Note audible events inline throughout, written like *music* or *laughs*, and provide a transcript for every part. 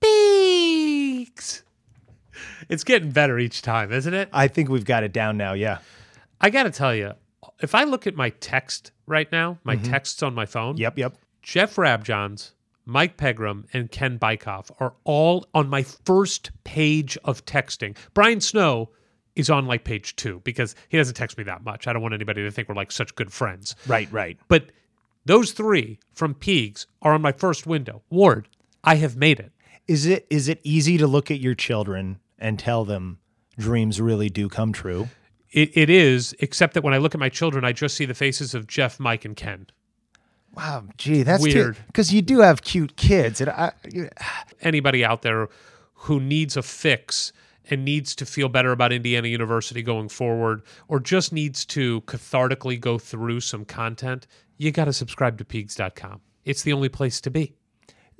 Peegs. It's getting better each time, isn't it? I think we've got it down now, yeah. I got to tell you, if I look at my text right now, my mm-hmm. texts on my phone, Yep, yep. Jeff Rabjohns, Mike Pegram, and Ken Bikoff are all on my first page of texting. Brian Snow is on like page two because he doesn't text me that much. I don't want anybody to think we're like such good friends. Right, right. But those three from Peegs are on my first window. Ward, I have made it. Is it is it easy to look at your children and tell them dreams really do come true? It, it is, except that when I look at my children, I just see the faces of Jeff, Mike, and Ken. Wow, gee, that's Weird. Because you do have cute kids, and I, Anybody out there who needs a fix and needs to feel better about Indiana University going forward, or just needs to cathartically go through some content, you got to subscribe to Peegs.com. It's the only place to be.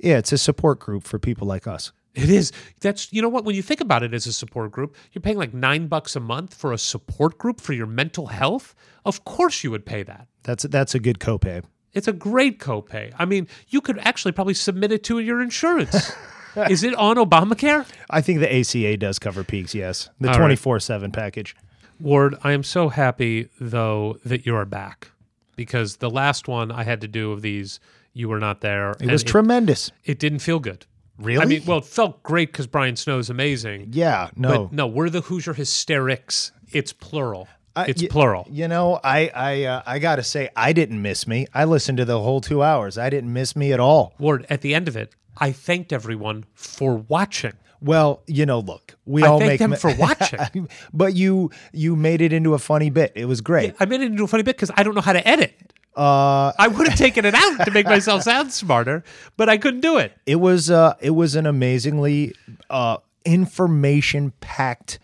Yeah, it's a support group for people like us. It is. That's you know what. When you think about it as a support group, you're paying like nine bucks a month for a support group for your mental health. Of course, you would pay that. That's that's a good copay. It's a great copay. I mean, you could actually probably submit it to your insurance. *laughs* is it on Obamacare? I think the ACA does cover Peegs. Yes, the All right. twenty four seven package. Ward, I am so happy though that you're back because the last one I had to do of these, you were not there. It was tremendous. It didn't feel good. Really? I mean, well, it felt great because Brian Snow's amazing. yeah, no, But no, we're the Hoosier hysterics. It's plural. I- it's y- plural. You know, I I uh, I gotta say, I didn't miss me. I listened to the whole two hours. I didn't miss me at all. Ward, at the end of it, I thanked everyone for watching. Well, you know, look, we I all thank make them for watching. *laughs* but you you made it into a funny bit. It was great. I made it into a funny bit because I don't know how to edit. Uh, I would have taken it out to make *laughs* myself sound smarter, but I couldn't do it. it was uh, it was an amazingly uh, information packed.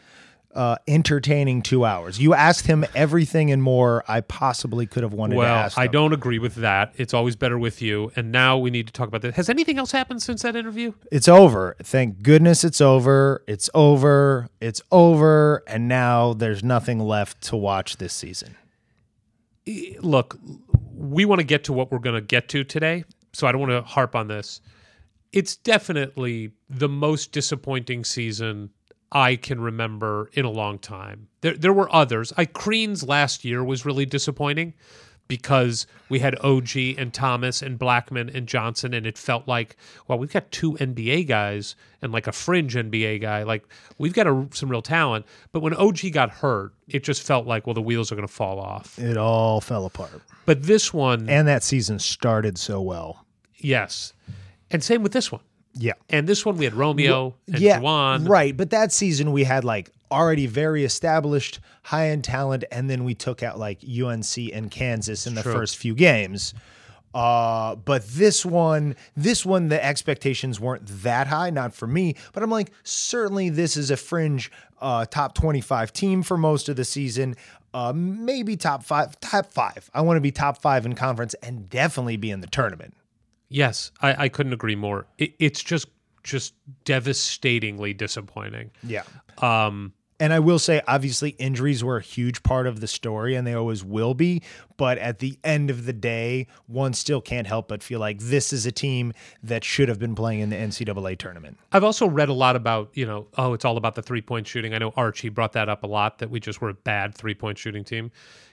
Uh, entertaining two hours. You asked him everything and more I possibly could have wanted to Well. I don't agree with that. It's always better with you. And now we need to talk about that. Has anything else happened since that interview? It's over. Thank goodness it's over. It's over. It's over. And now there's nothing left to watch this season. Look, we want to get to what we're going to get to today, so I don't want to harp on this. It's definitely the most disappointing season I can remember in a long time. There, there were others. I Crean's last year was really disappointing because we had OG and Thomas and Blackmon and Johnson, and it felt like, well, we've got two NBA guys and like a fringe NBA guy. Like we've got a, some real talent. But when OG got hurt, it just felt like, well, the wheels are going to fall off. It all fell apart. But this one, And that season started so well. yes, and same with this one. Yeah. And this one we had Romeo and yeah. Juwan. Right. But that season we had like already very established high end talent. And then we took out like UNC and Kansas in the True. first few games. Uh, but this one, this one, the expectations weren't that high, not for me. But I'm like, certainly this is a fringe uh, top 25 team for most of the season. Uh, maybe top five, top five. I want to be top five in conference and definitely be in the tournament. Yes, I, I couldn't agree more. It, it's just just devastatingly disappointing. Yeah. Um, And I will say, obviously, injuries were a huge part of the story, and they always will be. But at the end of the day, one still can't help but feel like this is a team that should have been playing in the NCAA tournament. I've also read a lot about, you know, oh, it's all about the three point shooting. I know Archie brought that up a lot that we just were a bad three point shooting team.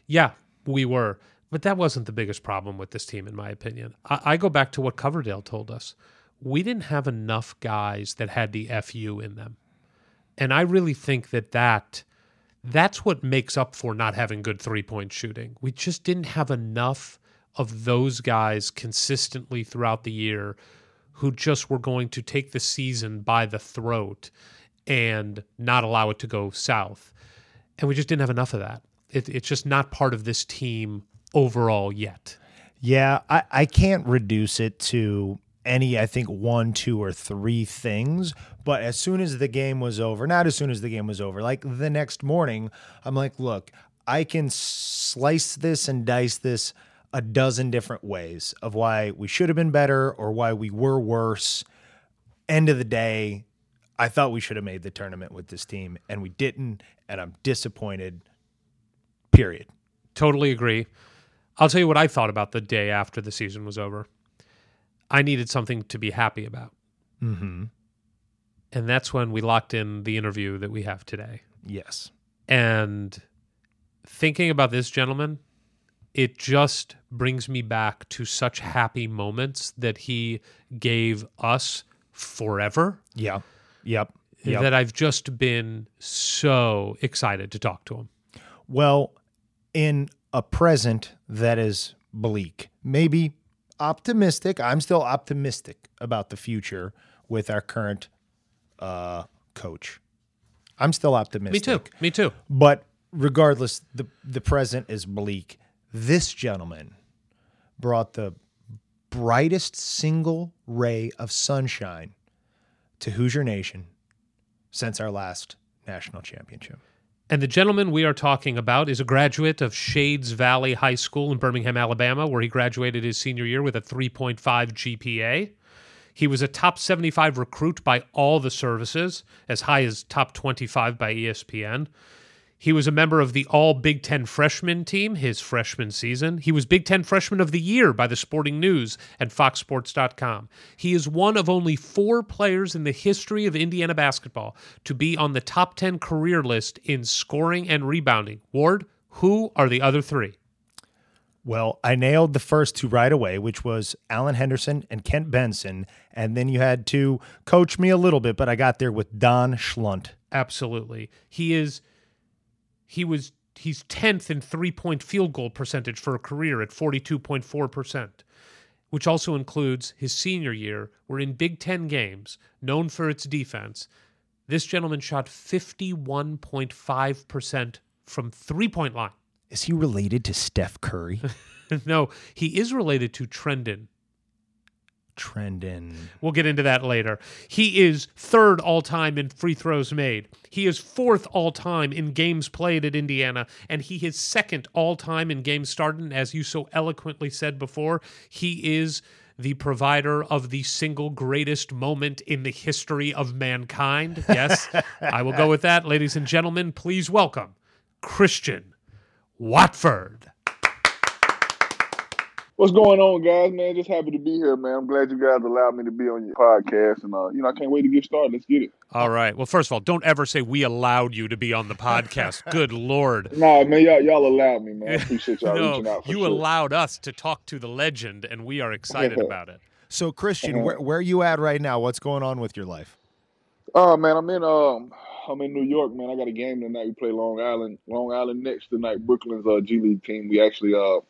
Yeah, we were. But that wasn't the biggest problem with this team, in my opinion. I, I go back to what Coverdale told us. We didn't have enough guys that had the FU in them. And I really think that that that's what makes up for not having good three point shooting. We just didn't have enough of those guys consistently throughout the year who just were going to take the season by the throat and not allow it to go south. And we just didn't have enough of that. It, it's just not part of this team overall yet. Yeah, I, I can't reduce it to any, I think, one, two, or three things. But as soon as the game was over, not as soon as the game was over, like the next morning, I'm like, look, I can slice this and dice this a dozen different ways of why we should have been better or why we were worse. End of the day, I thought we should have made the tournament with this team, and we didn't, and I'm disappointed. Period. Totally agree. I'll tell you what I thought about the day after the season was over. I needed something to be happy about. Mm-hmm. And that's when we locked in the interview that we have today. Yes. And thinking about this gentleman, it just brings me back to such happy moments that he gave us forever Yeah. Yep. Yep. that I've just been so excited to talk to him. Well, in a present that is bleak, maybe optimistic. I'm still optimistic about the future with our current uh, coach. I'm still optimistic. Me too. Me too. But regardless, the the present is bleak. This gentleman brought the brightest single ray of sunshine to Hoosier Nation since our last national championship. And the gentleman we are talking about is a graduate of Shades Valley High School in Birmingham, Alabama, where he graduated his senior year with a 3.5 GPA. He was a top 75 recruit by all the services, as high as top 25 by ESPN. He was a member of the All Big Ten freshman team his freshman season. He was Big Ten Freshman of the Year by the Sporting News and FoxSports.com. He is one of only four players in the history of Indiana basketball to be on the top 10 career list in scoring and rebounding. Ward, who are the other three? Well, I nailed the first two right away, which was Alan Henderson and Kent Benson. And then you had to coach me a little bit, but I got there with Don Schlundt. Absolutely. He is he was he's 10th in three-point field goal percentage for a career at 42.4%, which also includes his senior year where in Big 10 games, known for its defense, this gentleman shot 51.5% from three-point line. Is he related to Steph Curry? *laughs* no, he is related to Trendon. Trendon. We'll get into that later. He is third all time in free throws made. He is fourth all time in games played at Indiana, and he is second all time in games started. As you so eloquently said before, he is the provider of the single greatest moment in the history of mankind. Yes, I will go with that. Ladies and gentlemen, please welcome Christian Watford. What's going on, guys? Man, just happy to be here, man. I'm glad you guys allowed me to be on your podcast, and uh, you know, I can't wait to get started. Let's get it. All right. Well, first of all, don't ever say we allowed you to be on the podcast. *laughs* Good Lord. Nah, man, y'all, y'all allowed me, man. I appreciate y'all *laughs* reaching No, out. For you sure. allowed us to talk to the legend, and we are excited *laughs* about it. So, Christian, where, where are you at right now? What's going on with your life? Oh man, I'm in um, I'm in New York, man. I got a game tonight. We play Long Island, Long Island next tonight. Brooklyn's uh, G League team. We actually uh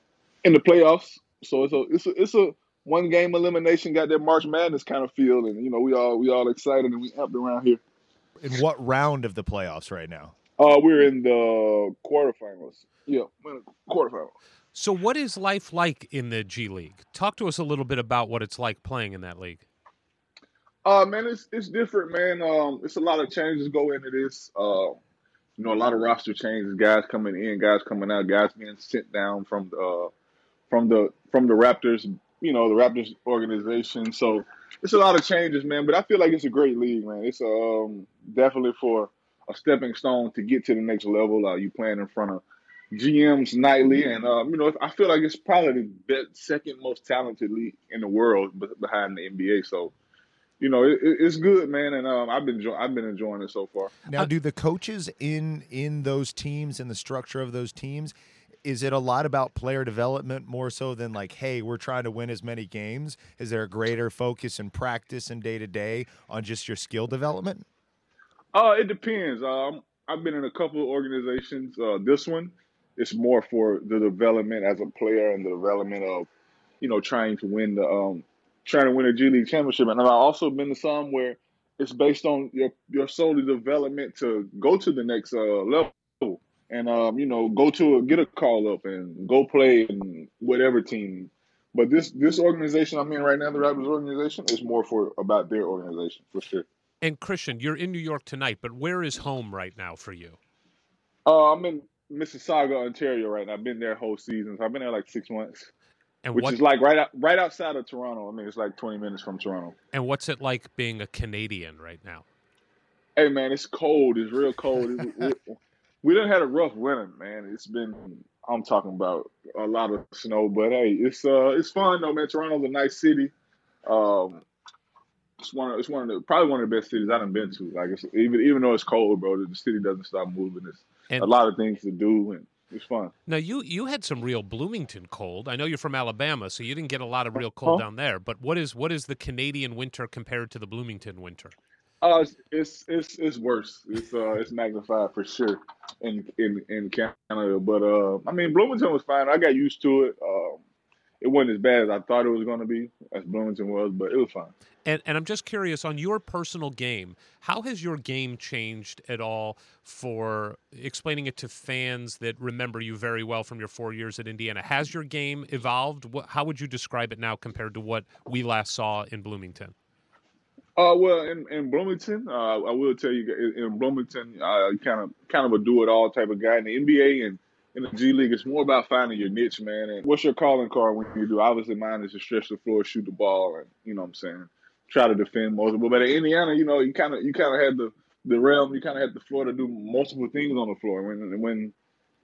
in the playoffs, so it's a it's a it's a one game elimination. Got that March Madness kind of feel, and you know we all we all excited and we amped around here. In what round of the playoffs right now? Uh, we're in the quarterfinals. Yeah, we're in the quarterfinals. So, what is life like in the G League? Talk to us a little bit about what it's like playing in that league. Uh man, it's it's different, man. Um, it's a lot of changes go into this. Uh, you know, a lot of roster changes, guys coming in, guys coming out, guys being sent down from the uh, from the from the Raptors. You know, the Raptors organization. So it's a lot of changes, man. But I feel like it's a great league, man. It's um definitely for a stepping stone to get to the next level. Uh, you playing in front of GMs nightly, and um, you know, I feel like it's probably the best, second most talented league in the world behind the NBA. So you know, it, it- it's good, man, and um, I've been enjoy- I've been enjoying it so far. Now, do the coaches in in those teams and the structure of those teams is it a lot about player development more so than like, hey, we're trying to win as many games? Is there a greater focus in practice and day to day on just your skill development? Uh, it depends. Um, I've been in a couple of organizations. Uh, this one, it's more for the development as a player and the development of, you know, trying to win the um, trying to win a G League championship. And I've also been to some where it's based on your your solely development to go to the next uh, level and um, you know go to a, get a call up and go play in whatever team But this this organization I'm in right now, the Raptors organization, is more for about their organization for sure. And Christian, you're in New York tonight, but where is home right now for you? Uh, I'm in Mississauga, Ontario right now. I've been there whole season. So I've been there like six months, And which what is like right out, right outside of Toronto. I mean, it's like 20 minutes from Toronto. and what's it like being a Canadian right now? Hey man, it's cold. It's real cold. It- we, we done had a rough winter, man. It's been I'm talking about a lot of snow, but hey, it's uh it's fun though, man. Toronto's a nice city. Um, it's one of it's one of the probably one of the best cities I've been to. Like it's, even even though it's cold, bro, the city doesn't stop moving. It's And- a lot of things to do, and it's fun. Now you you had some real Bloomington cold. I know you're from Alabama, so you didn't get a lot of real cold Uh-huh. down there. But what is what is the Canadian winter compared to the Bloomington winter? Uh, it's it's it's, worse. It's uh it's magnified for sure in in in Canada. But uh, I mean Bloomington was fine. I got used to it. Um, it wasn't as bad as I thought it was going to be, as Bloomington was, but it was fine. And and I'm just curious on your personal game, how has your game changed at all for explaining it to fans that remember you very well from your 4 years at Indiana? Has your game evolved? What, how would you describe it now compared to what we last saw in Bloomington? Uh, well, in, in Bloomington, uh, I will tell you, in, in Bloomington, uh, kind of kind of a do it all type of guy. In the NBA and in the G League, it's more about finding your niche, man. And what's your calling card when you do? Obviously, mine is to stretch the floor, shoot the ball, and you know what I'm saying, try to defend multiple. But at Indiana, you know, you kind of you kind of had the the realm, you kind of had the floor to do multiple things on the floor. When when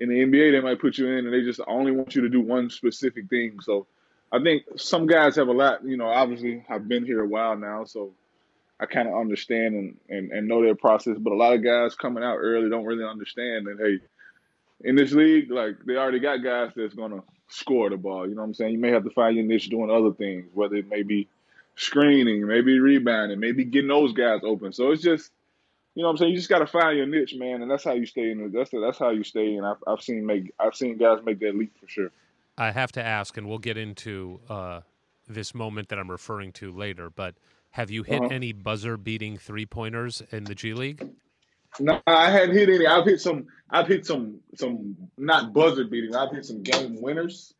in the NBA, they might put you in and they just only want you to do one specific thing. So I think some guys have a lot, you know, obviously I've been here a while now, so I kind of understand and, and, and know their process. But a lot of guys coming out early don't really understand that, hey, in this league, like they already got guys that's going to score the ball. You know what I'm saying? You may have to find your niche doing other things, whether it may be screening, maybe rebounding, maybe getting those guys open. So it's just, you know what I'm saying? You just got to find your niche, man, and that's how you stay in. The, that's that's how you stay. in. I've, I've seen make I've seen guys make that leap for sure. I have to ask, and we'll get into uh, this moment that I'm referring to later, but have you hit Uh-huh. any buzzer beating three pointers in the G League? No, I hadn't hit any. I've hit some. I've hit some. Some not buzzer beating. I've hit some game winners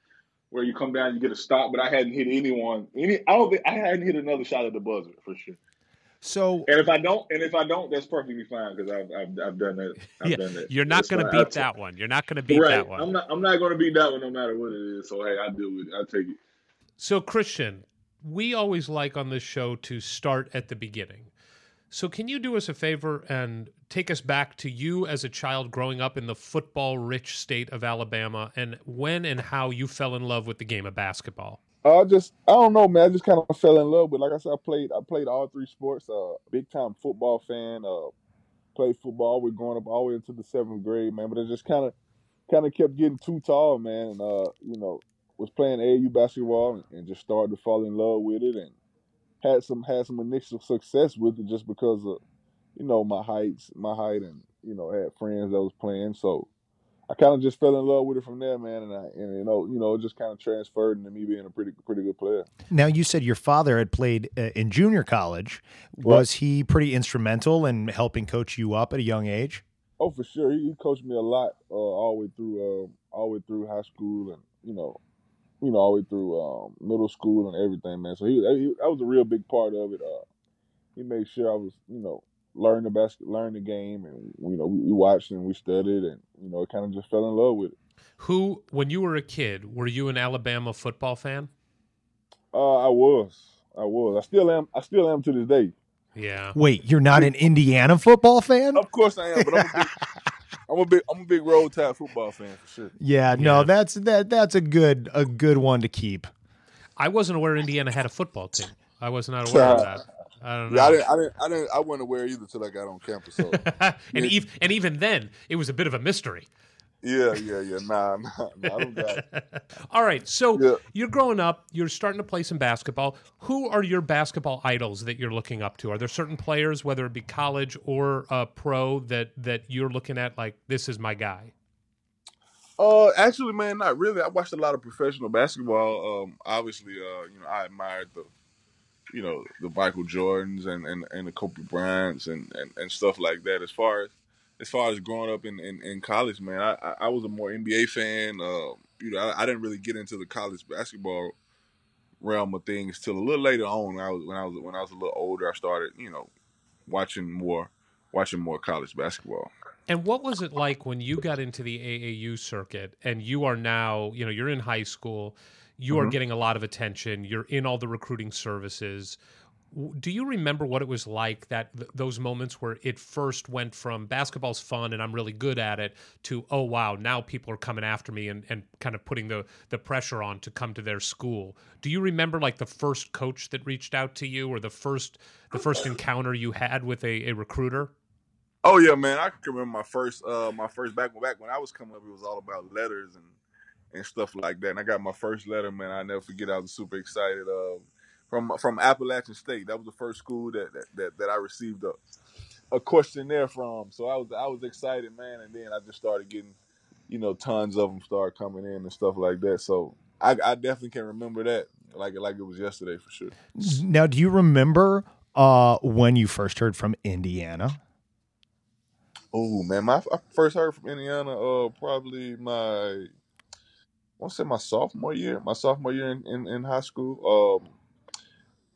where you come down, you get a stop. But I hadn't hit anyone. Any. I don't. Think, I hadn't hit another shot at the buzzer for sure. So And if I don't, and if I don't, that's perfectly fine because I've, I've I've done that. I've Yeah, done that. You're not going to beat I- that one. You're not going to beat right. that one. I'm not. I'm not going to beat that one no matter what it is. So hey, I do it. I take it. So, Christian, we always like on this show to start at the beginning. So, can you do us a favor and take us back to you as a child growing up in the football rich state of Alabama and when and how you fell in love with the game of basketball? I just I don't know, man. I just kind of fell in love with. Like I said, I played I played all three sports. Uh, big time football fan. Uh, played football. We're growing up all the way into the seventh grade, man. But it just kind of kind of kept getting too tall, man. And uh, you know, was playing AAU basketball and, just started to fall in love with it, and had some had some initial success with it just because of you know my heights, my height, and you know had friends that was playing. So I kind of just fell in love with it from there, man, and I and you know you know it just kind of transferred into me being a pretty pretty good player. now you said your father had played uh, in junior college. Was he pretty instrumental in helping coach you up at a young age? Oh, for sure, he, he coached me a lot uh, all the way through um, all the way through high school and you know you know all the way through um, middle school and everything, man. So he, he that was a real big part of it. Uh, he made sure I was you know learn the basket, learn the game, and you know we, we watched and we studied, and you know it kind of just fell in love with it. Who, when you were a kid, were you an Alabama football fan? Uh, I was, I was, I still am, I still am to this day. Yeah. Wait, you're not an Indiana football fan? Of course I am, but I'm a big, *laughs* I'm a big, I'm a big roll tide football fan for sure. Yeah, no, Yeah. that's that that's a good a good one to keep. I wasn't aware Indiana had a football team. I was not aware of that. *laughs* I don't know. Yeah, I didn't, I didn't, I didn't, I wasn't aware either until I got on campus. So *laughs* and, ev- and even then, it was a bit of a mystery. Yeah, yeah, yeah. Nah, *laughs* nah, nah I don't got. It. *laughs* All right, so Yeah. you're growing up, you're starting to play some basketball. Who are your basketball idols that you're looking up to? Are there certain players, whether it be college or uh, pro, that that you're looking at like this is my guy? Uh, actually, man, not really. I watched a lot of professional basketball. Um, obviously, uh, you know, I admired the, you know, the Michael Jordans and and, and the Kobe Bryants and, and, and stuff like that. As far as as far as growing up in, in, in college, man, I, I was a more NBA fan. Uh, you know, I, I didn't really get into the college basketball realm of things till a little later on. When I was when I was when I was a little older, I started you know watching more watching more college basketball. And what was it like when you got into the AAU circuit and you are now, you know, you're in high school, you are Mhm. getting a lot of attention, you're in all the recruiting services. Do you remember what it was like that th- those moments where it first went from basketball's fun and I'm really good at it to oh wow now people are coming after me and, and kind of putting the the pressure on to come to their school. Do you remember like the first coach that reached out to you or the first the first encounter you had with a, a recruiter? Oh yeah, man. I can remember my first uh my first back back when I was coming up, it was all about letters and and stuff like that. And I got my first letter, man. I never forget. I was super excited. Uh, from from Appalachian State. That was the first school that that, that, that I received a a questionnaire from. So I was I was excited, man. And then I just started getting, you know, tons of them started coming in and stuff like that. So I, I definitely can remember that like like it was yesterday for sure. Now, do you remember uh, when you first heard from Indiana? Oh man, my I first heard from Indiana. Uh, probably my I want to say my sophomore year. My sophomore year in, in, in high school. Um,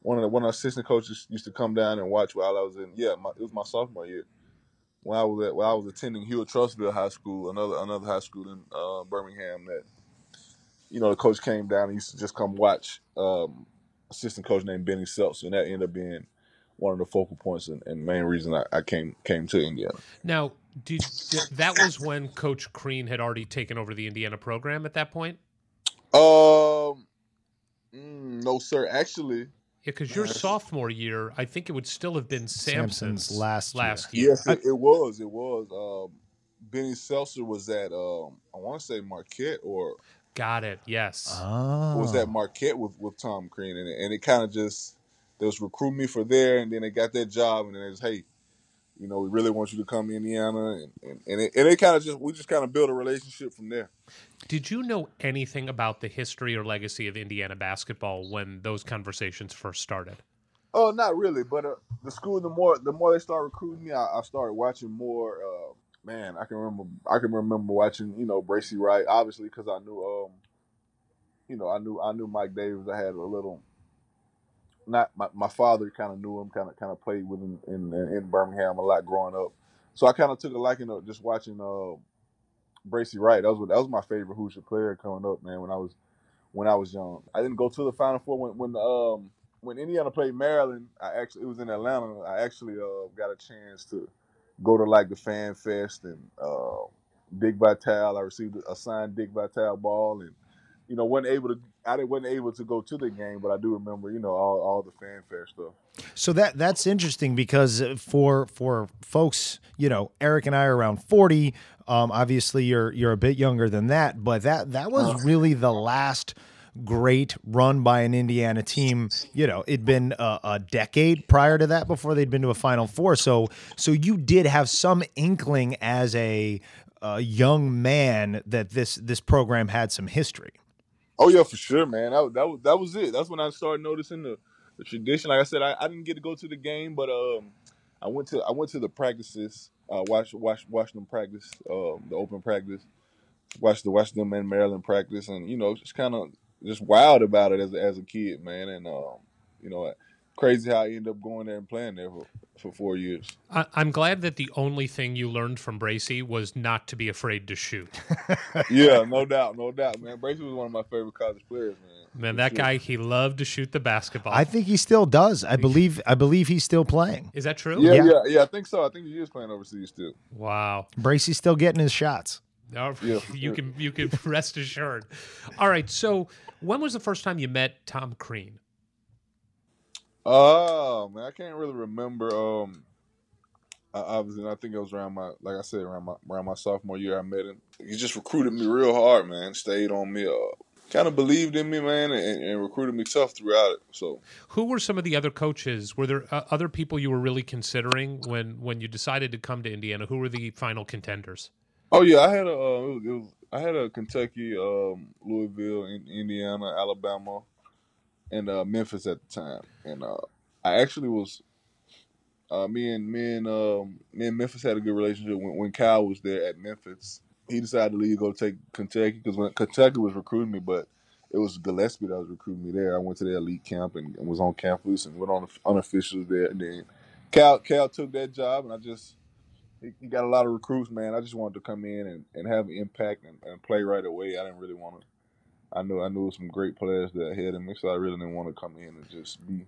one of the one of the assistant coaches used to come down and watch while I was in. Yeah, my, it was my sophomore year when I was at when I was attending Hewitt Trussville High School, another another high school in uh, Birmingham. That you know the coach came down and used to just come watch. Um, assistant coach named Bennie Seltzer, and that ended up being one of the focal points and, and main reason I, I came came to Indiana. Now, did, did that was when Coach Crean had already taken over the Indiana program at that point? Um, mm, no, sir. Actually, Yeah, because your sophomore year, I think it would still have been Sampson's, Sampson's last year. last year. yes, it, it was. It was. Um, Bennie Seltzer was at. Um, I want to say Marquette or Got it. Yes. Oh, was that Marquette with with Tom Crean, and it, and it kind of just they was recruiting me for there, and then they got that job, and then it's hey, you know, we really want you to come to Indiana, and and, and it, and it kind of just we just kind of built a relationship from there. Did you know anything about the history or legacy of Indiana basketball when those conversations first started? Oh, not really, but uh, the school. The more the more they started recruiting me, I, I started watching more. Uh, man, I can remember. I can remember watching. You know, Bracey Wright, obviously, because I knew. Um, you know, I knew I knew Mike Davis. I had a little. Not my, my father kind of knew him, kind of kind of played with him in, in in Birmingham a lot growing up. So I kind of took a liking to just watching uh, Bracey Wright. That was that was my favorite Hoosier player coming up, man. When I was when I was young, I didn't go to the Final Four when when um when Indiana played Maryland, I actually it was in Atlanta. I actually uh, got a chance to go to like the Fan Fest and uh, Dick Vitale. I received a signed Dick Vitale ball, and you know wasn't able to. I didn't wasn't able to go to the game, but I do remember you know all, all the fanfare stuff. So that that's interesting because for for folks, you know, Eric and I are around forty. Um, obviously, you're you're a bit younger than that, but that that was really the last great run by an Indiana team. You know, it'd been a, a decade prior to that before they'd been to a Final Four. So so you did have some inkling as a, a young man that this this program had some history. Oh yeah, for sure, man. That, that was that was it. That's when I started noticing the, the tradition. Like I said, I, I didn't get to go to the game, but um, I went to I went to the practices. Uh, watch watch watch them practice. Um, the open practice. Watch the watch them in Maryland practice, and you know, just kind of just wild about it as a, as a kid, man. And um, you know, crazy how I ended up going there and playing there for, for four years. I, I'm glad that the only thing you learned from Bracey was not to be afraid to shoot. *laughs* yeah, no doubt, no doubt, man. Bracey was one of my favorite college players, man. Man, For that sure. guy, he loved to shoot the basketball. I think he still does. I believe I believe he's still playing. Is that true? Yeah, Yeah. yeah, yeah, I think so. I think he is playing overseas still. Wow. Bracey's still getting his shots. No, Yeah, *laughs* you sure. can you can *laughs* rest assured. All right. So, when was the first time you met Tom Crean? Oh man, I can't really remember. Um, I, obviously, I think it was around my, like I said, around my around my sophomore year. I met him. He just recruited me real hard, man. Stayed on me. Uh, kind of believed in me, man, and, and recruited me tough throughout it. So, Who were some of the other coaches? Were there uh, other people you were really considering when when you decided to come to Indiana? Who were the final contenders? oh yeah, I had a, uh, it was, it was, I had a Kentucky, um, Louisville, in, Indiana, Alabama, and uh, Memphis at the time, and uh, I actually was. Uh, me and me and um, me and Memphis had a good relationship when, when Cal was there at Memphis. He decided to leave, go take Kentucky because when Kentucky was recruiting me, but it was Gillespie that was recruiting me there. I went to the elite camp and, and was on campus and went on unofficials there. And then Cal Cal took that job, and I just he, he got a lot of recruits, man. I just wanted to come in and, and have an impact and, and play right away. I didn't really want to. I knew I knew some great players that had of me, so I really didn't want to come in and just be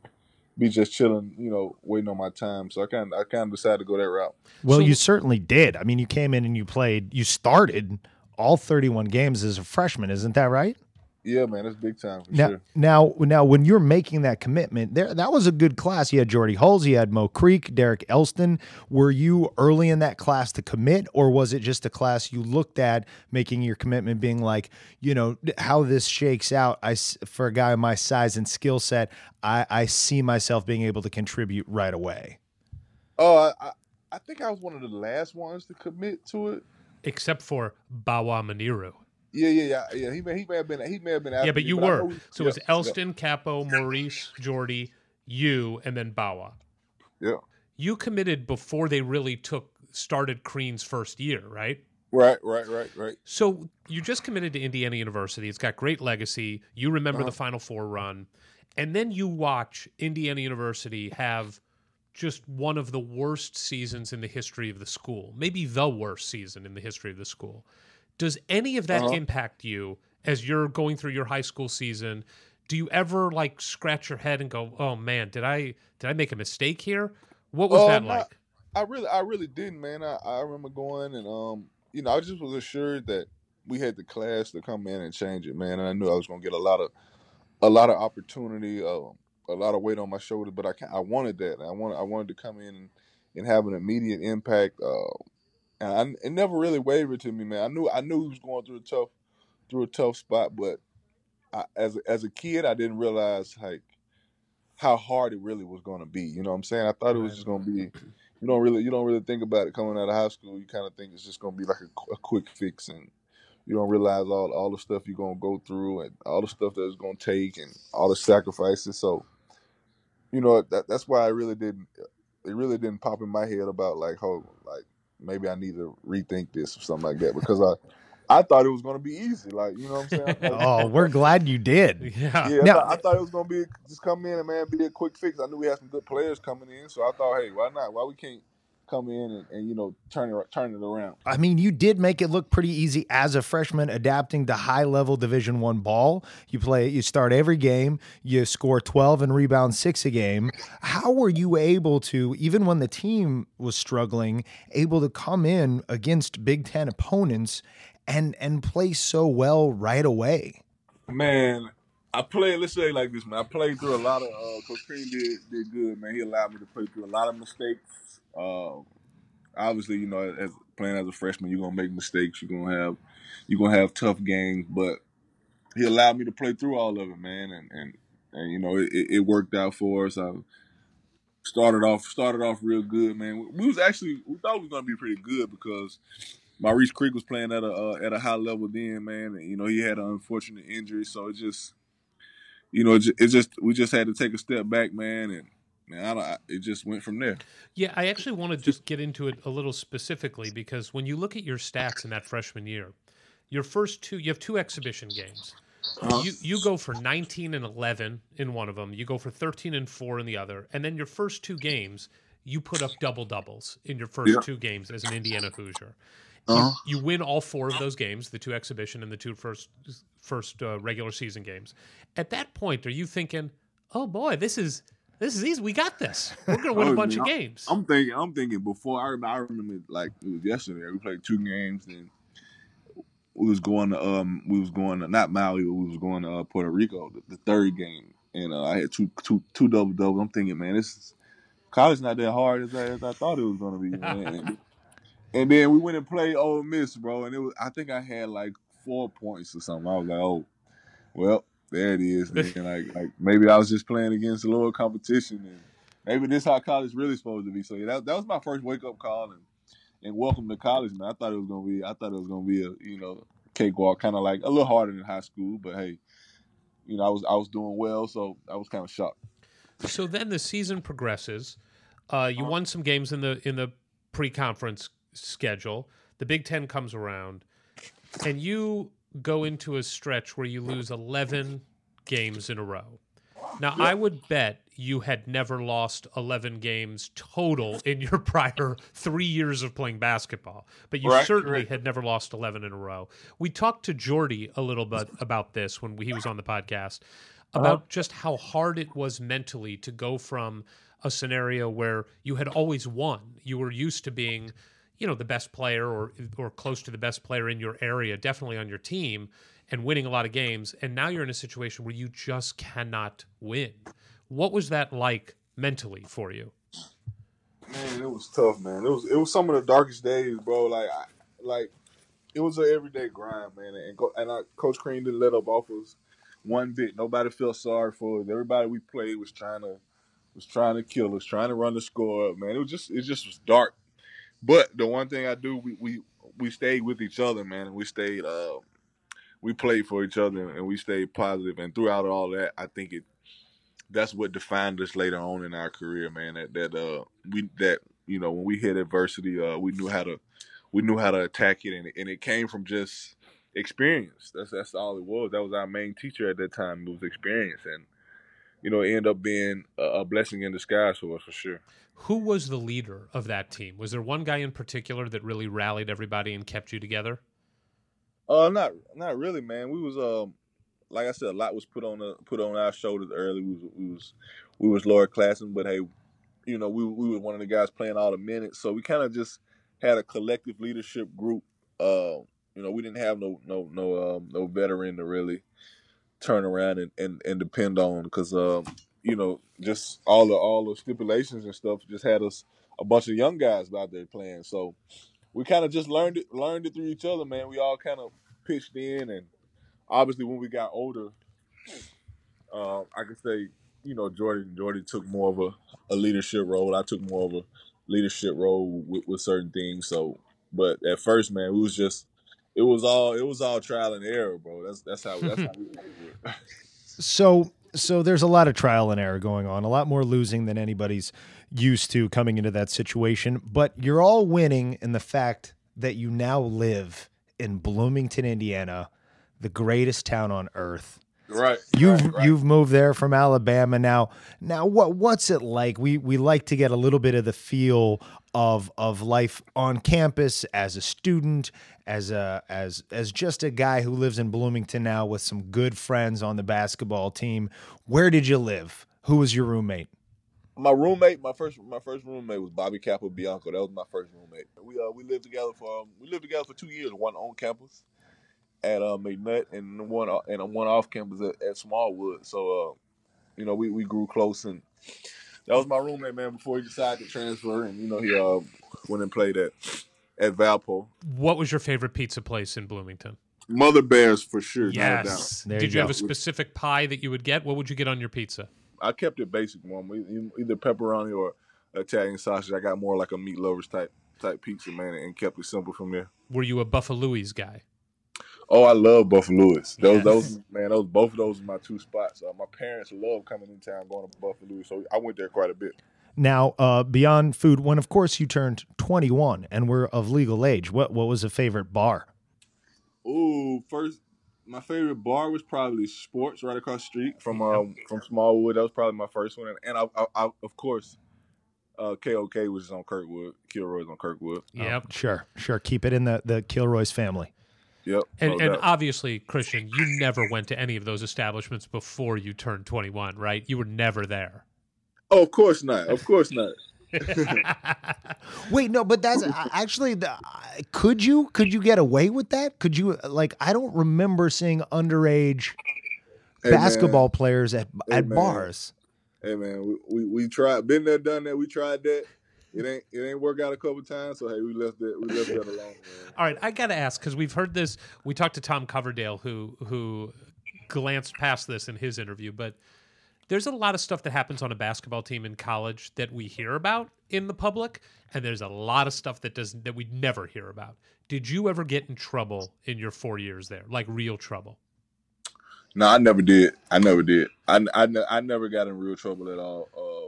be just chilling, you know, waiting on my time. So I kind of I kind of decided to go that route. Well, So- you certainly did. I mean, you came in and you played. You started all 31 games as a freshman, isn't that right? Yeah, man, that's big time for Now, sure. now, now, when you're making that commitment, there that was a good class. You had Jordy Hulls, you had Mo Creek, Derek Elston. Were you early in that class to commit, or was it just a class you looked at making your commitment, being like, you know, how this shakes out? I s- for a guy my size and skill set, I, I see myself being able to contribute right away. Oh, I, I I think I was one of the last ones to commit to it. except for Bawa Muniru. Yeah, yeah, yeah, yeah. He may he may have been he may have been. Yeah, but you know were. we- So it was yeah, yeah, Elston, Capo, Maurice, Jordy, you, and then Bawa. Yeah. You committed before they really took started Crean's first year, right? Right, right, right, right. So you just committed to Indiana University. It's got great legacy. You remember Uh-huh. the Final Four run, and then you watch Indiana University have just one of the worst seasons in the history of the school, maybe the worst season in the history of the school. Does any of that Uh-huh. impact you as you're going through your high school season? Do you ever like scratch your head and go, "Oh man, did I did I make a mistake here?" What was Oh, that like? I really, I really didn't, man. I, I remember going and um, you know, I just was assured that we had the class to come in and change it, man. And I knew I was gonna get a lot of, a lot of opportunity, uh, a lot of weight on my shoulders. But I, I wanted that. I wanted, I wanted to come in and, and have an immediate impact. Uh, and I, it never really wavered to me, man. I knew, I knew he was going through a tough, through a tough spot. But I, as a, as a kid, I didn't realize like how hard it really was going to be. You know what I'm saying? I thought it was just going to be you don't really you don't really think about it coming out of high school. You kind of think it's just gonna be like a, a quick fix, and you don't realize all all the stuff you're gonna go through and all the stuff that it's gonna take and all the sacrifices. So, you know that that's why I really didn't it really didn't pop in my head about like oh like maybe I need to rethink this or something like that because I I thought it was gonna be easy. Like you know what I'm saying? *laughs* Like, Oh, we're glad you did. *laughs* Yeah. yeah, I, thought, I thought it was gonna be just come in and man be a quick fix. I knew we had some good players coming in, so I thought, hey, why not? Why we can't come in and, and you know turn it turn it around? I mean, you did make it look pretty easy as a freshman adapting to high level Division One ball. You play, you start every game, you score twelve and rebound six a game. How were you able to, even when the team was struggling, able to come in against Big Ten opponents and and play so well right away? Man, I played. Let's say like this, man. I played through a lot of. Uh, Coach Crean did did good, man. He allowed me to play through a lot of mistakes. Uh, obviously, you know, as playing as a freshman, you're gonna make mistakes. You're gonna have you're gonna have tough games, but he allowed me to play through all of it, man. And and, and you know, it, it it worked out for us. I started off started off real good, man. We was actually we thought we was gonna be pretty good because Maurice Creek was playing at a uh, at a high level then, man. And, you know, he had an unfortunate injury, so it just, you know, it just, it just we just had to take a step back, man, and man, I, don't- it just went from there. Yeah, I actually want to just get into it a little specifically because when you look at your stats in that freshman year, your first two, you have two exhibition games. You you go for 19 and 11 in one of them. You go for 13 and 4 in the other. And then your first two games, you put up double doubles in your first Yeah. two games as an Indiana Hoosier. Uh-huh. You, you win all four of those games, the two exhibition and the two first first uh, regular season games. At that point, are you thinking, "Oh boy, this is this is easy. We got this. We're going *laughs* to win Oh, a bunch of man, games." I'm thinking, I'm thinking before I remember, I remember like it was yesterday. We played two games, then we was going to um we was going to not Maui, but we was going to uh, Puerto Rico, the, the third game, and uh, I had two two two double doubles. I'm thinking, man, this is, college not that hard as I, as I thought it was gonna be, man. *laughs* and, and then we went and played Ole Miss, bro, and it was I think I had like four points or something. I was like, oh, well, there it is. *laughs* Then, like like maybe I was just playing against a lower competition, and maybe this how college really supposed to be. So yeah, that, that was my first wake up call and and welcome to college, man. I thought it was gonna be I thought it was gonna be a you know cakewalk, kind of like a little harder than high school, but hey, you know I was I was doing well, so I was kind of shocked. So then the season progresses. Uh, you won some games in the in the pre-conference schedule. The Big Ten comes around, and you go into a stretch where you lose 11 games in a row. Now, I would bet you had never lost 11 games total in your *laughs* prior three years of playing basketball, but you Right, certainly correct. had never lost 11 in a row. We talked to Jordy a little bit about this when he was on the podcast uh-huh. about just how hard it was mentally to go from a scenario where you had always won. You were used to being, you know, the best player or or close to the best player in your area, definitely on your team, and winning a lot of games. And now you're in a situation where you just cannot win. What was that like mentally for you? Man, it was tough, man. It was it was some of the darkest days, bro. Like I, like it was an everyday grind, man. And and I, Coach Crean didn't let up off us one bit. Nobody felt sorry for us. Everybody we played was trying to was trying to kill us, trying to run the score up, man. It was just it just was dark. But the one thing I do, we we we stayed with each other, man, we stayed uh we played for each other and we stayed positive. positive and throughout all that, I think it that's what defined us later on in our career, man. That that uh we that you know when we hit adversity, uh we knew how to we knew how to attack it, and it, and it came from just experience. That's that's all it was. That was our main teacher at that time. It was experience, and you know end up being a, a blessing in disguise for us for sure. Who was the leader of that team? Was there one guy in particular that really rallied everybody and kept you together? Uh, not not really, man. We was um, like I said, a lot was put on the put on our shoulders early. We was we was we was lower classing, but hey, you know, we we were one of the guys playing all the minutes, so we kind of just had a collective leadership group. Uh, you know, we didn't have no no no um no veteran to really turn around and and, and depend on because um you know just all the all the stipulations and stuff just had us a bunch of young guys out there playing so we kind of just learned it learned it through each other man. We all kind of pitched in and obviously when we got older uh, i could say you know jordan jordan took more of a, a leadership role. I took more of a leadership role with, with certain things. So but at first man we was just it was all it was all trial and error bro that's that's how that's how we *laughs* did it. So so there's a lot of trial and error going on, a lot more losing than anybody's used to coming into that situation, but you're all winning in the fact that you now live in Bloomington, Indiana, the greatest town on earth. Right You've right, right. you've moved there from Alabama now. Now what what's it like? We we like to get a little bit of the feel of of life on campus as a student, as a as as just a guy who lives in Bloomington now with some good friends on the basketball team. Where did you live? Who was your roommate? my roommate, my first my first roommate was Bobby Capobianco. That was my first roommate. We uh we lived together for um, we lived together for two years. One on campus at uh, McNutt and one and one off campus at, at Smallwood. So uh, you know we, we grew close and that was my roommate man before he decided to transfer and you know he uh went and played at at Valpo. What was your favorite pizza place in Bloomington? Mother Bears for sure. no doubt. Yes. Did you you have a specific pie that you would get? What would you get on your pizza? I kept it basic, one either pepperoni or Italian sausage. I got more like a meat lovers type type pizza, man, and kept it simple from there. Were you a Buffalo's guy? Oh, I love Buffalo's. Those, Yes. those, man, those both of those are my two spots. Uh, my parents love coming in town, going to Buffalo's, so I went there quite a bit. Now, uh, beyond food, when of course you turned 21 and were of legal age, what what was a favorite bar? Ooh, first, my favorite bar was probably Sports right across the street from um, from Smallwood. That was probably my first one, and, and I, I, I, of course, uh, KOK was on Kirkwood. Kilroy's on Kirkwood. Yep. Sure, sure. Keep it in the the Kilroy's family. Yep. And, no and doubt. obviously, Christian, you never went to any of those establishments before you turned 21, right? You were never there. oh, of course not. Of course not. *laughs* Wait, no, but that's *laughs* actually the, could you could you get away with that? Could you like I don't remember seeing underage Hey, man. basketball players at Hey, at man. bars. Hey man, we, we we tried, been there, done that. We tried that. It ain't it ain't work out a couple times. So hey, we left that we left that alone. Man. *laughs* All right, I got to ask because we've heard this. We talked to Tom Coverdale, who who glanced past this in his interview, but there's a lot of stuff that happens on a basketball team in college that we hear about in the public, and there's a lot of stuff that does that we never hear about. Did you ever get in trouble in your four years there, like real trouble? No, I never did. I never did. I, I, I never got in real trouble at all. Um,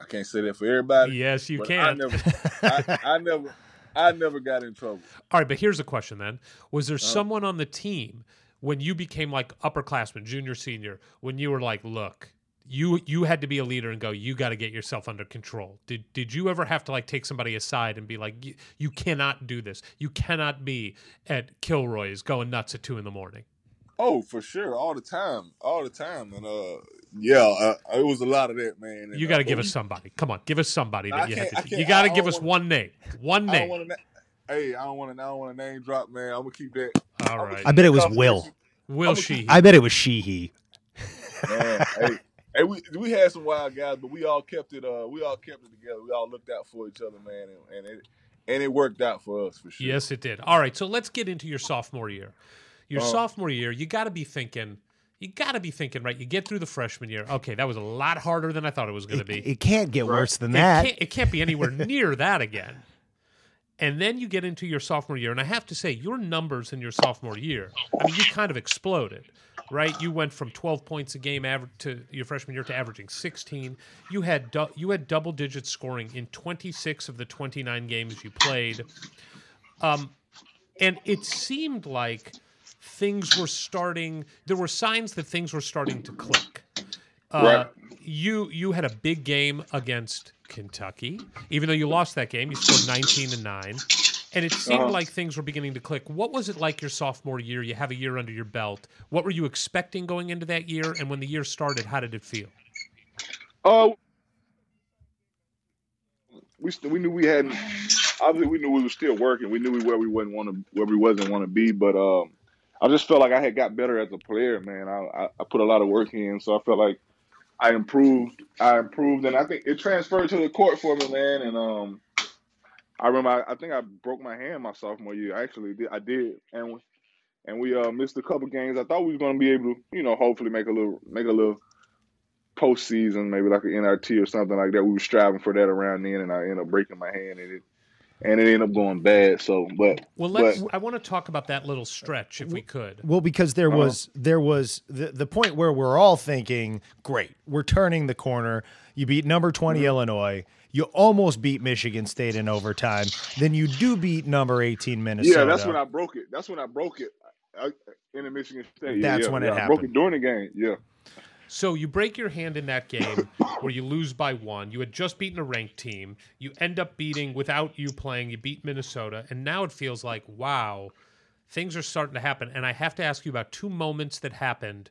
I can't say that for everybody. Yes, you can. I never, I, *laughs* I never, I never got in trouble. All right, but here's a question then: Was there Uh-huh. someone on the team when you became like upperclassman, junior, senior, when you were like, look, you you had to be a leader and go, you got to get yourself under control. Did did you ever have to like take somebody aside and be like, you, you cannot do this. You cannot be at Kilroy's going nuts at two in the morning. Oh, for sure, all the time, all the time, and uh, yeah, uh, it was a lot of that, man. And, You got to uh, give us somebody. Come on, give us somebody that I you had to. I do. can't- You got to give don't us wanna- one name. One we- I name. want to. Hey, I don't want to. I don't want to name drop, man. I'm gonna keep that. All right, I bet it was Will. Will I'm Sheehy. I bet it was Sheehy. Man, hey, hey, we we had some wild guys, but we all kept it. Uh, we all kept it together. We all looked out for each other, man, and, and it and it worked out for us for sure. Yes, it did. All right, so let's get into your sophomore year. Your Uh-huh. sophomore year, you got to be thinking. You got to be thinking, right? You get through the freshman year. Okay, that was a lot harder than I thought it was going to be. it can't get worse than It that. can't, it can't be *laughs* anywhere near that again. And then you get into your sophomore year, and I have to say, your numbers in your sophomore year, I mean, you kind of exploded, right? You went from 12 points a game average to your freshman year to averaging 16. You had du- you had double digit scoring in 26 of the 29 games you played. Um, and it seemed like things were starting. There were signs that things were starting to click. Uh, Right. You you had a big game against Kentucky, even though you lost that game. You scored 19 and nine, and it seemed Uh-huh. like things were beginning to click. What was it like your sophomore year? You have a year under your belt. What were you expecting going into that year? And when the year started, how did it feel? Oh, we st- we knew we hadn't. Obviously, we knew we were still working. We knew we where we wasn't want to where we wasn't want to be. But um, I just felt like I had got better as a player, man. I, I I put a lot of work in, so I felt like I improved. I improved, and I think it transferred to the court for me, man. And um, I remember I, I think I broke my hand my sophomore year. I actually did. I did, and and we uh missed a couple games. I thought we was going to be able to, you know, hopefully make a little make a little postseason, maybe like an NIT or something like that. We were striving for that around then, and I ended up breaking my hand, and it and it ended up going bad. So, but Well, let's. But- I want to talk about that little stretch, if we could. Well, because there Uh-huh. was there was the the point where we're all thinking, great, we're turning the corner. You beat number 20 Mm-hmm. Illinois. You almost beat Michigan State in overtime. Then you do beat number 18 Minnesota. yeah, that's when I broke it. That's when I broke it I, in the Michigan State. Yeah, That's yeah, when it yeah. I broke happened. it during the game. Yeah, So you break your hand in that game where you lose by one. You had just beaten a ranked team. You end up beating without you playing. You beat Minnesota, and now it feels like wow, things are starting to happen. And I have to ask you about two moments that happened.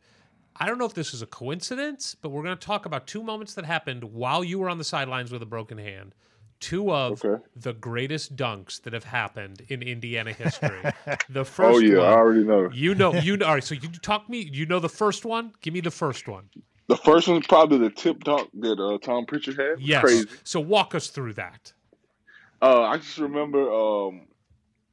I don't know if this is a coincidence, but we're going to talk about two moments that happened while you were on the sidelines with a broken hand. Two of Okay. the greatest dunks that have happened in Indiana *laughs* history. The first oh yeah, one, I already know. you know, you know. *laughs* All right, so you talk me. You know the first one. Give me the first one. The first one's probably the tip dunk that uh, Tom Pritchard had. Yes. crazy. So walk us through that. Uh, I just remember um,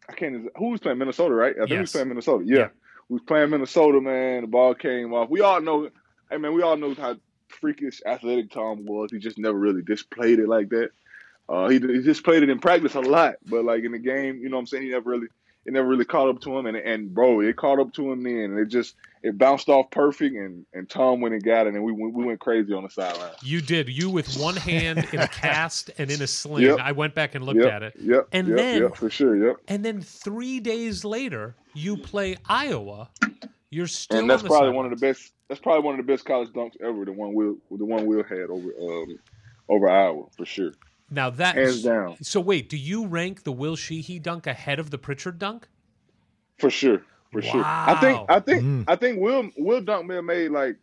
I can't. Who was playing Minnesota, right? I think we was playing Minnesota. Yeah. Yeah. we was playing Minnesota. Man, the ball came off. We all know. Hey man, we all know how freakish athletic Tom was. He just never really displayed it like that. Uh, he he just played it in practice a lot, but like in the game, you know what I'm saying? He never really it never really caught up to him, and and bro, it caught up to him then, and it just it bounced off perfect, and and Tom went and got it, and we went- we went crazy on the sideline. You did. You with one hand in a cast and in a sling. Yep. I went back and looked Yep, at it. Yep, And yep, then- for sure, yep. And then three days later, you play Iowa. You're still and that's on probably one of the best. That's probably one of the best college dunks ever. The one Will, the one Will had over um, over Iowa for sure, Now that hands down, So wait, do you rank the Will Sheehy dunk ahead of the Pritchard dunk? for sure, for sure. I think, I think, Mm. I think Will Will Dunk may have made like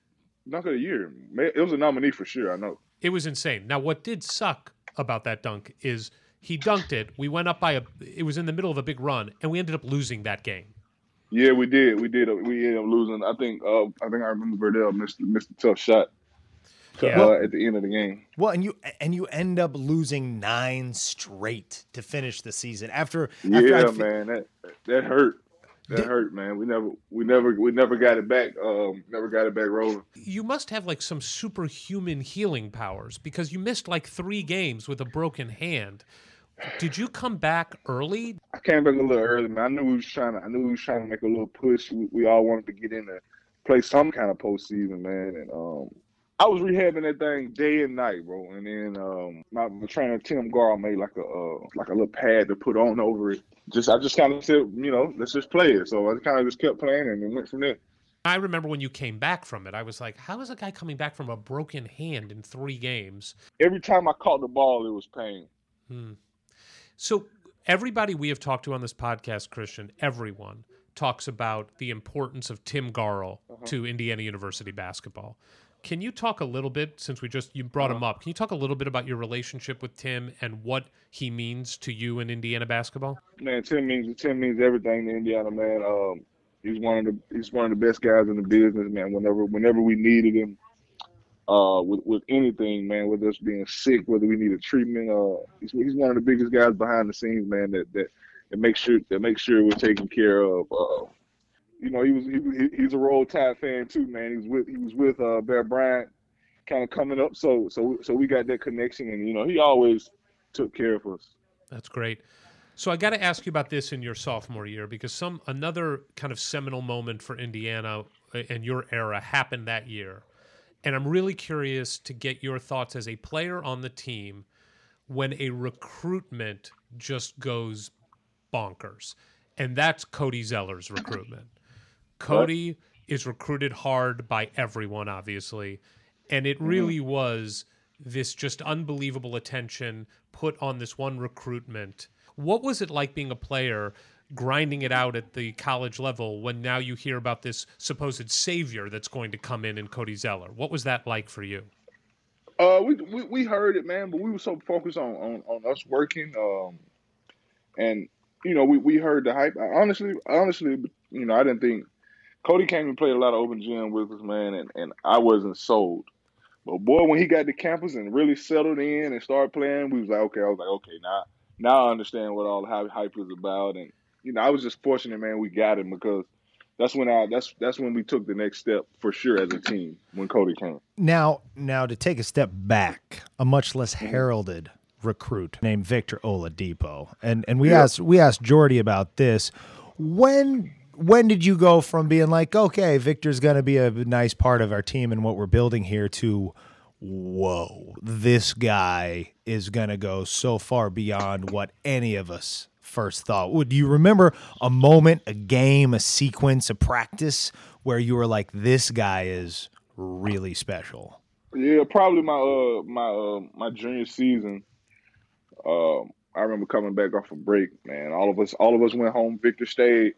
dunk of the year. It was a nominee for sure. I know. It was insane. Now, what did suck about that dunk is he dunked it. We went up by a. It was in the middle of a big run, and we ended up losing that game. Yeah, we did. We did. We ended up losing. I think. Uh, I think I remember Verdell missed missed a tough shot. Yeah. Uh, at the end of the game. Well, and you and you end up losing nine straight to finish the season after. after Yeah, I fe- man, that that hurt. That Did- hurt, man. We never, we never, we never got it back. Um, never got it back rolling. You must have like some superhuman healing powers because you missed like three games with a broken hand. Did you come back early? I came back a little early, man. I knew we was trying to. I knew we was trying to make a little push. We, we all wanted to get in to play some kind of postseason, man. And um, I was rehabbing that thing day and night, bro. And then um, my, my trainer Tim Garl made like a uh, like a little pad to put on over it. Just I just kind of said, you know, let's just play it. So I kind of just kept playing and went from there. I remember when you came back from it, I was like, how is a guy coming back from a broken hand in three games? Every time I caught the ball, it was pain. Hmm. So everybody we have talked to on this podcast, Christian, everyone talks about the importance of Tim Garl Uh-huh. to Indiana University basketball. Can you talk a little bit since we just you brought Uh-huh. him up? Can you talk a little bit about your relationship with Tim and what he means to you in Indiana basketball? Man, Tim means Tim means everything to Indiana, man. Um, he's one of the he's one of the best guys in the business, man. Whenever whenever we needed him, uh, with with anything, man, whether it's being sick, whether we needed treatment, uh, he's, he's one of the biggest guys behind the scenes, man. That that that makes sure that makes sure we're taken care of. Uh, you know, he was he, he's a Roll Tide fan too, man. He was with he was with uh, Bear Bryant, kind of coming up, so so so we got that connection, and you know, he always took care of us. That's great. So I got to ask you about this in your sophomore year because some another kind of seminal moment for Indiana uh, and your era happened that year. And I'm really curious to get your thoughts as a player on the team when a recruitment just goes bonkers. And that's Cody Zeller's recruitment. Cody is recruited hard by everyone, obviously. And it really was this just unbelievable attention put on this one recruitment. What was it like being a player grinding it out at the college level when now you hear about this supposed savior that's going to come in in Cody Zeller? What was that like for you? Uh, we, we we heard it, man, but we were so focused on on, on us working, um, and you know, we, we heard the hype. I honestly, honestly, you know, I didn't think Cody came and played a lot of open gym with us, man, and, and I wasn't sold. But boy, when he got to campus and really settled in and started playing, we was like, okay, I was like, okay, now now I understand what all the hype, is about, and you know, I was just fortunate, man, we got him because that's when I that's that's when we took the next step for sure as a team when Cody came. Now, now to take a step back, a much less mm-hmm. heralded recruit named Victor Oladipo, and and we Yeah. asked we asked Jordy about this. When when did you go from being like, okay, Victor's going to be a nice part of our team and what we're building here to, whoa, this guy is going to go so far beyond what any of us first thought. Would you remember a moment, a game, a sequence, a practice where you were like, this guy is really special? Yeah, probably my uh my uh my junior season. Um, I remember coming back off a break, man. All of us, all of us went home. Victor stayed,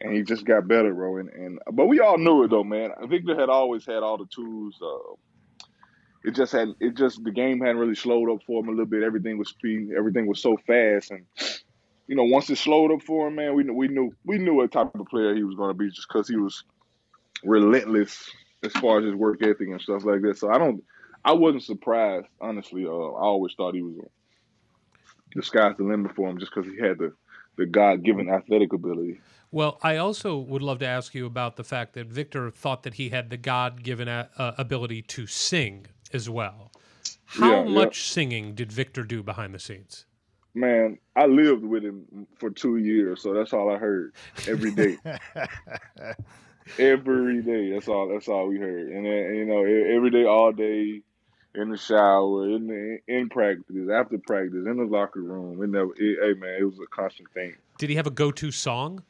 and he just got better, bro. And, and but we all knew it though, man. Victor had always had all the tools. Uh, it just had it just the game hadn't really slowed up for him a little bit. Everything was speed. Everything was so fast, and you know, once it slowed up for him, man, we knew we knew we knew what type of player he was going to be just because he was relentless as far as his work ethic and stuff like that. So I don't, I wasn't surprised, honestly. Uh, I always thought he was the sky's the limit for him just because he had the the God given athletic ability. Well, I also would love to ask you about the fact that Victor thought that he had the God given uh, ability to sing as well. How Yeah, yeah. much singing did Victor do behind the scenes? Man, I lived with him for two years, so that's all I heard every day. *laughs* every day, that's all. That's all we heard, and you know, every day, all day, in the shower, in the in practice, after practice, in the locker room. Never, it, hey man, it was a constant thing. Did he have a go to song?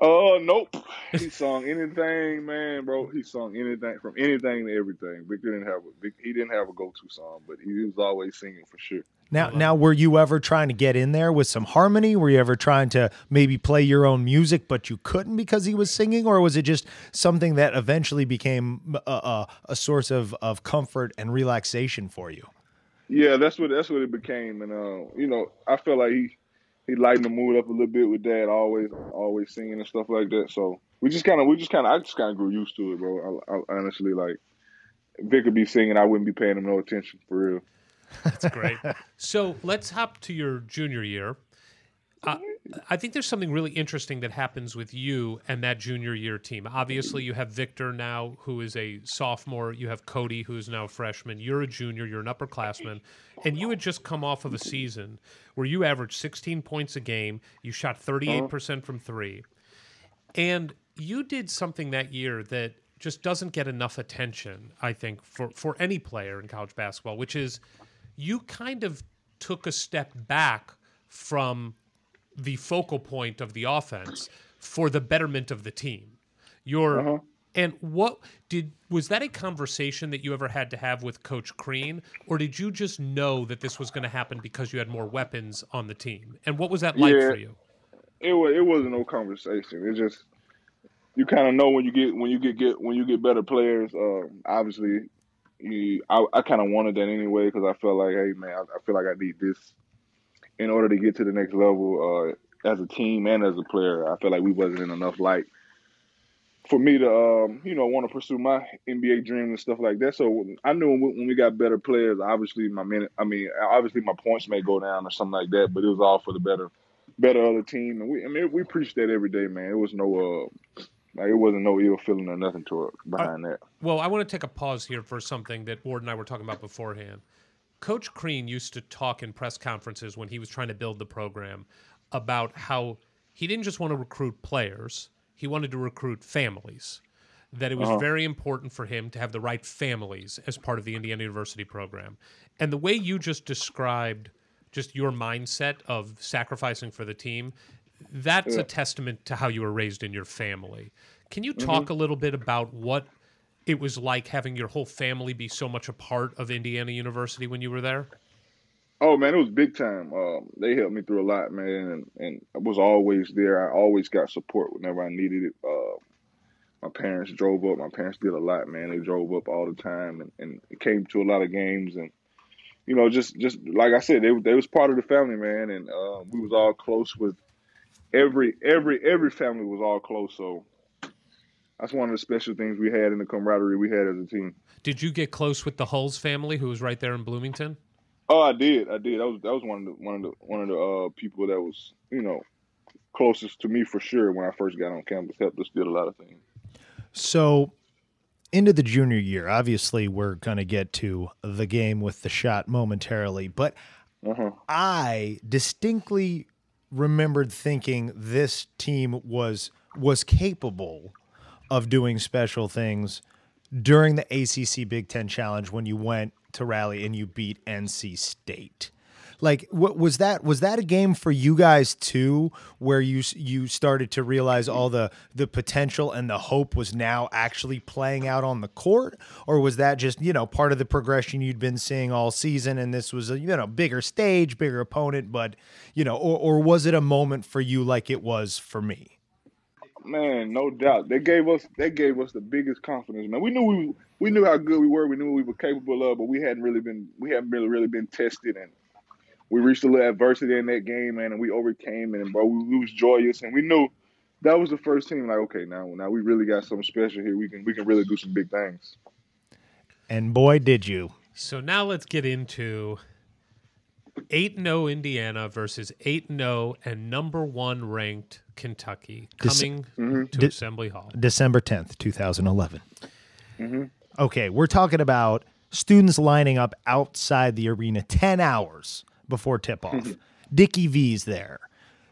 Oh nope. *laughs* He sung anything, man, bro. He sung anything from anything to everything. Victor didn't have a he didn't have a go to song, but he was always singing for sure. Now, now, were you ever trying to get in there with some harmony? Were you ever trying to maybe play your own music, but you couldn't because he was singing, or was it just something that eventually became a, a, a source of, of comfort and relaxation for you? Yeah, that's what that's what it became, and uh, you know, I feel like he he lightened the mood up a little bit with dad always always singing and stuff like that. So we just kind of we just kind of I just kind of grew used to it, bro. I, I, honestly, like Vic would be singing, I wouldn't be paying him no attention for real. That's great. so let's hop to your junior year. Uh, I think there's something really interesting that happens with you and that junior year team. Obviously, you have Victor now, who is a sophomore. You have Cody, who is now a freshman. You're a junior. You're an upperclassman. And you had just come off of a season where you averaged 16 points a game. You shot 38% from three. And you did something that year that just doesn't get enough attention, I think, for, for any player in college basketball, which is you kind of took a step back from the focal point of the offense for the betterment of the team. Your Uh-huh. and what did was that a conversation that you ever had to have with Coach Crean, or did you just know that this was going to happen because you had more weapons on the team? And what was that like Yeah. for you? it was it wasn't no conversation. It just you kind of know when you get when you get get when you get better players. Um, obviously, you I, I kind of wanted that anyway because I felt like, hey man, I, I feel like I need this in order to get to the next level uh, as a team and as a player. I felt like we wasn't in enough light for me to um, you know want to pursue my NBA dream and stuff like that. So I knew when we, when we got better players, obviously my minute, I mean, obviously my points may go down or something like that, but it was all for the better better other team. And we, I mean, we preached that every day, man. It was no, uh, like it wasn't no ill feeling or nothing to it behind that. Well, I want to take a pause here for something that Ward and I were talking about beforehand. Coach Crean used to talk in press conferences when he was trying to build the program about how he didn't just want to recruit players, he wanted to recruit families. That it was Uh-huh. very important for him to have the right families as part of the Indiana University program. And the way you just described just your mindset of sacrificing for the team, that's a testament to how you were raised in your family. Can you talk a little bit about what it was like having your whole family be so much a part of Indiana University when you were there? Oh man, it was big time. Um, they helped me through a lot, man, and, and I was always there. I always got support whenever I needed it. Uh, my parents drove up. My parents did a lot, man. They drove up all the time, and, and it came to a lot of games, and you know, just just like I said, they they was part of the family, man, and uh, we was all close with every every every family was all close. So that's one of the special things we had in the camaraderie we had as a team. Did you get close with the Hulls family who was right there in Bloomington? Oh, I did. I did. That was that was one of the one of the one of the uh, people that was you know closest to me for sure when I first got on campus. Helped us did a lot of things. So into the junior year, obviously we're going to get to the game with the shot momentarily, but Uh-huh. I distinctly remembered thinking this team was was capable of doing special things during the ACC Big 10 Challenge when you went to rally and you beat NC State. Like what was that was that a game for you guys too where you you started to realize all the the potential and the hope was now actually playing out on the court or was that just you know part of the progression you'd been seeing all season and this was a you know bigger stage bigger opponent but you know or or was it a moment for you like it was for me Man, no doubt. They gave us they gave us the biggest confidence, man. We knew we we knew how good we were. We knew what we were capable of, but we hadn't really been we hadn't really really been tested, and we reached a little adversity in that game, man, and we overcame it. And bro, we, we was joyous, and we knew that was the first team. Like, okay, now now we really got something special here. We can we can really do some big things. and boy did you So now let's get into 8 0 Indiana versus 8 0 and number one ranked Kentucky Dis- coming mm-hmm. to Di- Assembly Hall. December 10th, 2011. Mm-hmm. Okay, we're talking about students lining up outside the arena 10 hours before tip off. Mm-hmm. Dickie V's there.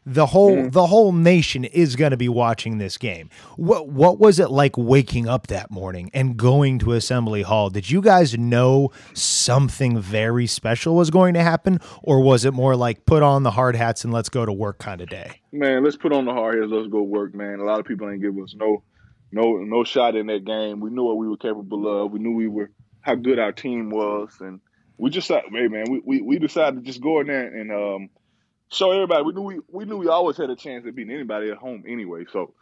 The whole the whole nation is going to be watching this game. What what was it like waking up that morning and going to Assembly Hall? Did you guys know something very special was going to happen or was it more like put on the hard hats and let's go to work kind of day? Man, let's put on the hard hats, Let's go work, man. A lot of people ain't give us no, no, no shot in that game. We knew what we were capable of. We knew we were how good our team was, and we just said, hey, man, we, we, we decided to just go in there and um, show everybody. We knew we, we knew we always had a chance of beating anybody at home anyway. So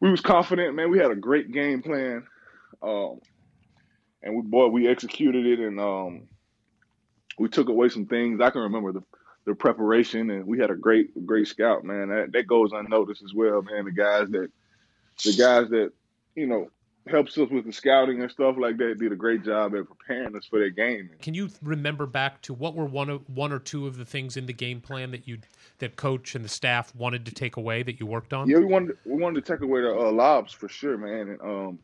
we was confident, man. We had a great game plan, um, and we boy, we executed it, and um, we took away some things. I can remember the the preparation, and we had a great, great scout, man. That that goes unnoticed as well, man. The guys that, the guys that, you know, helps us with the scouting and stuff like that did a great job at preparing us for that game. Can you remember back to what were one of one or two of the things in the game plan that you that coach and the staff wanted to take away that you worked on? Yeah, we wanted we wanted to take away the uh, lobs for sure, man. And um,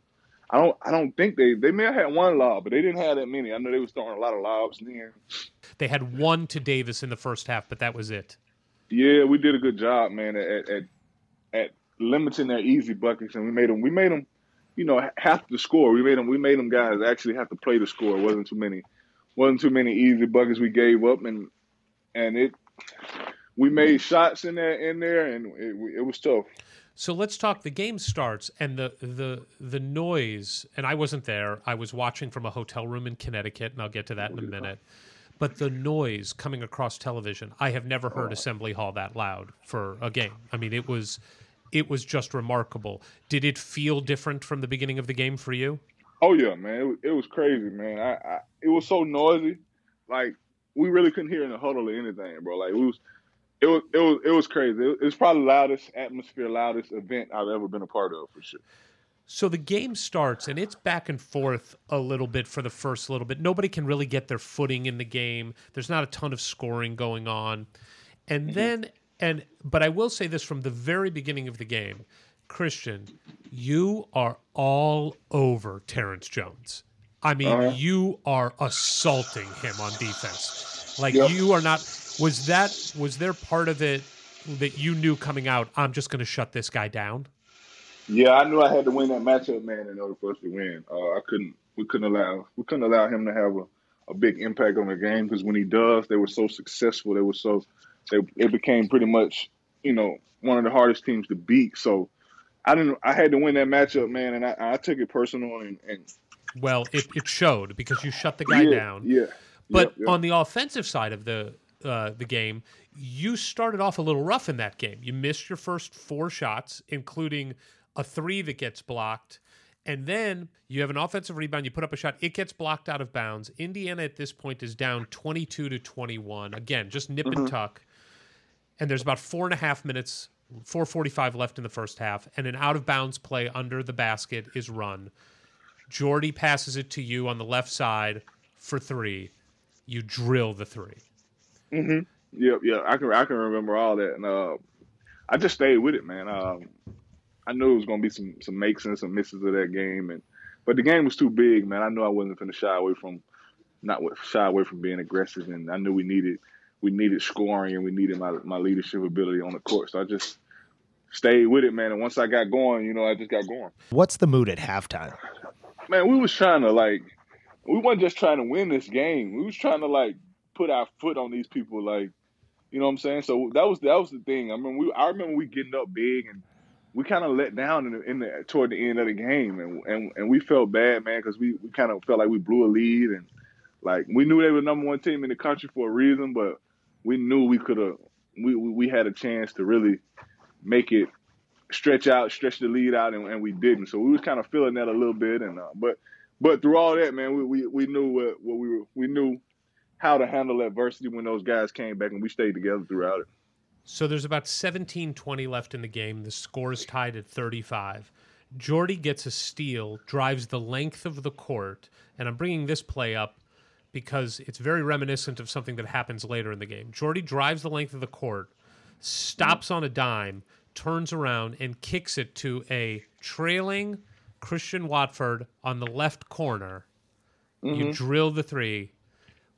I don't I don't think they they may have had one lob, but they didn't have that many. I know they was throwing a lot of lobs then. They had one to Davis in the first half, but that was it. Yeah, we did a good job, man, at at, at limiting their easy buckets, and we made them we made them you know, have to score. We made them. We made them guys actually have to play the score. It wasn't too many, wasn't too many easy buckets we gave up, and and it. We made shots in there, in there, and it, it was tough. So let's talk. The game starts, and the the the noise. And I wasn't there. I was watching from a hotel room in Connecticut, and I'll get to that in a minute. But the noise coming across television, I have never heard oh. Assembly Hall that loud for a game. I mean, it was it was just remarkable. Did it feel different from the beginning of the game for you? Oh yeah, man, it, was- it was crazy, man. I, I it was so noisy, like we really couldn't hear in the huddle or anything, bro. Like we was, it was, it was, it was crazy. It, it was probably the loudest atmosphere, loudest event I've ever been a part of for sure. So the game starts and it's back and forth a little bit for the first little bit. Nobody can really get their footing in the game. There's not a ton of scoring going on. And mm-hmm. then and but I will say this from the very beginning of the game, Christian, you are all over Terrence Jones. I mean, Uh-huh. you are assaulting him on defense. Like Yep. you are not was that was there part of it that you knew coming out, I'm just gonna shut this guy down? Yeah, I knew I had to win that matchup, man, in order for us to win. Uh, I couldn't, we couldn't allow, we couldn't allow him to have a, a big impact on the game because when he does, they were so successful. They were so, they it became pretty much, you know, one of the hardest teams to beat. So I didn't, I had to win that matchup, man, and I, I took it personal and, and Well, it, it showed because you shut the guy yeah, down. Yeah, But Yep, yep. on the offensive side of the uh, the game, you started off a little rough in that game. You missed your first four shots, including a three that gets blocked. And then you have an offensive rebound. You put up a shot. It gets blocked out of bounds. Indiana at this point is down 22 to 21. Again, just nip and tuck. And there's about four and a half minutes, 445 left in the first half. And an out of bounds play under the basket is run. Jordy passes it to you on the left side for three. You drill the three. Yep, yeah, I can I can remember all that, and uh, I just stayed with it, man. Um, I knew it was gonna be some some makes and some misses of that game, and but the game was too big, man. I knew I wasn't gonna shy away from not shy away from being aggressive, and I knew we needed we needed scoring and we needed my my leadership ability on the court. So I just stayed with it, man. And once I got going, you know, I just got going. What's the mood at halftime? Man, we was trying to like we weren't just trying to win this game. We was trying to like put our foot on these people, like you know what I'm saying. So that was that was the thing. I mean, we I remember we getting up big and we kind of let down in the, in the toward the end of the game, and and, and we felt bad, man, because we, we kind of felt like we blew a lead, and like we knew they were the number one team in the country for a reason, but we knew we could have we, we had a chance to really make it stretch out, stretch the lead out, and, and we didn't. So we was kind of feeling that a little bit, and uh, but but through all that, man, we we, we knew what, what we were we knew how to handle adversity when those guys came back, and we stayed together throughout it. So there's about 17 20 left in the game. The score is tied at 35. Jordy gets a steal, drives the length of the court, and I'm bringing this play up because it's very reminiscent of something that happens later in the game. Jordy drives the length of the court, stops on a dime, turns around, and kicks it to a trailing Christian Watford on the left corner. You drill the three.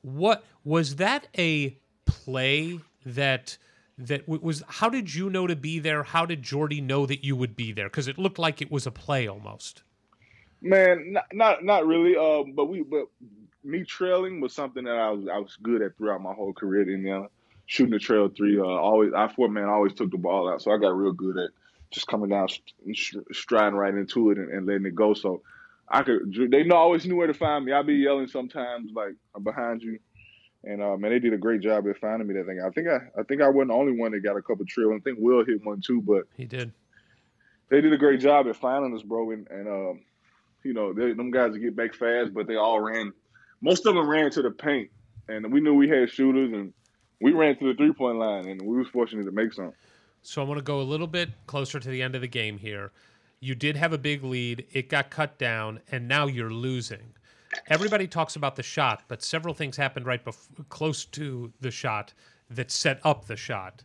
What was that a play that that was? How did you know to be there? How did Jordy know that you would be there? Because it looked like it was a play almost. Man, not not, not really. Um, but we but me trailing was something that I was I was good at throughout my whole career at Indiana. Shooting the trail three, uh, always I four man always took the ball out, so I got real good at just coming down, st- striding right into it and, and letting it go. So I could. They know always knew where to find me. I'd be yelling sometimes like I'm behind you, and uh, man, they did a great job at finding me that thing. I think I I think I wasn't the only one that got a couple trail. I think Will hit one too, but He did. they did a great job at finding us, bro. And, and um, you know, they, them guys get back fast, but they all ran. Most of them ran to the paint, and we knew we had shooters, and we ran to the three point line, and we was fortunate to make some. So I want to go a little bit closer to the end of the game here. You did have a big lead. It got cut down, and now you're losing. Everybody talks about the shot, but several things happened right bef- close to the shot that set up the shot.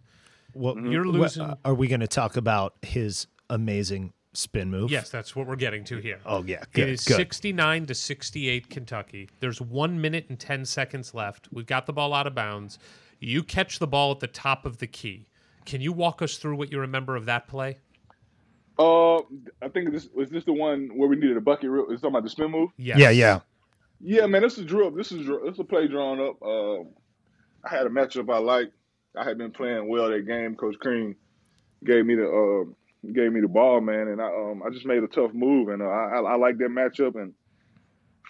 Well, You're wha- losing. uh, are we going to talk about his amazing spin move? Yes, that's what we're getting to here. Oh yeah. It Good. is good. 69 to 68 Kentucky. There's one minute and 10 seconds left. We've got the ball out of bounds. You catch the ball at the top of the key. Can you walk us through what you remember of that play? Uh, I think this was this the one where we needed a bucket. Real, it's talking about the spin move. Yes. Yeah, yeah. Yeah, man, this is drill. This is drill- this is a play drawn up. Uh, I had a matchup I liked. I had been playing well that game. Coach Crean gave me the uh, gave me the ball, man, and I um I just made a tough move, and uh, I I, I like that matchup. And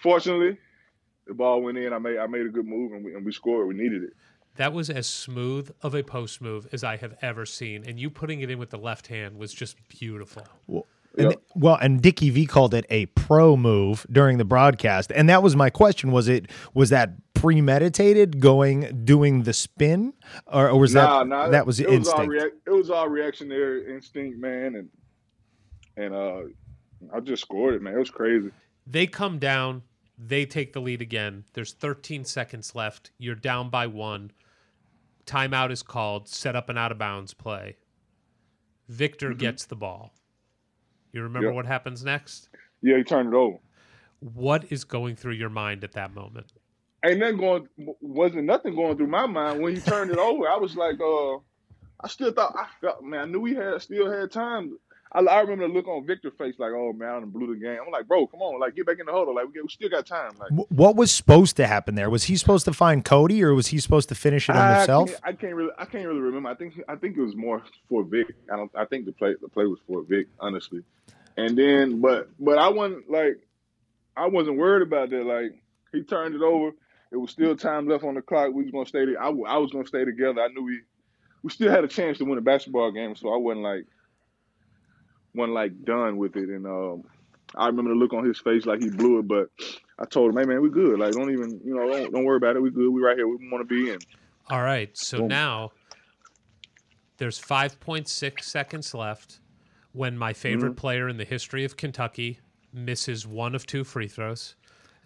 fortunately, the ball went in. I made I made a good move, and we, and we scored. We needed it. That was as smooth of a post move as I have ever seen, and you putting it in with the left hand was just beautiful. And, Yep. well, and Dickie V called it a pro move during the broadcast, and that was my question: was it was that premeditated, going doing the spin, or, or was nah, that nah, that was it was all instinct? it was all reactionary instinct, man, and and uh, I just scored it, man. It was crazy. They come down, they take the lead again. There's 13 seconds left. You're down by one. Timeout is called. Set up an out of bounds play. Victor gets the ball. You remember Yep. what happens next? Yeah, he turned it over. What is going through your mind at that moment? Ain't nothing going wasn't nothing going through my mind when he turned it over. I was like, uh, I still thought I felt man, I knew we had still had time. I, I remember the look on Victor's face, like, oh man, I blew the game. I'm like, bro, come on, like get back in the huddle, like we, we still got time. Like What was supposed to happen there? Was he supposed to find Cody, or was he supposed to finish it on I himself? can't, I can't really, I can't really remember. I think, I think it was more for Vic. I don't, I think the play, the play was for Vic, honestly. And then, but, but I wasn't like, I wasn't worried about that. Like he turned it over. It was still time left on the clock. We was gonna stay. There. I, w- I was gonna stay together. I knew we, we still had a chance to win a basketball game. So I wasn't like, wasn't like done with it. And um, I remember the look on his face like he blew it. But I told him, hey man, we good. Like don't even, you know, don't, don't worry about it. We good. We right here. We want to be in. All right. So Boom. now there's 5.6 seconds left when my favorite Mm-hmm. player in the history of Kentucky misses one of two free throws.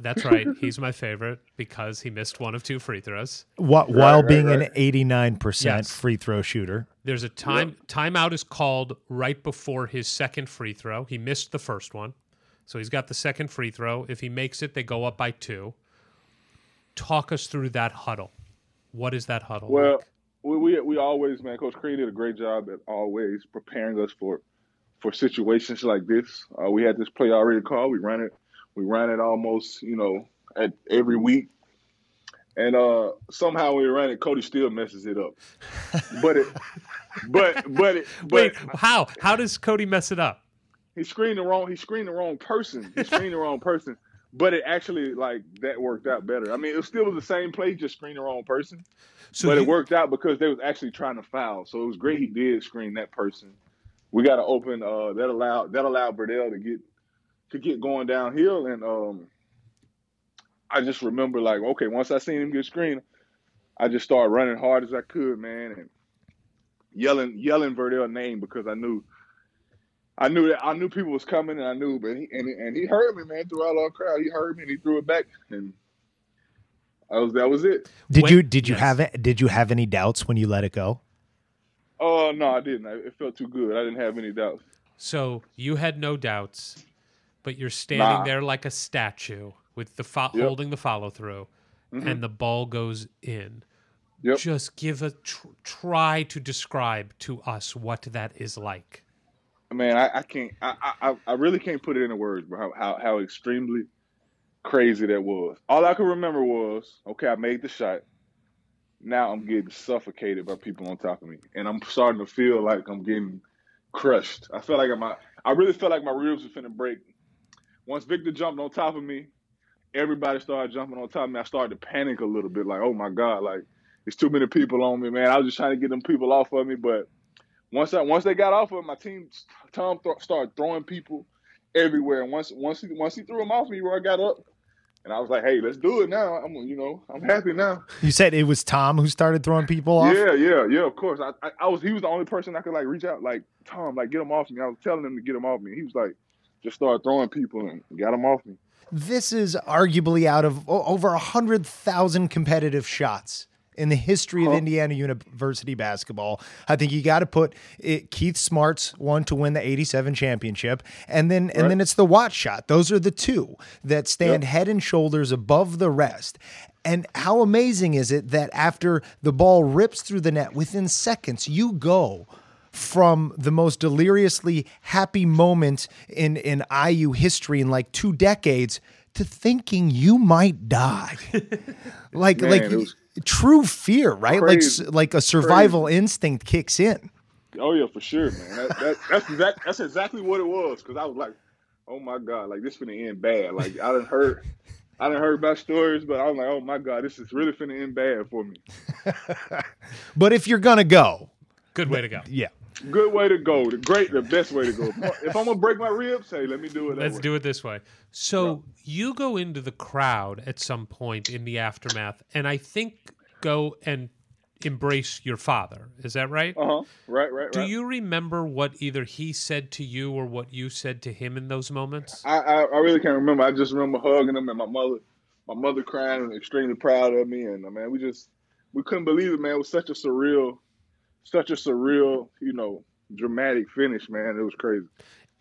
That's right. He's my favorite because he missed one of two free throws. Wha- while right, being right. an eighty-nine percent Yes. free throw shooter. There's a time timeout is called right before his second free throw. He missed the first one. So he's got the second free throw. If he makes it, they go up by two. Talk us through that huddle. What is that huddle? Well, like? we, we we always, man, Coach Crean did a great job at always preparing us for for situations like this. Uh, we had this play already called. We ran it. We ran it almost, you know, at every week. And uh, somehow we ran it, Cody still messes it up. But it, *laughs* but but it, but Wait, how? How does Cody mess it up? he screened the wrong. He screened the wrong person. He screened the wrong person. But it actually like that worked out better. I mean, it still was the same play, just screened the wrong person. So but you- it worked out because they was actually trying to foul. So it was great he did screen that person. We got to open uh, that allowed that allowed Verdell to get to get going downhill, and um, I just remember like okay, once I seen him get screened, I just started running hard as I could, man, and yelling yelling Verdell's name because I knew. I knew that I knew people was coming, and I knew, but he and, and he heard me, man, throughout all the crowd. He heard me, and he threw it back, and I was that was it. Did When- you did you yes. have it? Did you have any doubts when you let it go? Oh no, I didn't. I, it felt too good. I didn't have any doubts. So you had no doubts, but you're standing Nah. there like a statue with the fo- Yep. holding the follow through, mm-hmm. and the ball goes in. Yep. Just give a tr- try to describe to us what that is like. Man, I, I can't. I, I I really can't put it into words, bro. How, how how extremely crazy that was. All I could remember was, okay, I made the shot. Now I'm getting suffocated by people on top of me, and I'm starting to feel like I'm getting crushed. I feel like my, I really felt like my ribs were finna break. Once Victor jumped on top of me, everybody started jumping on top of me. I started to panic a little bit, like, oh my god, like it's too many people on me, man. I was just trying to get them people off of me, but once I once they got off of it, my team, Tom th- started throwing people everywhere. And once once he once he threw them off me, Roy got up, and I was like, "Hey, let's do it now." I'm you know I'm happy now. You said it was Tom who started throwing people off. Yeah, yeah, yeah. Of course, I, I I was he was the only person I could like reach out like Tom, like get him off me. I was telling him to get him off me. He was like, just start throwing people and got them off me. This is arguably out of over a hundred thousand competitive shots in the history of. Indiana University basketball. I think you got to put it, Keith Smart's one to win the '87 championship, and then and then it's the Wat shot. Those are the two that stand Yep. head and shoulders above the rest. And how amazing is it that after the ball rips through the net within seconds, you go from the most deliriously happy moment in in IU history in like two decades to thinking you might die. *laughs* like Man, like was true fear, right? Like crazy. like a survival instinct kicks in. Oh yeah, for sure, man. That, that, that's exact, that's exactly what it was. Cause I was like, oh my god, like this finna end bad. Like I didn't heard, I didn't heard about stories, but I was like, oh my god, this is really finna end bad for me. *laughs* But if you're gonna go, Good way to go. yeah. Good way to go. The great, the best way to go. If I'm gonna break my ribs, hey, let me do it. Let's way. do it this way. So you go into the crowd at some point in the aftermath, and I think go and embrace your father. Is that right? Uh huh. Right, right, right. Do you remember what either he said to you or what you said to him in those moments? I, I I really can't remember. I just remember hugging him and my mother, my mother crying and extremely proud of me. And uh, man, we just we couldn't believe it, man. It was such a surreal, such a surreal, you know, dramatic finish, man. It was crazy.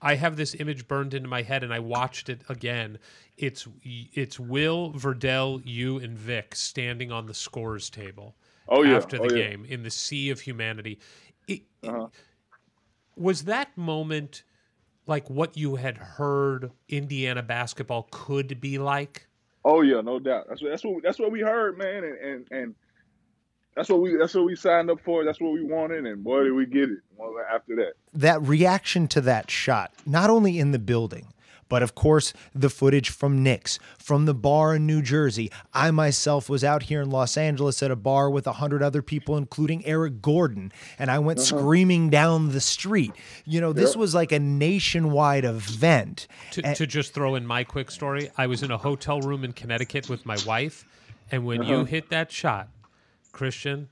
I have this image burned into my head, and I watched it again. It's it's Will Verdell, you, and Vic standing on the scores table Oh yeah. after the oh, yeah. game in the sea of humanity. It, Uh-huh. was that moment like what you had heard Indiana basketball could be like? Oh yeah, no doubt. That's what that's what that's what we heard, man, and and, and that's what we that's what we signed up for. That's what we wanted, and boy, did we get it. After that, that reaction to that shot, not only in the building, but of course the footage from Nick's, from the bar in New Jersey. I myself was out here in Los Angeles at a bar with a hundred other people, including Eric Gordon, and I went uh-huh. screaming down the street. You know, this Yeah. was like a nationwide event. To, to just throw in my quick story, I was in a hotel room in Connecticut with my wife, and when you uh-huh. hit that shot, Christian,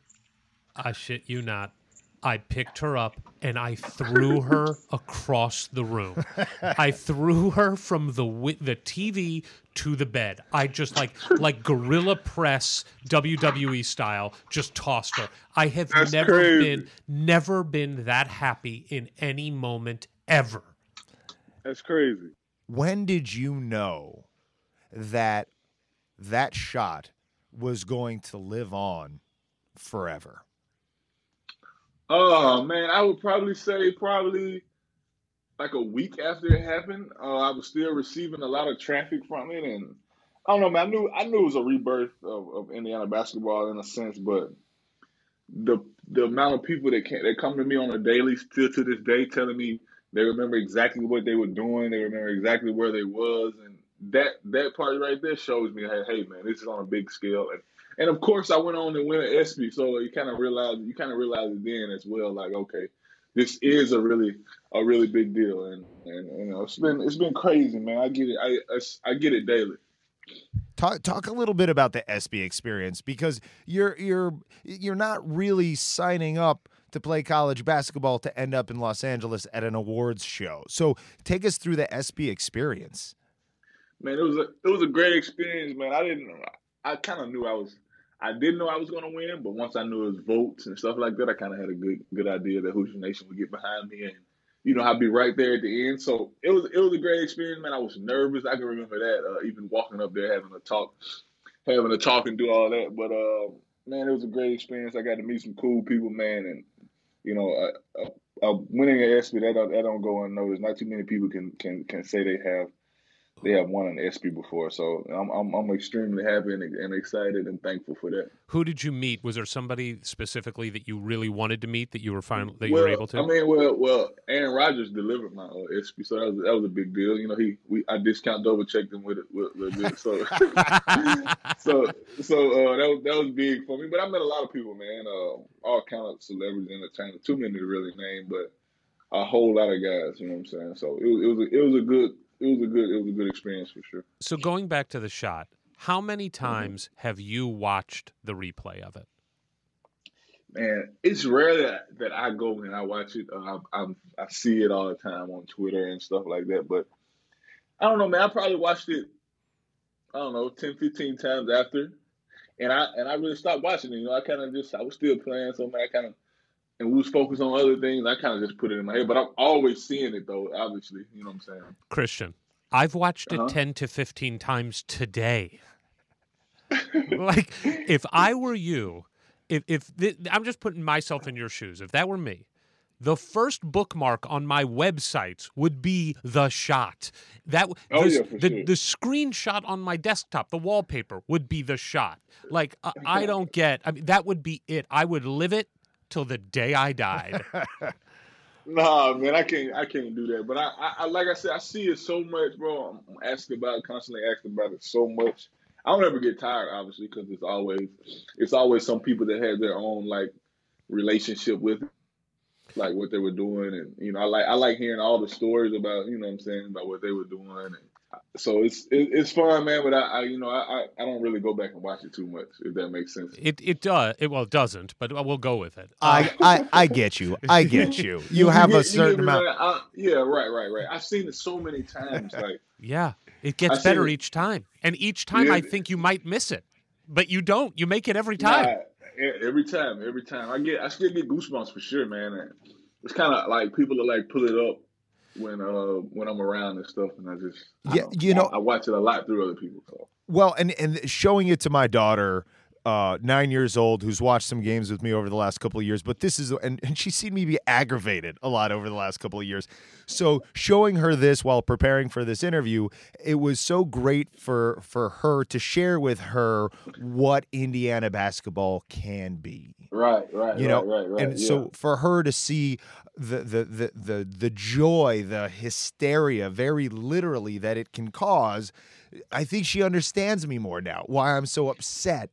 I shit you not, I picked her up and I threw her *laughs* across the room. *laughs* I threw her from the wi- the TV to the bed. I just like like gorilla press WWE style, just tossed her. I have That's never crazy. been never been that happy in any moment ever. that's crazy. When did you know that that shot was going to live on forever? Oh man, I would probably say probably like a week after it happened. Uh, I was still receiving a lot of traffic from it, and I don't know, man. I knew I knew it was a rebirth of, of Indiana basketball in a sense, but the the amount of people that can that come to me on a daily, still to this day, telling me they remember exactly what they were doing, they remember exactly where they was, and that that part right there shows me, hey, hey man, this is on a big scale, and and of course I went on to win an ESPY, so you kind of realize you kind of realize it then as well, like okay, this is a really a really big deal, and and you know it's been it's been crazy, man. I get it, I I, I get it daily. Talk talk a little bit about the ESPY experience because you're you're you're not really signing up to play college basketball to end up in Los Angeles at an awards show. So take us through the ESPY experience. Man, it was a it was a great experience, man. I didn't I kind of knew I was I didn't know I was gonna win, but once I knew it was votes and stuff like that, I kind of had a good good idea that Hoosier Nation would get behind me, and you know I'd be right there at the end. So it was it was a great experience, man. I was nervous. I can remember that, uh, even walking up there having a talk, having a talk and do all that. But uh, man, it was a great experience. I got to meet some cool people, man, and you know, uh, uh, uh, winning an ESPY that don't, that don't go unnoticed. Not too many people can can can say they have they have won an ESPY before. So I'm I'm, I'm extremely happy and, and excited and thankful for that. Who did you meet? Was there somebody specifically that you really wanted to meet that you were finally that you were able to? I mean, well, well, Aaron Rodgers delivered my uh, ESPY, so that was that was a big deal. You know, he we I discount double checked him with it with, with it. So *laughs* so so uh, that was that was big for me. But I met a lot of people, man. Uh, all kind of celebrities, entertainers. Too many to really name, but a whole lot of guys. You know what I'm saying? So it was it was a, it was a good it was a good it was a good experience for sure. so going back to the shot, how many Mm-hmm. times have you watched the replay of it? Man, it's rare that, that I go and I watch it. Uh, I, I I see it all the time on Twitter and stuff like that. But I don't know, man. I probably watched it. I don't know, 10, 15 times after, and I and I really stopped watching it. You know, I kind of just I was still playing, so man, I kind of and we was focused on other things. I kind of just put it in my head, but I'm always seeing it though. Obviously, you know what I'm saying. Christian, I've watched it Uh-huh. 10 to 15 times today. *laughs* like if I were you, if if th- I'm just putting myself in your shoes, if that were me, the first bookmark on my websites would be the shot. That Oh, the, yeah, the, sure. the screenshot on my desktop, the wallpaper would be the shot. Like I, I *laughs* don't get. I mean, that would be it. I would live it till the day I died. *laughs* Nah, man, I can't. I can't do that. But I, I, I like I said, I see it so much, bro. I'm asking about it, constantly asking about it so much. I don't ever get tired, obviously, because it's always, it's always some people that have their own like relationship with, it, like what they were doing, and you know, I like, I like hearing all the stories about, you know, what I'm saying about what they were doing, and so it's, it, it's fun, man. But I, I you know, I, I, I don't really go back and watch it too much, if that makes sense. it it does. It well it doesn't, but we'll go with it. I, um, I I get you. I get *laughs* you. You have get- a certain amount. man? I- yeah, right, right, right. I've seen it so many times, *laughs* like. Yeah, it I gets see better it. each time, and each time Yeah. I think you might miss it, but you don't. You make it every time. Nah, every time, every time. I get, I still get goosebumps for sure, man. And it's kind of like people are like pull it up when uh when I'm around and stuff, and I just Yeah, don't- you know- I, I watch it a lot through other people. So. Well, and and showing it to my daughter, uh, nine years old, who's watched some games with me over the last couple of years. But this is, and, and she's seen me be aggravated a lot over the last couple of years. So showing her this while preparing for this interview, it was so great for for her to share with her what Indiana basketball can be. Right, right, you right, know right, right. and yeah. so for her to see the, the the the the joy the hysteria very literally that it can cause i think she understands me more now why i'm so upset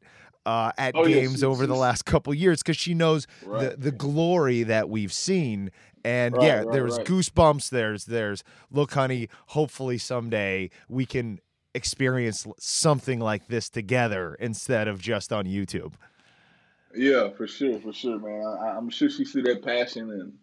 uh, at Oh, games she- over the she's- last couple years because she knows the, Right. the glory that we've seen and Right, yeah right, there's goosebumps there's there's look honey hopefully someday we can experience something like this together instead of just on youtube yeah, for sure, for sure, man. I, I'm sure she see that passion and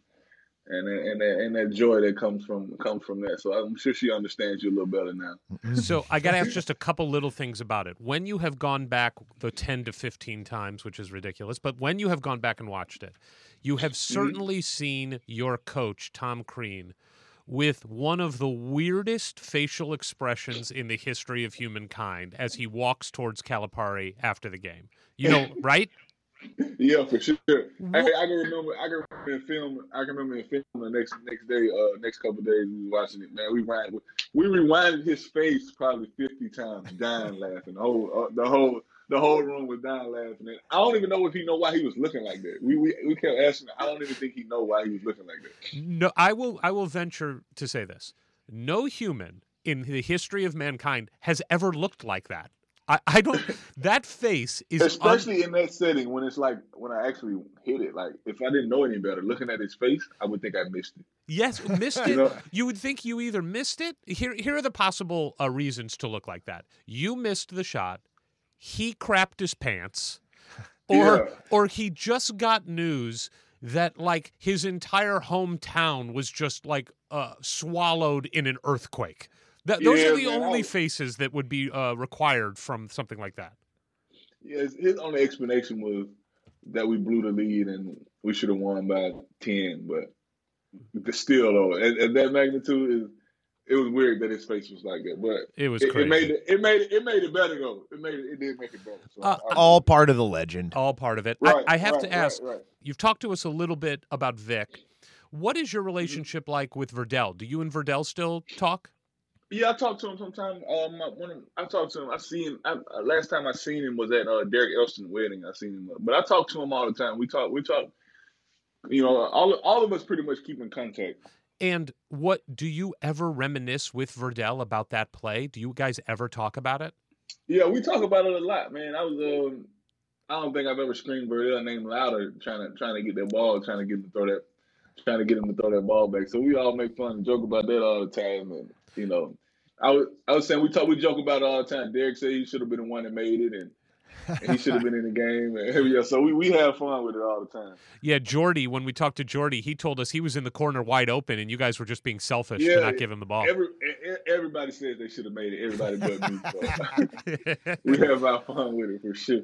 and that- and that, and that joy that comes from comes from that. So I'm sure she understands you a little better now. Mm-hmm. So I got to ask just a couple little things about it. When you have gone back the 10 to 15 times, which is ridiculous, but when you have gone back and watched it, you have mm-hmm. certainly seen your coach, Tom Crean, with one of the weirdest facial expressions in the history of humankind as he walks towards Calipari after the game. You know, *laughs* right? Yeah, for sure. I, I can remember. I can remember in film. I can remember in film the next next day, uh, next couple of days we was watching it. Man, we rewind, we rewinded his face probably fifty times, dying laughing. The whole uh, the whole the whole room was dying laughing. And I don't even know if he know why he was looking like that. We we, we kept asking. I don't even think he know why he was looking like that. No, I will. I will venture to say this: no human in the history of mankind has ever looked like that. I, I don't. That face is un- Especially in that setting when it's like when I actually hit it. Like if I didn't know any better, looking at his face, I would think I missed it. Yes, *laughs* missed You it. know? You would think you either missed it. Here, here are the possible uh, reasons to look like that. You missed the shot. He crapped his pants, *laughs* or Yeah. or he just got news that like his entire hometown was just like uh, swallowed in an earthquake. That, those Yeah, are the man, only was- faces that would be uh, required from something like that. Yeah, his- his only explanation was that we blew the lead and we should have won by ten. But but still, though, at, at that magnitude, is it was weird that his face was like that. But It was it, crazy. it made it, it made it, it made it better though. It made it, it did make it better. So Uh, I- all part of the legend all part of it. right, I, I have right, to ask. right. You've talked to us a little bit about Vic. What is Mm-hmm. your relationship like with Verdell? Do you and Verdell still talk? Yeah, I talked to him sometime. Um, when I talked to him, I seen I, uh, last time I seen him was at uh, Derek Elston's wedding. I seen him, but I talk to him all the time. We talk, we talk. You know, all all of us pretty much keep in contact. And what do you ever reminisce with Verdell about that play? Do you guys ever talk about it? Yeah, we talk about it a lot, man. I was um, I don't think I've ever screamed Verdell name louder, trying to trying to get that ball, trying to get him to throw that, trying to get him to throw that ball back. So we all make fun and joke about that all the time, and you know, I was I was saying we talk we joke about it all the time. Derek said he should have been the one that made it, and, and he should have been in the game. And, yeah, so we, we have fun with it all the time. Yeah, Jordy, when we talked to Jordy, he told us he was in the corner wide open and you guys were just being selfish to not give him the ball. Every everybody says they should have made it. Everybody but me. *laughs* We have our fun with it for sure.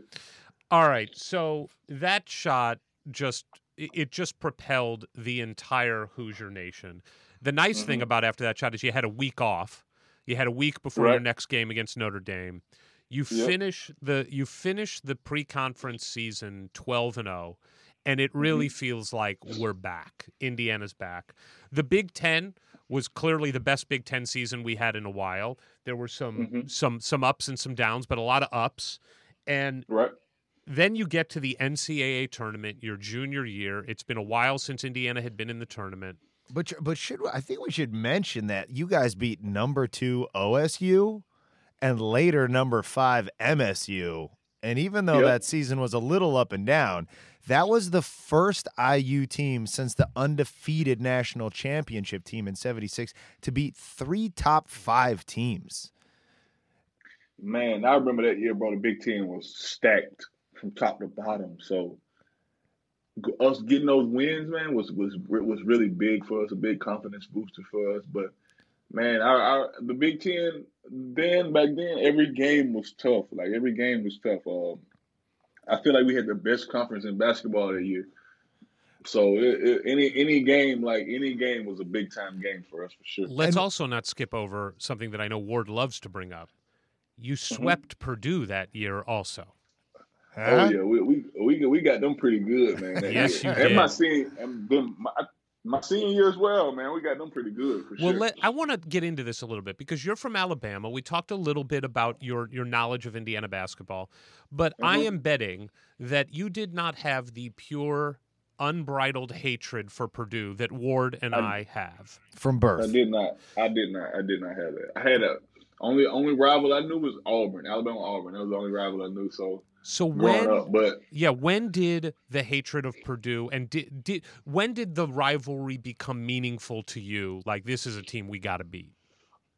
All right. So that shot just it just propelled the entire Hoosier nation. The nice thing Mhm. about after that shot is you had a week off. You had a week before your next game against Notre Dame. You Yep. finish the you finish the pre-conference season 12 and 0 and it really feels like we're back. Indiana's back. The Big Ten was clearly the best Big Ten season we had in a while. There were some Mhm. some some ups and some downs, but a lot of ups. And Right. then you get to the NCAA tournament, your junior year. It's been a while since Indiana had been in the tournament. But but should I think we should mention that you guys beat number two OSU and later number five MSU. And even though Yep. that season was a little up and down, that was the first IU team since the undefeated national championship team in 76 to beat three top five teams. Man, I remember that year, bro. The Big Ten was stacked from top to bottom. So us getting those wins, man, was was was really big for us. A big confidence booster for us. But man, our, our the Big Ten then back then, every game was tough. Like every game was tough. Um, I feel like we had the best conference in basketball that year. So it, it, any any game, like any game, was a big time game for us for sure. Let's And- also not skip over something that I know Ward loves to bring up. You Mm-hmm. swept Purdue that year also. Oh yeah, we we we we got them pretty good, man. that Yes, year. you And my senior, and then my, my senior year as well, man. We got them pretty good for Well, sure. let, I want to get into this a little bit because you're from Alabama. We talked a little bit about your your knowledge of Indiana basketball, but I Mhm. am betting that you did not have the pure, unbridled hatred for Purdue that Ward and I, I- have. From birth. I did not. I did not. I did not have that. I had a only only rival I knew was Auburn, Alabama Auburn. That was the only rival I knew. So So when, up, but yeah, when did the hatred of Purdue and did, did when did the rivalry become meaningful to you? Like this is a team we got to beat.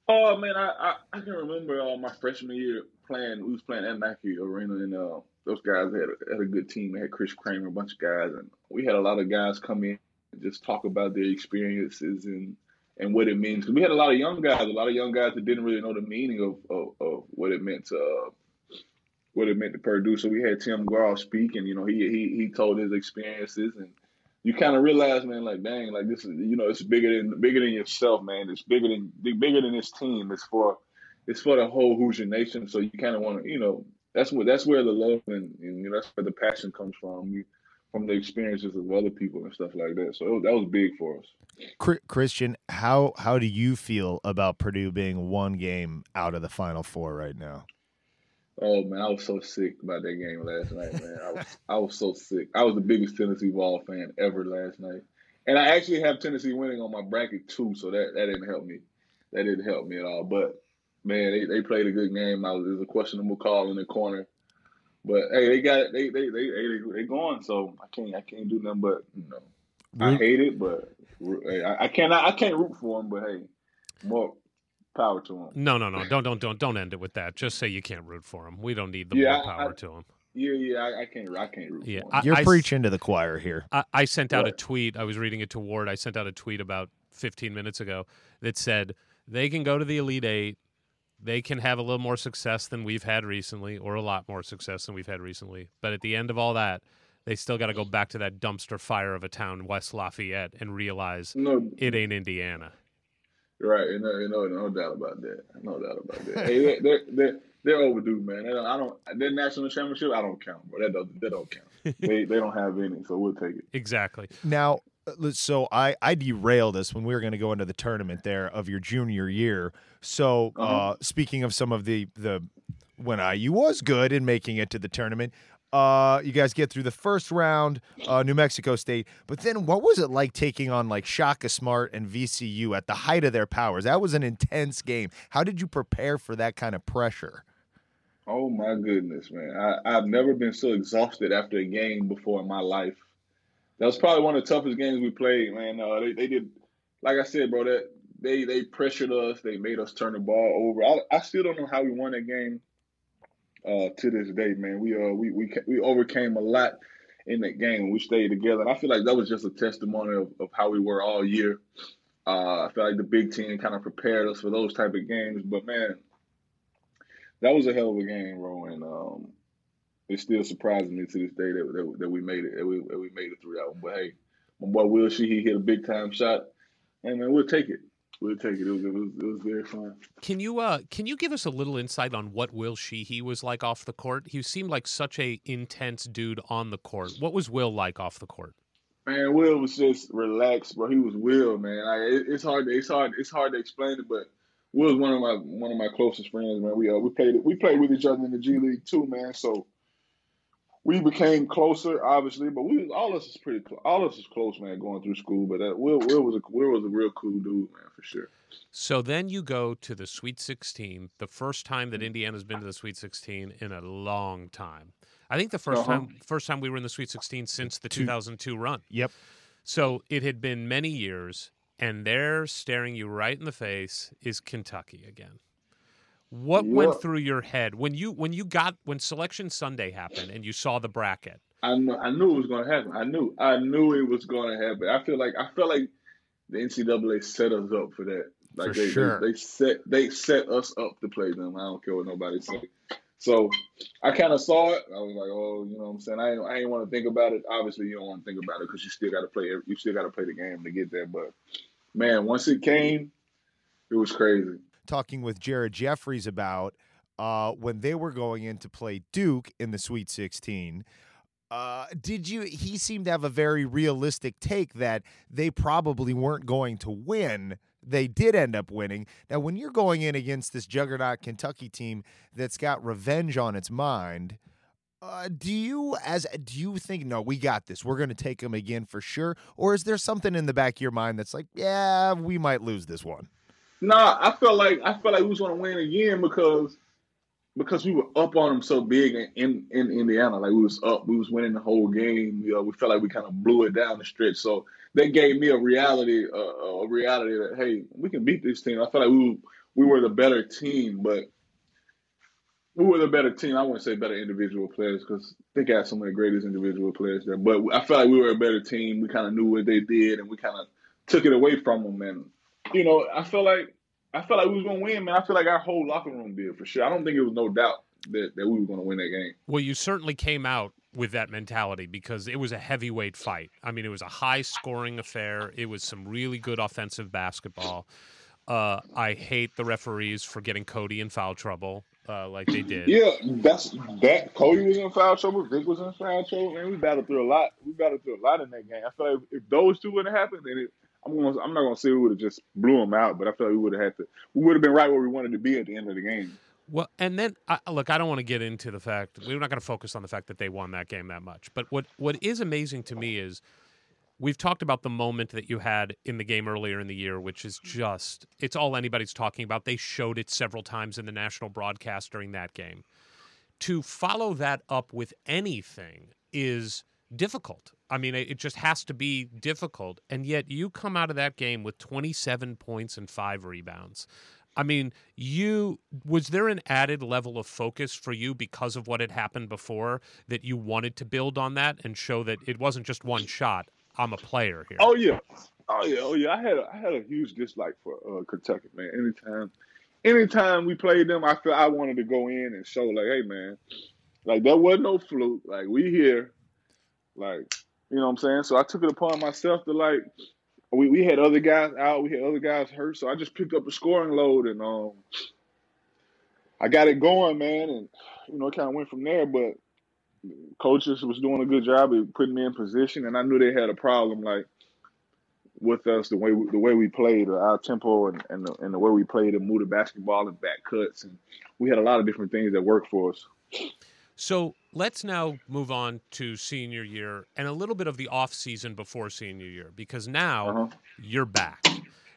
oh man, I I, I can remember uh, my freshman year playing. We was playing at Mackey Arena, and uh, those guys had a, had a good team. They had Chris Kramer, a bunch of guys, and we had a lot of guys come in and just talk about their experiences and and what it means. 'Cause we had a lot of young guys, a lot of young guys that didn't really know the meaning of of, of what it meant to. Uh, what it meant to Purdue. So we had Tim Garl speak, and you know, he he he told his experiences, and you kind of realize, man, like dang, like this is you know, it's bigger than bigger than yourself, man. It's bigger than bigger than this team. It's for it's for the whole Hoosier Nation. So you kind of want to, you know, that's what that's where the love and, and you know, that's where the passion comes from. You, from the experiences of other people and stuff like that. So that was big for us. Christian, how how do you feel about Purdue being one game out of the Final Four right now? Oh man, I was so sick about that game last night, man. I was I was so sick. I was the biggest Tennessee ball fan ever last night, and I actually have Tennessee winning on my bracket too, so that that didn't help me. That didn't help me at all. But man, they, they played a good game. I was there's a questionable call in the corner, but hey, they got it. They they they they they going. So I can't I can't do nothing but you know I hate it, but hey, I, I cannot I can't root for them. But hey, more power to them. No, no, no. Don't don't don't don't end it with that. Just say you can't root for them. We don't need the Yeah, more power I- to them. Yeah, yeah, I, I can't I can't root Yeah, for 'em. I- You're s- preaching to the choir here. I, I sent out a tweet. I was reading it to Ward. I sent out a tweet about 15 minutes ago that said they can go to the Elite Eight. They can have a little more success than we've had recently, or a lot more success than we've had recently. But at the end of all that, they still got to go back to that dumpster fire of a town, West Lafayette, and realize No, it ain't Indiana. Right, you know, you know, no doubt about that. No doubt about that. hey, they- they're they're they're overdue, man. They don't, I don't. Their national championship, I don't count, bro. That doesn't. That don't count. *laughs* they they don't have any, so we'll take it. Exactly. Now, uh, so I I derailed us when we were going to go into the tournament there of your junior year. So, uh Uh-huh. speaking of some of the the when IU was good in making it to the tournament, uh, you guys get through the first round, uh, New Mexico State. But then, what was it like taking on like Shaka Smart and VCU at the height of their powers? That was an intense game. How did you prepare for that kind of pressure? Oh my goodness, man! I, I've never been so exhausted after a game before in my life. That was probably one of the toughest games we played, man. Uh, they they did, like I said, bro. That they they pressured us. They made us turn the ball over. I, I still don't know how we won that game. Uh, to this day, man, we uh we we we overcame a lot in that game. We stayed together, and I feel like that was just a testimony of, of how we were all year. Uh, I feel like the Big Ten kind of prepared us for those type of games. But man, that was a hell of a game, bro, and um, it still surprises me to this day that, that, that we made it that we, that we made it through that one. But hey, my boy Will, Sheehey hit a big time shot, and man, we'll take it. We'll take it. It was, it was it was very fun. Can you uh can you give us a little insight on what Will Sheehey was like off the court? He seemed like such a intense dude on the court. What was Will like off the court? Man, Will was just relaxed, bro. He was Will, man. Like it, it's hard, to, it's hard, it's hard to explain it, but Will's one of my one of my closest friends, man. We uh, we played we played with each other in the G League too, man. So we became closer, obviously, but we all of us is pretty close. All of us is close, man, going through school. But uh, Will Will was a Will was a real cool dude, man, for sure. So then you go to the Sweet 16, the first time that Indiana's been to the Sweet 16 in a long time. I think the 1st Uh-huh. time first time we were in the Sweet 16 since the 2002 run. Yep. So it had been many years, and there, staring you right in the face, is Kentucky again. What Yeah. went through your head when you when you got when Selection Sunday happened and you saw the bracket? I knew I knew it was gonna happen. I knew I knew it was gonna happen. I feel like I felt like the NCAA set us up for that. Like For they, sure. they, they set they set us up to play them. I don't care what nobody say. So I kind of saw it. I was like, oh, you know what I'm saying? I ain't, I ain't want to think about it. Obviously, you don't want to think about it because you still got to play. You still got to play the game to get there. But man, once it came, it was crazy. Talking with Jared Jeffries about uh, when they were going in to play Duke in the Sweet 16. Uh, did you? He seemed to have a very realistic take that they probably weren't going to win. They did end up winning. Now, when you're going in against this juggernaut Kentucky team that's got revenge on its mind, uh, do you as do you think no, we got this. We're going to take them again for sure, or is there something in the back of your mind that's like, yeah, we might lose this one? Nah, I felt like I felt like we was gonna win again because because we were up on them so big in, in, in Indiana. Like we was up, we was winning the whole game. You know, we felt like we kind of blew it down the stretch. So that gave me a reality, uh, a reality that hey, we can beat this team. I felt like we we were the better team, but we were the better team. I wouldn't say better individual players because they got some of the greatest individual players there. But I felt like we were a better team. We kind of knew what they did, and we kind of took it away from them. And you know, I felt like I felt like we was gonna win, man. I feel like our whole locker room did for sure. I don't think it was no doubt that, that we were gonna win that game. Well, you certainly came out with that mentality because it was a heavyweight fight. I mean, it was a high scoring affair. It was some really good offensive basketball. Uh, I hate the referees for getting Cody in foul trouble uh, like they did. Yeah, that's that. Cody was in foul trouble. Vic was in foul trouble. Man, we battled through a lot. We battled through a lot in that game. I feel like if those two wouldn't happen, then it, I'm gonna, I'm not gonna say we would have just blew them out, but I feel like we would have had to. We would have been right where we wanted to be at the end of the game. Well, and then I, look, I don't want to get into the fact we're not going to focus on the fact that they won that game that much. But what what is amazing to me is we've talked about the moment that you had in the game earlier in the year, which is just it's all anybody's talking about. They showed it several times in the national broadcast during that game. To follow that up with anything is difficult. I mean, it just has to be difficult. And yet you come out of that game with 27 points and five rebounds. I mean, you was there an added level of focus for you because of what had happened before that you wanted to build on that and show that it wasn't just one shot. I'm a player here. Oh yeah, oh yeah, oh yeah. I had a, I had a huge dislike for uh, Kentucky, man. Anytime, anytime we played them, I felt I wanted to go in and show like, hey man, like that wasn't no fluke. Like we here, like you know what I'm saying. So I took it upon myself to like. We, we had other guys out, we had other guys hurt, so I just picked up a scoring load and um, I got it going, man, and you know, it kind of went from there. But coaches was doing a good job of putting me in position, and I knew they had a problem like with us the way we, the way we played, our tempo, and and the, and the way we played and moved the basketball and back cuts, and we had a lot of different things that worked for us. So let's now move on to senior year and a little bit of the off season before senior year because now Uh-huh. you're back.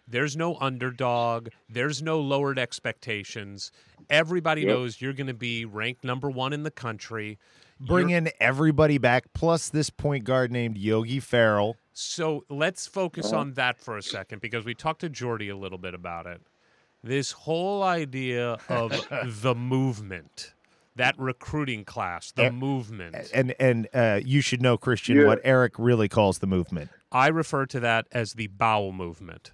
There's no underdog. There's no lowered expectations. Everybody Yep. knows you're going to be ranked number one in the country. Bring You're- in everybody back, plus this point guard named Yogi Ferrell. So let's focus Uh-huh. on that for a second because we talked to Jordy a little bit about it. This whole idea of *laughs* the movement, that recruiting class, the Eh, movement. And and uh, you should know, Christian, Yeah. what Eric really calls the movement. I refer to that as the bowel movement.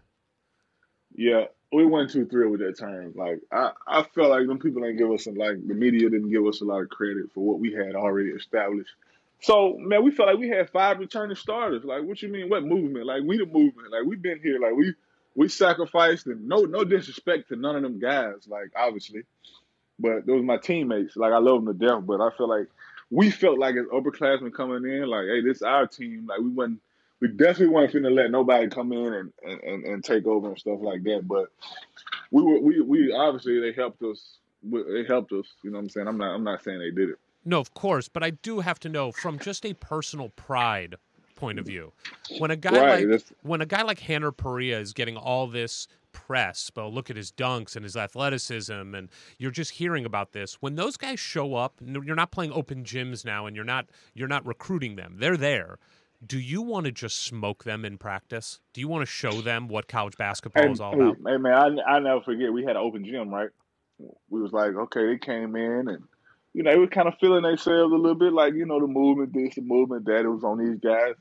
Yeah, we went too thrilled with that term. Like I, I felt like them people didn't give us a, like the media didn't give us a lot of credit for what we had already established. So man, we felt like we had five returning starters. Like what you mean? What movement? Like we the movement. Like we've been here. Like we we sacrificed, and no no disrespect to none of them guys, like obviously, but those my teammates. Like I love them to death, but I feel like we felt like as upperclassmen coming in, like hey, this is our team. Like we wasn't, we definitely weren't finna let nobody come in and, and, and, take over and stuff like that. But we were we we obviously they helped us. They helped us. You know what I'm saying? I'm not I'm not saying they did it. No, of course, but I do have to know from just a personal pride point of view. When a guy right, like when a guy like Hanner Perea is getting all this press, but look at his dunks and his athleticism, and you're just hearing about this. When those guys show up, you're not playing open gyms now, and you're not you're not recruiting them. They're there. Do you want to just smoke them in practice? Do you want to show them what college basketball hey, is all about? Hey man, I I never forget we had an open gym, right? We was like, okay, they came in and you know, they were kind of feeling themselves a little bit like, you know, the movement this, the movement that. It was on these guys,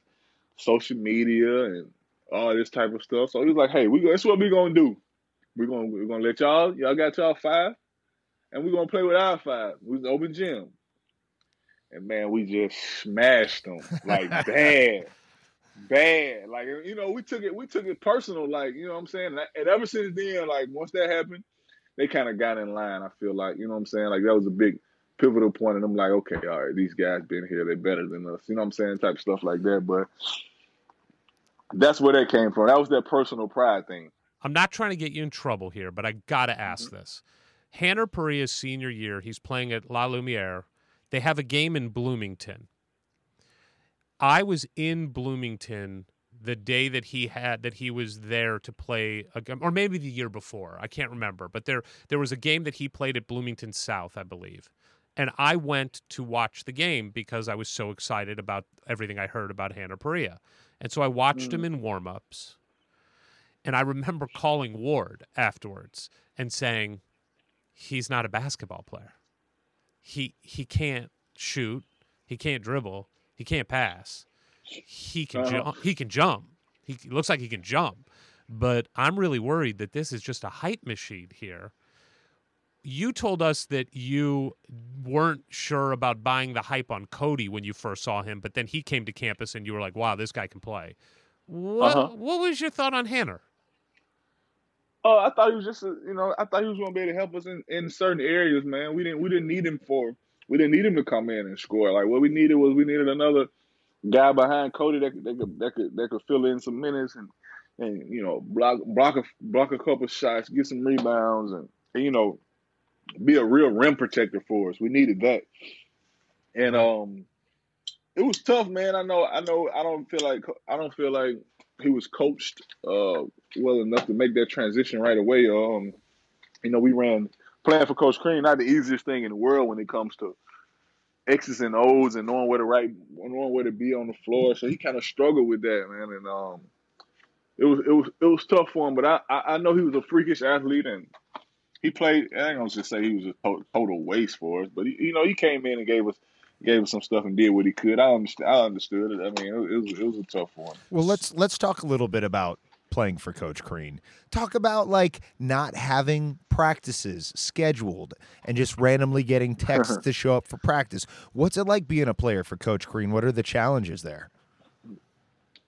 social media and all this type of stuff. So he was like, hey, we that's what we gonna do. We're gonna we're gonna let y'all, y'all got y'all five, and we're gonna play with our five. We was open gym. And man, we just smashed them like *laughs* bad. Bad. Like you know, we took it we took it personal, like, you know what I'm saying? And ever since then, like once that happened, they kind of got in line, I feel like, you know what I'm saying? Like that was a big pivotal point, and I'm like, okay, all right, these guys been here, they're better than us. You know what I'm saying? Type stuff like that. But that's where that came from. That was that personal pride thing. I'm not trying to get you in trouble here, but I gotta ask mm-hmm. this. Hanner Perea's senior year, he's playing at La Lumiere. They have a game in Bloomington. I was in Bloomington the day that he had that he was there to play a, or maybe the year before i can't remember but there there was a game that he played at bloomington south i believe and I went to watch the game because I was so excited about everything I heard about Hanner Perea. And so I watched mm. him in warmups. And I remember calling Ward afterwards and saying, he's not a basketball player. He he can't shoot, he can't dribble, he can't pass. He can uh-huh. jump. He can jump. He looks like he can jump. But I'm really worried that this is just a hype machine here you told us that you weren't sure about buying the hype on Cody when you first saw him, but then he came to campus and you were like, "Wow, this guy can play." What uh-huh. What was your thought on Hanner? Oh, I thought he was just, a, you know, I thought he was going to be able to help us in, in certain areas, man. We didn't we didn't need him for we didn't need him to come in and score. Like what we needed was we needed another guy behind Cody that, that could that could that could fill in some minutes and and you know block block a block a couple shots, get some rebounds, and, and you know be a real rim protector for us. We needed that. And um it was tough, man. I know I know I don't feel like I don't feel like he was coached uh well enough to make that transition right away. Um you know, we ran playing for Coach Crean, not the easiest thing in the world when it comes to X's and O's and knowing where to right knowing where to be on the floor. So he kind of struggled with that, man. And um it was it was it was tough for him, but I, I, I know he was a freakish athlete and he played. I ain't gonna just say he was a total waste for us, but he, you know he came in and gave us gave us some stuff and did what he could. I understand. I understood it. I mean, it, it, was it was a tough one. Well, let's let's talk a little bit about playing for Coach Crean. Talk about like not having practices scheduled and just randomly getting texts *laughs* to show up for practice. What's it like being a player for Coach Crean? What are the challenges there?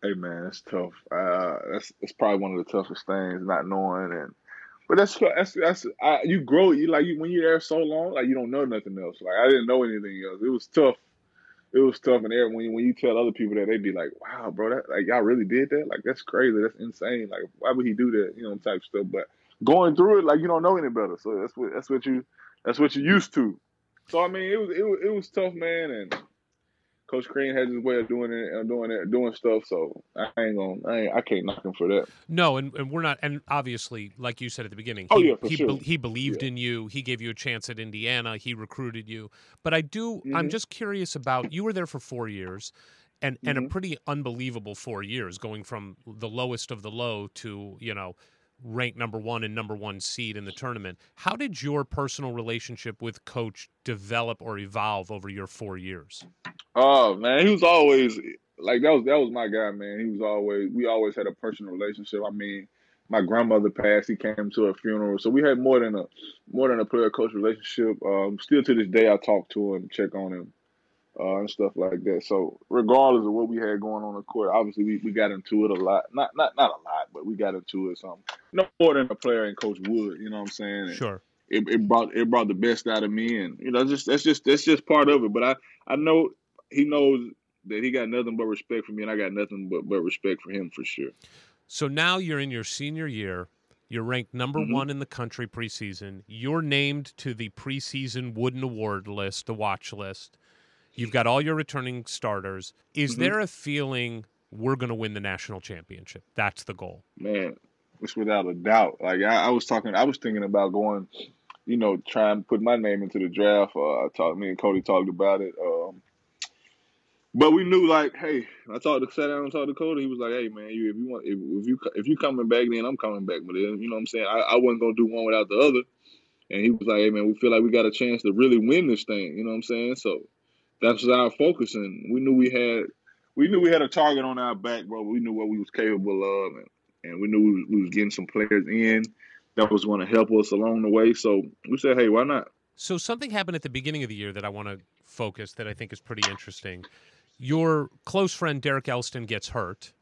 Hey man, it's tough. Uh, that's it's probably one of the toughest things, not knowing and but that's that's that's I, you grow. You like you, when you're there so long, like you don't know nothing else. Like I didn't know anything else. It was tough. It was tough, and there when you, when you tell other people that, they'd be like, "Wow, bro, that like y'all really did that? Like that's crazy. That's insane. Like why would he do that? You know, type stuff." But going through it, like you don't know any better. So that's what that's what you that's what you're used to. So I mean, it was it was it was tough, man, and Coach Crean has his way of doing it and doing it, doing stuff. So I ain't gonna, I, ain't, I can't knock him for that. No, and, and we're not. And obviously, like you said at the beginning, oh, he, yeah, for he, sure. be, he believed yeah. in you. He gave you a chance at Indiana. He recruited you. But I do. Mm-hmm. I'm just curious about. You were there for four years. And, mm-hmm. and a mm-hmm. pretty unbelievable four years, going from the lowest of the low to you know ranked number one and number one seed in the tournament. How did your personal relationship with Coach develop or evolve over your four years? Oh man, he was always like that was that was my guy, man. He was always we always had a personal relationship. I mean, my grandmother passed. He came to a funeral, so we had more than a more than a player coach relationship. Um, still to this day, I talk to him, check on him. Uh, and stuff like that. So regardless of what we had going on the court, obviously we, we got into it a lot. Not not not a lot, but we got into it some. No more than a player and Coach would. You know what I'm saying? And Sure. It, it brought it brought the best out of me, and you know just that's just that's just part of it. But I I know he knows that he got nothing but respect for me, and I got nothing but but respect for him for sure. So now you're in your senior year. You're ranked number Mhm. one in the country preseason. You're named to the preseason Wooden Award list, the watch list. You've got all your returning starters. Is Mhm. there a feeling we're going to win the national championship? That's the goal. Man, it's without a doubt. Like I, I was talking, I was thinking about going, you know, trying to put my name into the draft. Uh, I talked, me and Cody talked about it. Um, but we knew, like, hey, I talked to sat down and talked to Cody. He was like, hey, man, you if you want, if, if you if you coming back, then I'm coming back. But then, you know what I'm saying? I, I wasn't gonna do one without the other. And he was like, hey, man, we feel like we got a chance to really win this thing. You know what I'm saying? So that's our focus, and we knew we had. We knew we had a target on our back, bro. We knew what we was capable of, and and we knew we was, we was getting some players in that was going to help us along the way. So we said, hey, why not? So something happened at the beginning of the year that I want to focus that I think is pretty interesting. Your close friend Derek Elston gets hurt.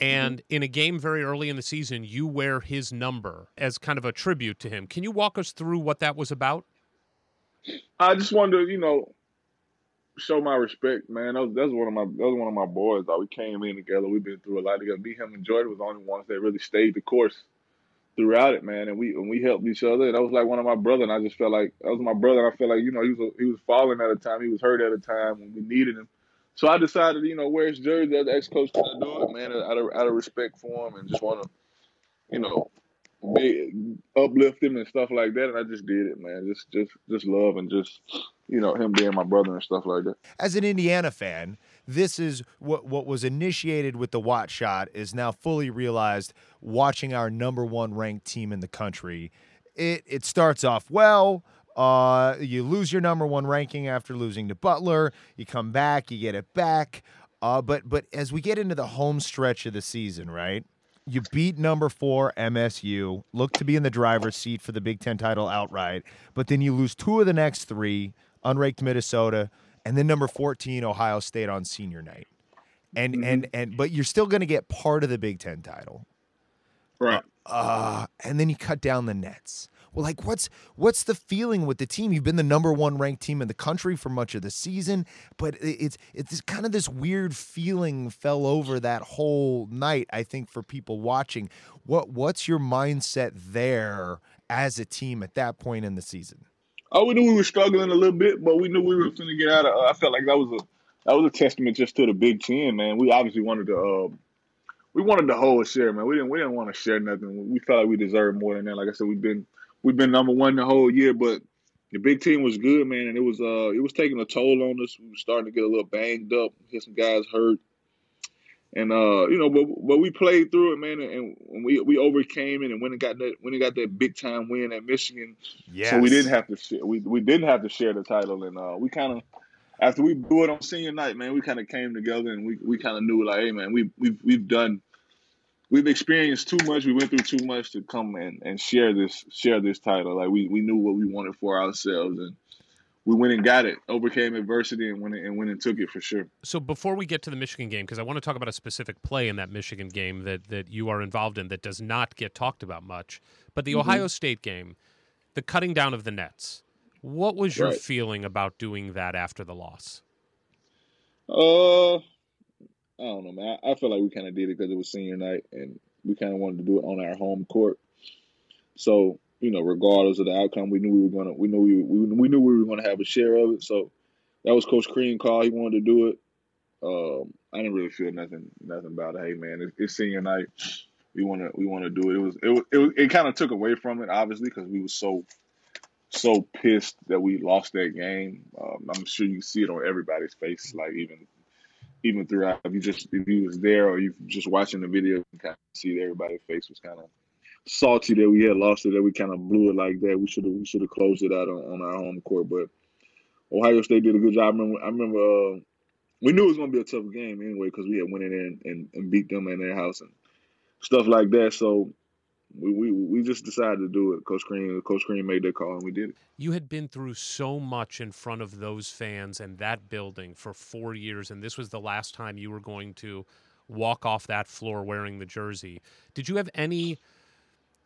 And mm-hmm. in a game very early in the season, you wear his number as kind of a tribute to him. Can you walk us through what that was about? I just wanted to, you know, show my respect, man. That was, one of my that was one of my boys. Though. We came in together. We've been through a lot together. Me, him, and Jordan was the only ones that really stayed the course throughout it, man. And we and we helped each other. And that was like one of my brother. And I just felt like that was my brother. And I felt like you know he was a, he was falling at a time. He was hurt at a time when we needed him. So I decided, you know, where's jersey as ex coach to do it, man, out of out of respect for him, and just want to, you know, uplift him and stuff like that. And I just did it, man. Just just just love and just you know him being my brother and stuff like that. As an Indiana fan, this is what what was initiated with the Wat shot is now fully realized watching our number one ranked team in the country. It it starts off well. Uh, you lose your number one ranking after losing to Butler. You come back, you get it back. Uh, but but as we get into the home stretch of the season, right? You beat number four MSU, look to be in the driver's seat for the Big Ten title outright, but then you lose two of the next three, unranked Minnesota, and then number 14 Ohio State on senior night. And and and but you're still going to get part of the Big 10 title. Right. Uh and then you cut down the nets. Well, like what's what's the feeling with the team? You've been the number one ranked team in the country for much of the season, but it's it's kind of this weird feeling fell over that whole night. I think for people watching, what what's your mindset there as a team at that point in the season? Oh, we knew we were struggling a little bit, but we knew we were going to get out of. I felt like that was a that was a testament just to the Big Ten, man. We obviously wanted to. Uh, we wanted to hold a share, man. We didn't. We didn't want to share nothing. We felt like we deserved more than that. Like I said, we've been we've been number one the whole year, but the Big Ten was good, man, and it was uh it was taking a toll on us. We were starting to get a little banged up, get some guys hurt, and uh you know, but but we played through it, man, and, and we we overcame it and went and got that when it got that big time win at Michigan. Yes. So we didn't have to share. We we didn't have to share the title, and uh, we kind of after we blew it on senior night, man, we kind of came together and we, we kind of knew like, hey, man, we we've we've done, we've experienced too much. We went through too much to come and, and share this share this title. Like we, we knew what we wanted for ourselves, and we went and got it, overcame adversity, and went and went and took it for sure. So before we get to the Michigan game, because I want to talk about a specific play in that Michigan game that that you are involved in that does not get talked about much, but the Ohio State game, the cutting down of the nets. What was your Right. feeling about doing that after the loss? Uh, I don't know, man. I, I feel like we kind of did it because it was senior night, and we kind of wanted to do it on our home court. So you know, regardless of the outcome, we knew we were gonna, we knew we we, we knew we were gonna have a share of it. So that was Coach Crean call. He wanted to do it. Um, I didn't really feel nothing, nothing about it. Hey, man, it's, it's senior night. We want to, we want to do it. It was, it was, it, was, it kind of took away from it, obviously, because we were so, so pissed that we lost that game. Um, I'm sure you see it on everybody's face, like even even throughout. If you just if you was there or you just watching the video, you kind of see that everybody's face was kind of salty that we had lost it, that we kind of blew it like that. We should have we should have closed it out on, on our home court, but Ohio State did a good job. I remember, I remember uh, we knew it was going to be a tough game anyway because we had went in there and, and, and beat them in their house and stuff like that. So we, we we just decided to do it. Coach Crean, Coach Crean made that call, and we did it. You had been through so much in front of those fans and that building for four years, and this was the last time you were going to walk off that floor wearing the jersey. Did you have any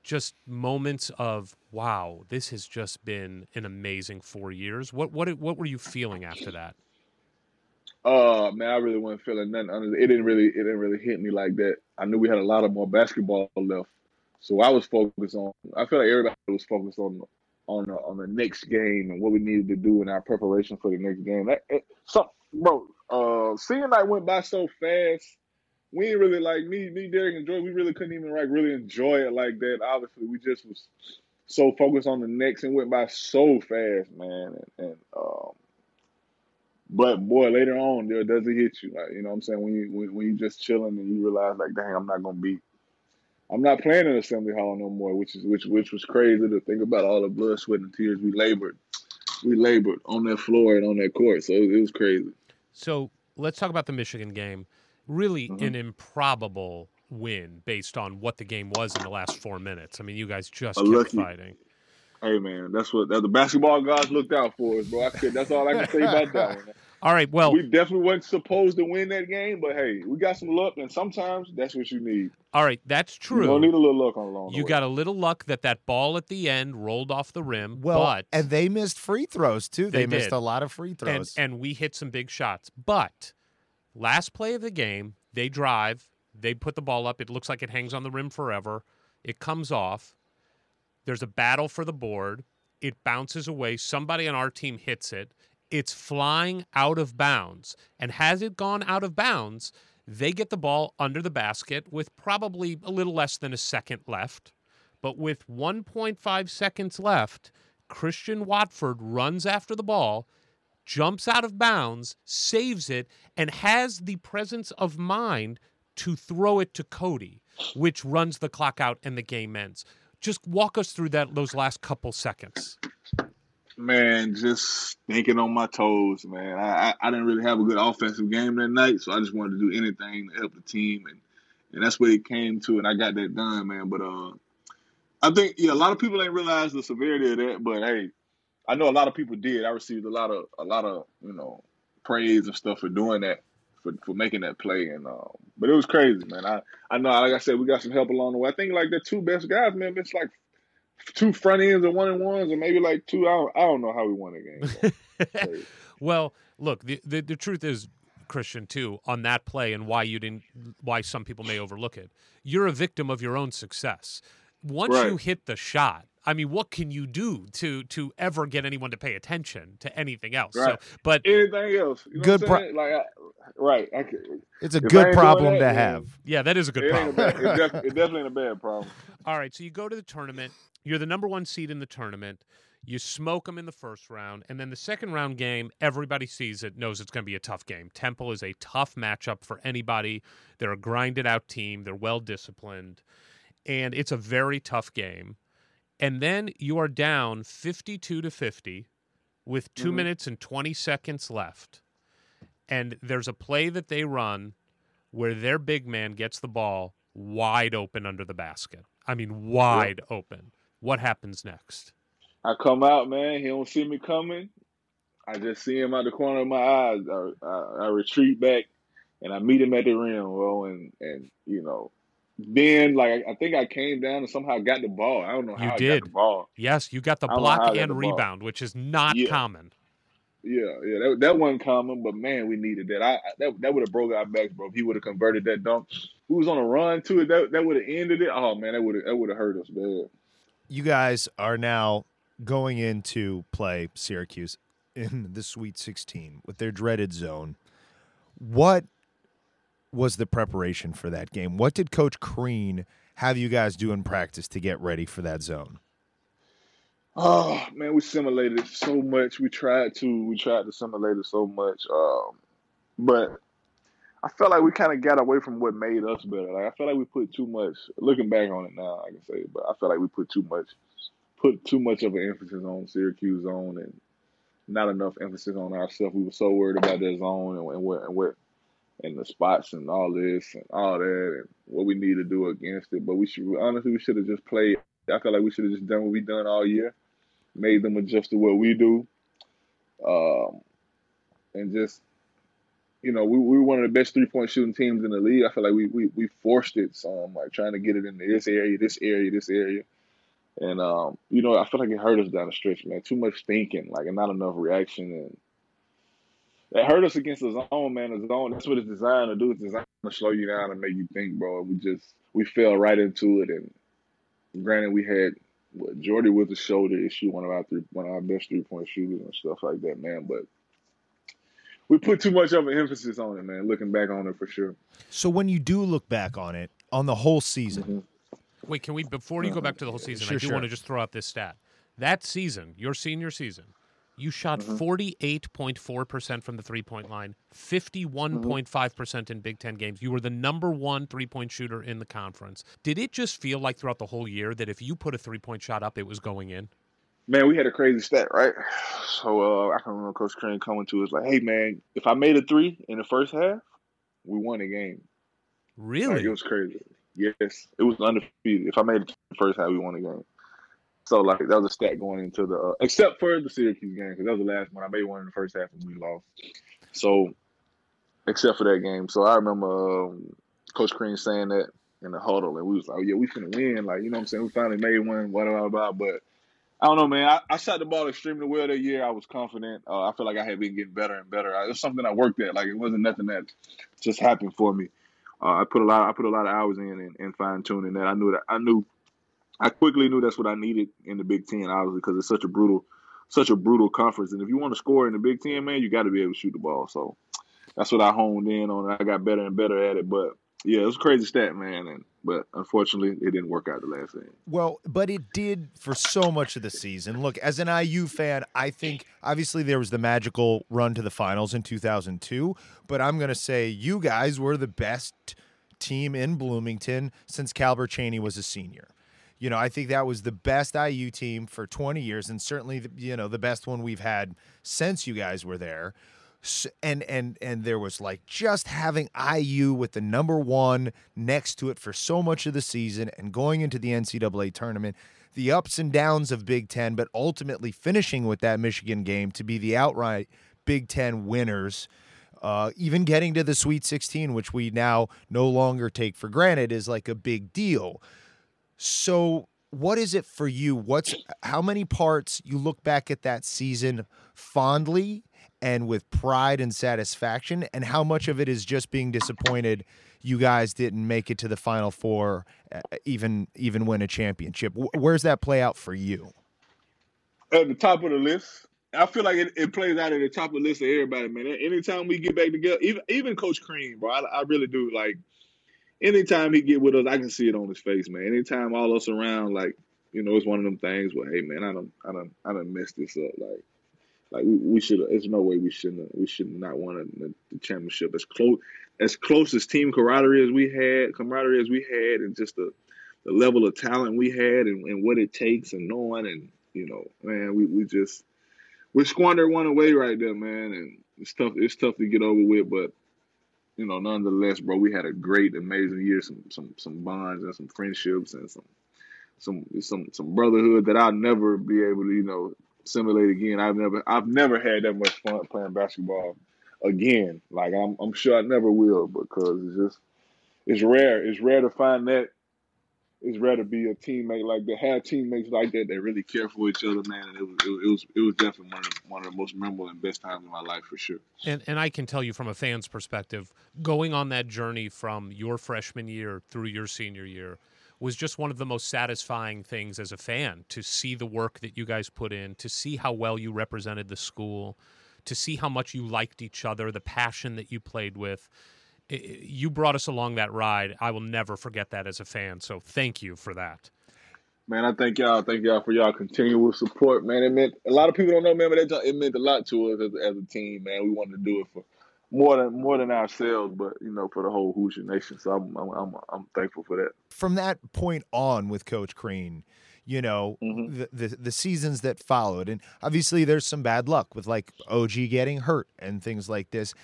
just moments of wow, this has just been an amazing four years? What what what were you feeling after that? Uh man, I really wasn't feeling nothing. It didn't really it didn't really hit me like that. I knew we had a lot of more basketball left, so I was focused on. I feel like everybody was focused on on the, on the next game and what we needed to do in our preparation for the next game. That, it, bro, uh, seeing night went by so fast. We didn't really like me, me, Derek, and Joy. We really couldn't even like really enjoy it like that. Obviously, we just was so focused on the next and went by so fast, man. And, and um, but boy, later on, there does it hit you. Like, you know what I'm saying? When you when, when you just chilling and you realize like, dang, I'm not gonna be I'm not playing in Assembly Hall no more, which is which which was crazy to think about all the blood, sweat, and tears we labored. We labored on that floor and on that court. So it, was crazy. So let's talk about the Michigan game. Really Mhm. an improbable win based on what the game was in the last four minutes. I mean, you guys just A kept lucky- fighting. Hey man, that's what that, the basketball gods looked out for us, bro. I could, that's all I can say about that *laughs* one. All right. Well, we definitely wasn't supposed to win that game, but hey, we got some luck, and sometimes that's what you need. all right. That's true. You gonna true. need a little luck on along the You way. got a little luck that that ball at the end rolled off the rim. Well, but and they missed free throws too. They, They missed did. a lot of free and, throws. and we hit some big shots. But last play of the game, they drive, they put the ball up. It looks like it hangs on the rim forever. It comes off. There's a battle for the board. It bounces away. Somebody on our team hits it. It's flying out of bounds. And has it gone out of bounds? They get the ball under the basket with probably a little less than a second left. But with 1.5 seconds left, Christian Watford runs after the ball, jumps out of bounds, saves it, and has the presence of mind to throw it to Cody, which runs the clock out and the game ends. Just walk us through that those last couple seconds. Man, just thinking on my toes, man. I, I, didn't really have a good offensive game that night, so I just wanted to do anything to help the team, and and that's what it came to, and I got that done, man. But uh, I think yeah, a lot of people ain't realize the severity of that, but hey, I know a lot of people did. I received a lot of a lot of you know praise and stuff for doing that, for for making that play, and um, but it was crazy, man. I I know, like I said, we got some help along the way. I think like the two best guys, man, it's like two front ends and one and ones, or maybe like two. I don't, I don't know how we won the game. *laughs* well, look, the, the the truth is, Christian, too, on that play and why you didn't, why some people may overlook it. You're a victim of your own success. Once you hit the shot, I mean, what can you do to to ever get anyone to pay attention to anything else? Right. So, but Anything else? You know Good what pro- like, I, right? I can, it's a if I good problem that, to have. yeah, that is a good it ain't a problem. bad. It, def- it *laughs* definitely ain't a bad problem. All right, so you go to the tournament. You're the number one seed in the tournament. You smoke them in the first round, and then the second round game, everybody sees it, knows it's going to be a tough game. Temple is a tough matchup for anybody. They're a grinded out team. They're well disciplined, and it's a very tough game. And then you are down 52 to 50 with 2 Mhm. minutes and 20 seconds left. And there's a play that they run where their big man gets the ball wide open under the basket. I mean, wide open. What happens next? I come out, man. He don't see me coming. I just see him out the corner of my eyes. I, I, I retreat back, and I meet him at the rim, bro. And and you know, then like I think I came down and somehow got the ball. I don't know You how I did. got the ball. Yes, you got the I don't know how block and the ball. rebound, which is not Yeah. common. Yeah, yeah, that, that wasn't common, but man, we needed that. I, I that that would have broke our backs, bro. If he would have converted that dunk, we was on a run to it. That that would have ended it. Oh man, that would have that would have hurt us bad. You guys are now going in to play Syracuse in the Sweet 16 with their dreaded zone. What was the preparation for that game? What did Coach Crean have you guys do in practice to get ready for that zone? Oh man, we simulated so much. We tried to. We tried to simulate it so much. Um, but I felt like we kind of got away from what made us better. Like I felt like we put too much. Looking back on it now, I can say, but I felt like we put too much, put too much of an emphasis on Syracuse zone and not enough emphasis on ourselves. We were so worried about their zone and, and what and what and the spots and all this and all that and what we need to do against it. But we should honestly we should have just played. I feel like we should have just done what we done all year, made them adjust to what we do, um, and just you know we, we were one of the best three point shooting teams in the league. I feel like we we, we forced it some like trying to get it in this area, this area, this area. And um, you know, I feel like it hurt us down the stretch, man. Too much thinking, like, and not enough reaction, and it hurt us against the zone, man. The zone, that's what it's designed to do. It's designed to slow you down and make you think, bro. We just we fell right into it, and granted, we had what, Jordy with the shoulder issue, one of our three, one of our best three point shooters and stuff like that, man. But we put too much of an emphasis on it, man. Looking back on it for sure. So when you do look back on it, on the whole season, mm-hmm. Wait, can we before you go back to the whole season? Sure, I do sure. want to just throw out this stat. That season, your senior season, you shot Mm-hmm. 48.4% from the three point line, 51.5% in Big Ten games. You were the number one three point shooter in the conference. Did it just feel like throughout the whole year that if you put a three point shot up, it was going in? Man, we had a crazy stat, right? So uh, I can remember Coach Crean coming to us like, "Hey, man, if I made a three in the first half, we won the game." Really? Like, it was crazy. Yes, it was undefeated. If I made it the first half, we won the game. So like that was a stat going into the uh, except for the Syracuse game because that was the last one. I made one in the first half and we lost. So except for that game, so I remember um, Coach Crean saying that in the huddle, and we was like, "Oh yeah, we finna win!" Like you know what I'm saying? We finally made one. Blah blah blah. But I don't know, man. I, I shot the ball extremely well that year. I was confident. Uh, I feel like I had been getting better and better. I, it was something I worked at. Like it wasn't nothing that just happened for me. Uh, I put a lot. I put a lot of hours in and, and fine tuning that. I knew that. I knew. I quickly knew that's what I needed in the Big Ten, obviously, because it's such a brutal, such a brutal conference. And if you want to score in the Big Ten, man, you got to be able to shoot the ball. So that's what I honed in on. I got better and better at it. But yeah, it was a crazy stat, man. And but unfortunately, it didn't work out the last game. Well, but it did for so much of the season. Look, as an IU fan, I think obviously there was the magical run to the finals in 2002, but I'm going to say you guys were the best team in Bloomington since Calbert Cheaney was a senior. You know, I think that was the best IU team for 20 years and certainly you know, the best one we've had since you guys were there. And and and there was like just having IU with the number one next to it for so much of the season and going into the NCAA tournament, the ups and downs of Big Ten, but ultimately finishing with that Michigan game to be the outright Big Ten winners. Uh, even getting to the Sweet 16, which we now no longer take for granted, is like a big deal. So, what is it for you? What's how many parts you look back at that season fondly and with pride and satisfaction, and how much of it is just being disappointed you guys didn't make it to the Final Four, uh, even even win a championship? Wh- Where's that play out for you? At the top of the list, I feel like it, it plays out at the top of the list of everybody, man. Anytime we get back together, even even Coach Crean, bro, I, I really do like. Anytime he get with us, I can see it on his face, man. Anytime all us around, like you know, it's one of them things where, hey, man, I don't, I don't, I don't mess this up. Like, like we, we should. There's no way we shouldn't. We should not won the, the championship as close as close as team camaraderie as we had, camaraderie as we had, and just the the level of talent we had, and, and what it takes, and knowing, and you know, man, we, we just we squandered one away right there, man, and it's tough. It's tough to get over with, but you know, nonetheless, bro, we had a great, amazing year. Some some some bonds and some friendships and some some some some brotherhood that I'll never be able to, you know, simulate again. I've never I've never had that much fun playing basketball again. Like I'm I'm sure I never will because it's just it's rare. It's rare to find that. It's rare to be a teammate like that. Have teammates like that that really care for each other, man. And it was it, was it was definitely one of the, one of the most memorable and best times of my life for sure. And and I can tell you from a fan's perspective, going on that journey from your freshman year through your senior year was just one of the most satisfying things as a fan to see the work that you guys put in, to see how well you represented the school, to see how much you liked each other, the passion that you played with. I- I- You brought us along that ride. I will never forget that as a fan. So thank you for that. Man, I thank y'all. Thank y'all for y'all continual support, man. It meant a lot of people don't know, man, but it, it meant a lot to us as, as a team, man. We wanted to do it for more than more than ourselves, but you know, for the whole Hoosier Nation. So I'm I'm I'm, I'm thankful for that. From that point on with Coach Crean, you know, Mhm. the, the the seasons that followed. And obviously there's some bad luck with like OG getting hurt and things like this.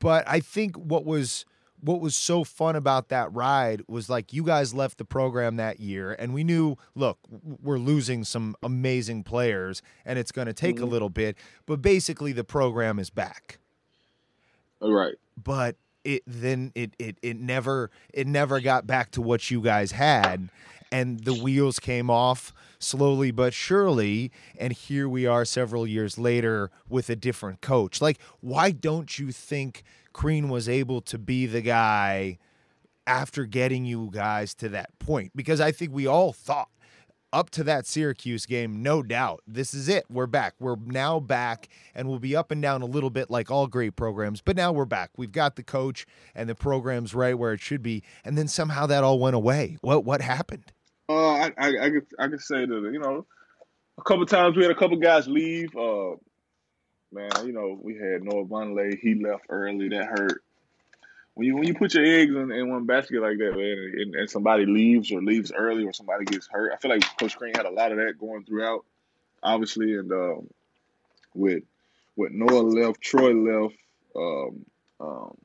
But I think what was what was so fun about that ride was like you guys left the program that year and we knew look we're losing some amazing players and it's going to take a Mhm. little bit but basically the program is back right. but it then it it it never it never got back to what you guys had and the wheels came off slowly but surely and here we are several years later with a different coach like why don't you think Crean was able to be the guy after getting you guys to that point because I think we all thought up to that Syracuse game, no doubt, this is it. We're back. We're now back, and we'll be up and down a little bit like all great programs, but now we're back. We've got the coach, and the program's right where it should be. And then somehow that all went away. What what happened? Uh, I I I could I could say that you know, a couple times we had a couple guys leave. Uh, man, you know we had Noah Vonleh. He left early. That hurt. When you when you put your eggs in, in one basket like that, man, and, and somebody leaves or leaves early or somebody gets hurt, I feel like Coach Crean had a lot of that going throughout, obviously, and um, with with Noah left, Troy left, um, um,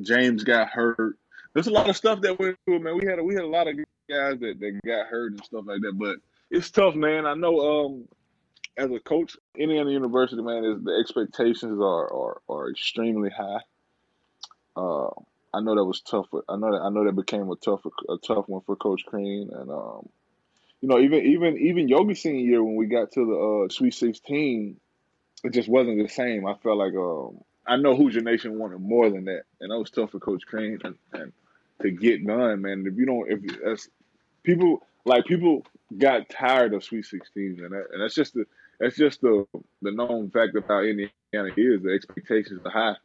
James got hurt. There's a lot of stuff that went through, man. We had a, we had a lot of guys that, that got hurt and stuff like that, but it's tough, man. I know um, as a coach, Indiana University, man, is the expectations are are, are extremely high. Uh, I know that was tough. For, I know that I know that became a tough a tough one for Coach Crean, and um, you know even even even Yogi senior year when we got to the uh, Sweet Sixteen, it just wasn't the same. I felt like um, I know Hoosier Nation wanted more than that, and that was tough for Coach Crean and, and to get done, man. If you don't, if people like people got tired of Sweet Sixteen, and that, and that's just the that's just the the known fact about Indiana is the expectations are high.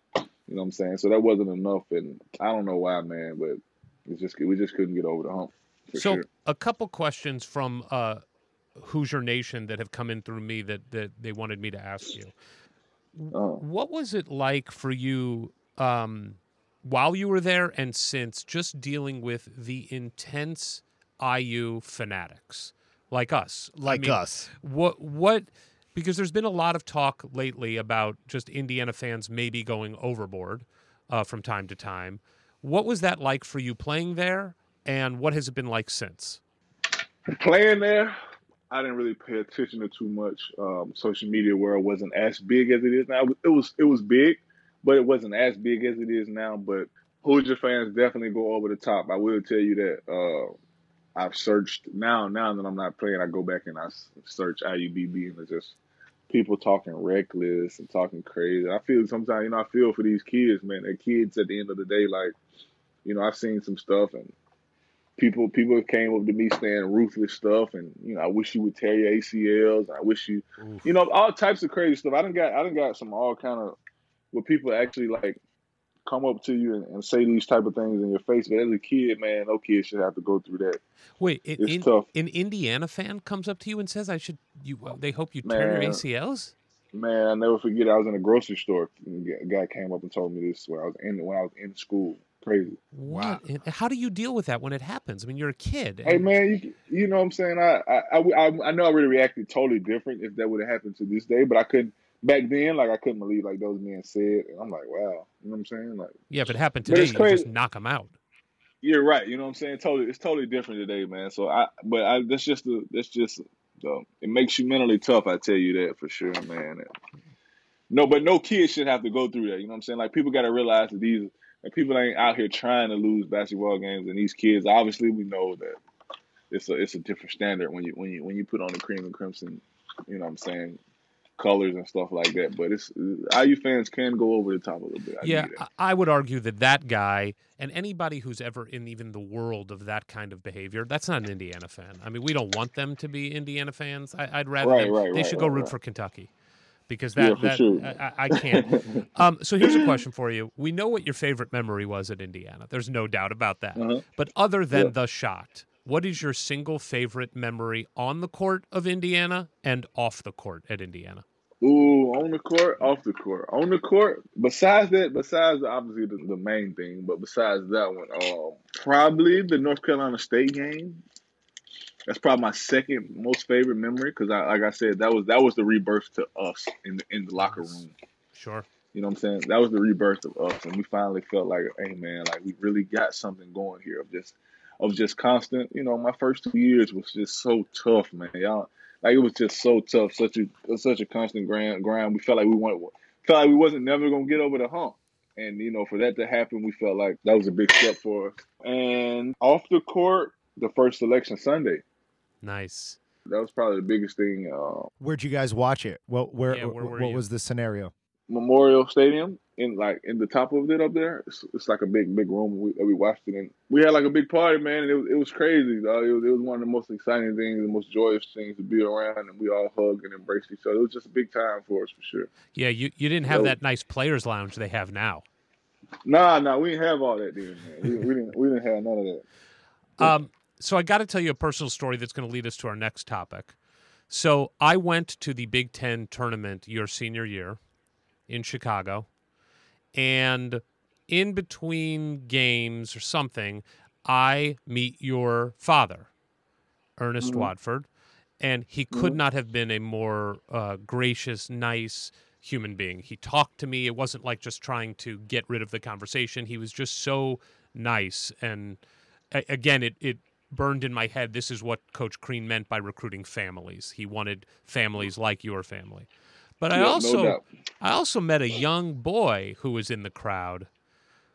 You know what I'm saying? So that wasn't enough, and I don't know why, man, but it's just we just couldn't get over the hump. So sure. a couple questions from uh, Hoosier Nation that have come in through me that that they wanted me to ask you. Uh, What was it like for you um, while you were there and since just dealing with the intense IU fanatics like us? I Like mean, us. What what? Because there's been a lot of talk lately about just Indiana fans maybe going overboard uh, from time to time. What was that like for you playing there, and what has it been like since? playing there, I didn't really pay attention to too much. Um, social media where world wasn't as big as it is now. It was it was big, but it wasn't as big as it is now. But Hoosier fans definitely go over the top. I will tell you that. Uh, I've searched now. Now that I'm not playing, I go back and I search IUBB, and it's just people talking reckless and talking crazy. I feel sometimes, you know, I feel for these kids, man. They're kids at the end of the day. Like, you know, I've seen some stuff, and people people came up to me saying ruthless stuff, and you know, I wish you would tear your ACLs. I wish you, you know, all types of crazy stuff. I done got I done got some all kind of where people actually like come up to you and, and say these type of things in your face. But as a kid, man, no kid should have to go through that. Wait, an, It's in, tough. an Indiana fan comes up to you and says, "I should." You, they hope you tear your ACLs. Man, I never forget. I was in a grocery store. And a guy came up and told me this when I was in when I was in school. Crazy. And how do you deal with that when it happens? I mean, you're a kid. Hey man, you, you know what I'm saying? I, I I I know I would have reacted totally different if that would have happened to this day, but I couldn't back then. Like I couldn't believe like those men said. And I'm like, wow. You know what I'm saying? Like yeah, if it happened today, you just knock them out. you're right. You know what I'm saying? Totally, it's totally different today, man. So I, but I that's just the that's just the it makes you mentally tough. I tell you that for sure, man. No, but no kid should have to go through that. You know what I'm saying? Like people got to realize that these that people ain't out here trying to lose basketball games, and these kids obviously we know that it's a it's a different standard when you when you when you put on the cream and crimson. You know what I'm saying? Colors and stuff like that, but it's IU fans can go over the top a little bit. I yeah. I would argue that that guy and anybody who's ever in even the world of that kind of behavior, that's not an Indiana fan. I mean, we don't want them to be Indiana fans. I, I'd rather Right, them, right, they right, should go root for Kentucky because that, for that sure. I, I- I can't. *laughs* um, so here's a question for you. We know what your favorite memory was at Indiana. There's no doubt about that. Uh-huh. But other than Yeah. the shot, what is your single favorite memory on the court of Indiana and off the court at Indiana? Ooh, on the court, off the court. On the court, besides that, besides obviously the, the main thing, but besides that one, um, probably the North Carolina State game. that's probably my second most favorite memory because, I, like I said, that was that was the rebirth to us in the in the locker room. Sure. You know what I'm saying? That was the rebirth of us, and we finally felt like, hey man, like we really got something going here of just of just constant. You know, my first two years was just so tough, man. Y'all, like it was just so tough, such a such a constant grind. grind. We felt like we wanted, felt like we wasn't never gonna get over the hump. And you know, for that to happen, we felt like that was a big step for us. And off the court, the first selection Sunday. Nice. That was probably the biggest thing. Uh, Where'd you guys watch it? Well, where, Yeah, where were what you? was the scenario? Memorial Stadium in like in the top of it up there. It's, it's like a big big room. We, we watched it and we had like a big party, man. And it was it was crazy. Dog. It was it was one of the most exciting things, the most joyous things to be around, and we all hugged and embraced each other. It was just a big time for us for sure. Yeah, you, you didn't have So- that nice players lounge they have now. Nah, nah, we didn't have all that then. Man. We, we didn't we didn't have none of that. *laughs* Um, so I got to tell you a personal story that's going to lead us to our next topic. So I went to the Big Ten tournament your senior year in Chicago, and in between games or something, I meet your father, Ernest Mhm. Watford, and he could Mhm. not have been a more uh, gracious, nice human being. He talked to me. It wasn't like just trying to get rid of the conversation. He was just so nice and a- again, it, it burned in my head. This is what Coach Crean meant by recruiting families. He wanted families like your family. But I Yeah, no also doubt. I also met a young boy who was in the crowd,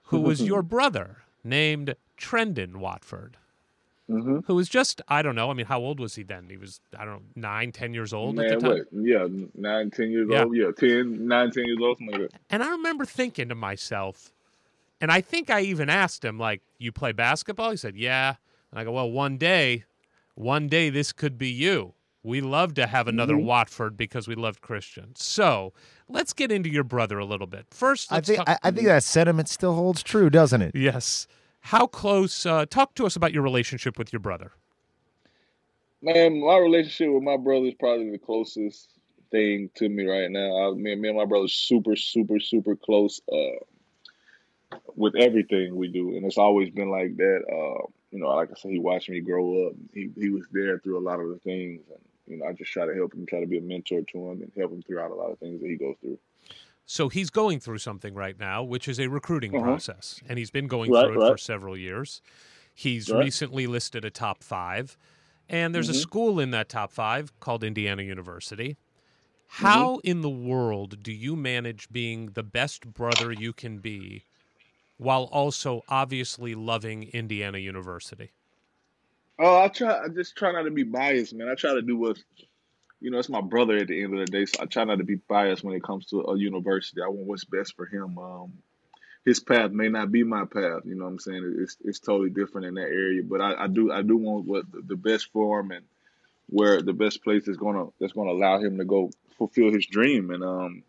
who was your brother, named Trendon Watford, Mm-hmm. who was just I don't know. I mean, how old was he then? He was I don't know nine, ten years old at the time. what? Yeah, nine, ten years Yeah. old. Yeah, ten, nine, ten years old, something like that. And I remember thinking to myself, and I think I even asked him, like, you play basketball? He said, yeah. And I go, well, one day, one day this could be you. We love to have another Mhm. Watford because we loved Christian. So let's get into your brother a little bit. First, I let's think talk- I, I think that sentiment still holds true, doesn't it? yes. How close? Uh, talk to us about your relationship with your brother. Man, my relationship with my brother is probably the closest thing to me right now. I, me, me and my brother super, super, super close uh, with everything we do, and it's always been like that. Uh, you know, like I said, he watched me grow up. He he was there through a lot of the things, and you know, I just try to help him, try to be a mentor to him, and help him throughout a lot of things that he goes through. So he's going through something right now, which is a recruiting Uh-huh. process, and he's been going Right, through it for several years. He's Right. recently listed a top five, and there's a Mhm. school in that top five called Indiana University. Mm-hmm. How in the world do you manage being the best brother you can be while also obviously loving Indiana University? Oh, I try. I just try not to be biased, man. I try to do what, you know, it's my brother at the end of the day. So I try not to be biased when it comes to a university. I want what's best for him. Um, his path may not be my path. You know what I'm saying? It's it's totally different in that area. But I, I do I do want what the, best for him and where the best place is gonna that's gonna allow him to go fulfill his dream. And um,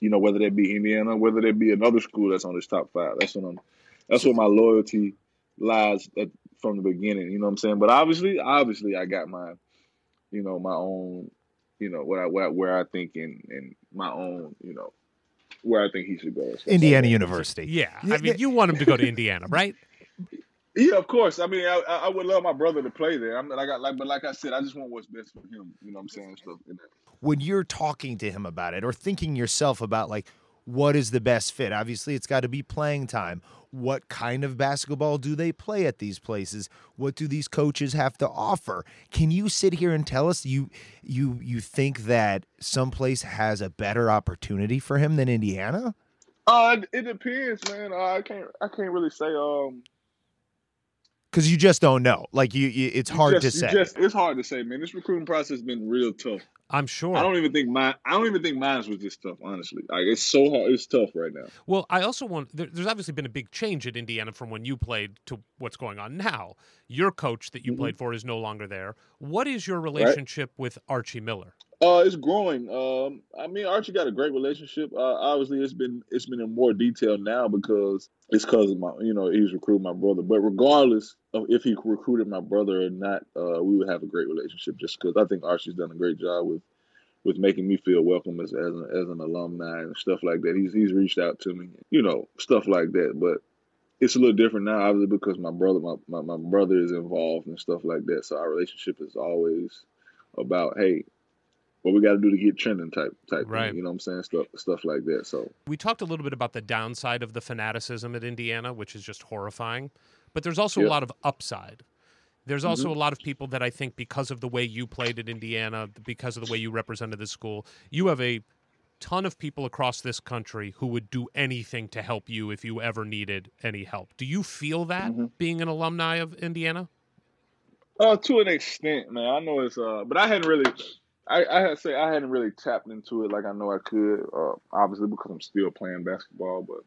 you know, whether that be Indiana, whether that be another school that's on his top five. That's what I'm. That's what my loyalty lies at, from the beginning. You know what I'm saying? But obviously, obviously, I got my, you know, my own, you know, what I where, where I think in in my own, you know, where I think he should go. and Indiana. University. Yeah, Yeah, I mean, you want him to go to Indiana, right? Yeah, of course. I mean, I, I I would love my brother to play there. I'm like, I, like, but like I said, I just want what's best for him. You know what I'm saying? Stuff in that. when you're talking to him about it or thinking yourself about like what is the best fit obviously it's got to be playing time what kind of basketball do they play at these places what do these coaches have to offer can you sit here and tell us you you you think that someplace has a better opportunity for him than indiana Uh, it, depends, man. Uh, I can't I can't really say. Um, because you just don't know like you, you it's hard just- to say Just, it's hard to say, man. This recruiting process has been real tough. I'm sure. I don't even think mine. I don't even think mine was this tough. Honestly, like it's so hard. It's tough right now. Well, I also want. There, there's obviously been a big change at Indiana from when you played to what's going on now. Your coach that you Mhm. played for is no longer there. What is your relationship with Archie Miller? Uh, it's growing. Um, I mean, Archie got a great relationship. Uh, obviously, it's been it's been in more detail now because it's because of my, you know, he's recruiting my brother. But regardless of if he recruited my brother or not, uh, we would have a great relationship. Just because I think Archie's done a great job with with making me feel welcome as as an, as an alumni and stuff like that. He's he's reached out to me, you know, stuff like that. But it's a little different now, obviously, because my brother, my, my, my brother is involved and stuff like that. So our relationship is always about, hey, what we got to do to get Trendon type type Right. thing. You know what I'm saying? Stuff stuff like that. So We talked a little bit about the downside of the fanaticism at Indiana, which is just horrifying. But there's also a lot of upside. There's also a lot of people that I think, because of the way you played at Indiana, because of the way you represented the school, you have a ton of people across this country who would do anything to help you if you ever needed any help. Do you feel that being an alumni of Indiana? Uh, to an extent, man. I know it's uh, but I hadn't really, I I had to say I hadn't really tapped into it like I know I could. Uh, obviously because I'm still playing basketball, but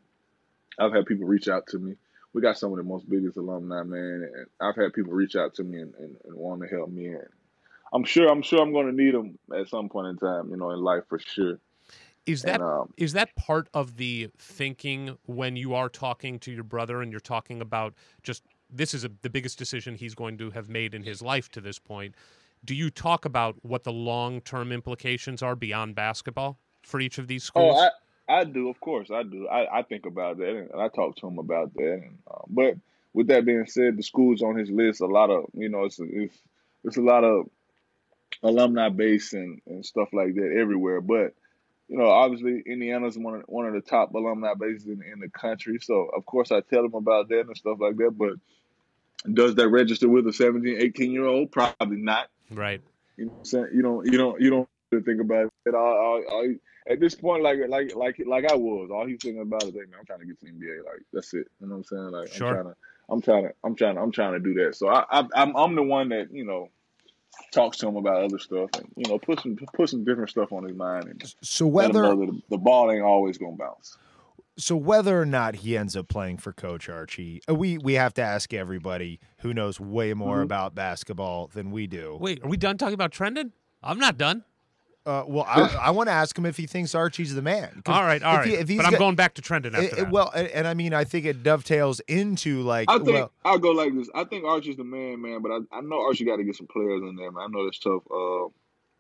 I've had people reach out to me. We got some of the most biggest alumni, man, and I've had people reach out to me and, and, and want to help me. And I'm sure, I'm sure, I'm going to need them at some point in time, you know, in life for sure. Is that And um, is that part of the thinking when you are talking to your brother and you're talking about just this is a, the biggest decision he's going to have made in his life to this point do you talk about what the long-term implications are beyond basketball for each of these schools Oh, I, I do, of course, I do. I, I think about that, and I talk to him about that. And, uh, but with that being said, the schools on his list, a lot of you know, it's it's it's a lot of alumni base and, and stuff like that everywhere. But you know, obviously, Indiana's one of one of the top alumni bases in, in the country. So of course, I tell him about that and stuff like that. But does that register with a 17, 18 year old? Probably not. Right You know what I'm saying? You don't you don't you don't think about it. All, all, all, at this point, like like like like I was, all he's thinking about is, hey man, I'm trying to get to the NBA. Like that's it. You know what I'm saying? Like Sure. I'm trying to I'm trying to I'm trying to I'm trying to do that. So I, I I'm I'm the one that you know talks to him about other stuff and you know put some put some different stuff on his mind and So let him whether know that the, the ball ain't always gonna bounce. So whether or not he ends up playing for Coach Archie, uh, we we have to ask everybody who knows way more Mm-hmm. about basketball than we do. wait are we done talking about trendon i'm not done Uh, well, I, I want to ask him if he thinks Archie's the man all right all if right he- if he's but i'm got- going back to trendon after it- it- that well, and, and I mean, I think it dovetails into like, I think well, I'll go like this. I think Archie's the man, man, but I, I know Archie got to get some players in there, man. I know that's tough. Uh,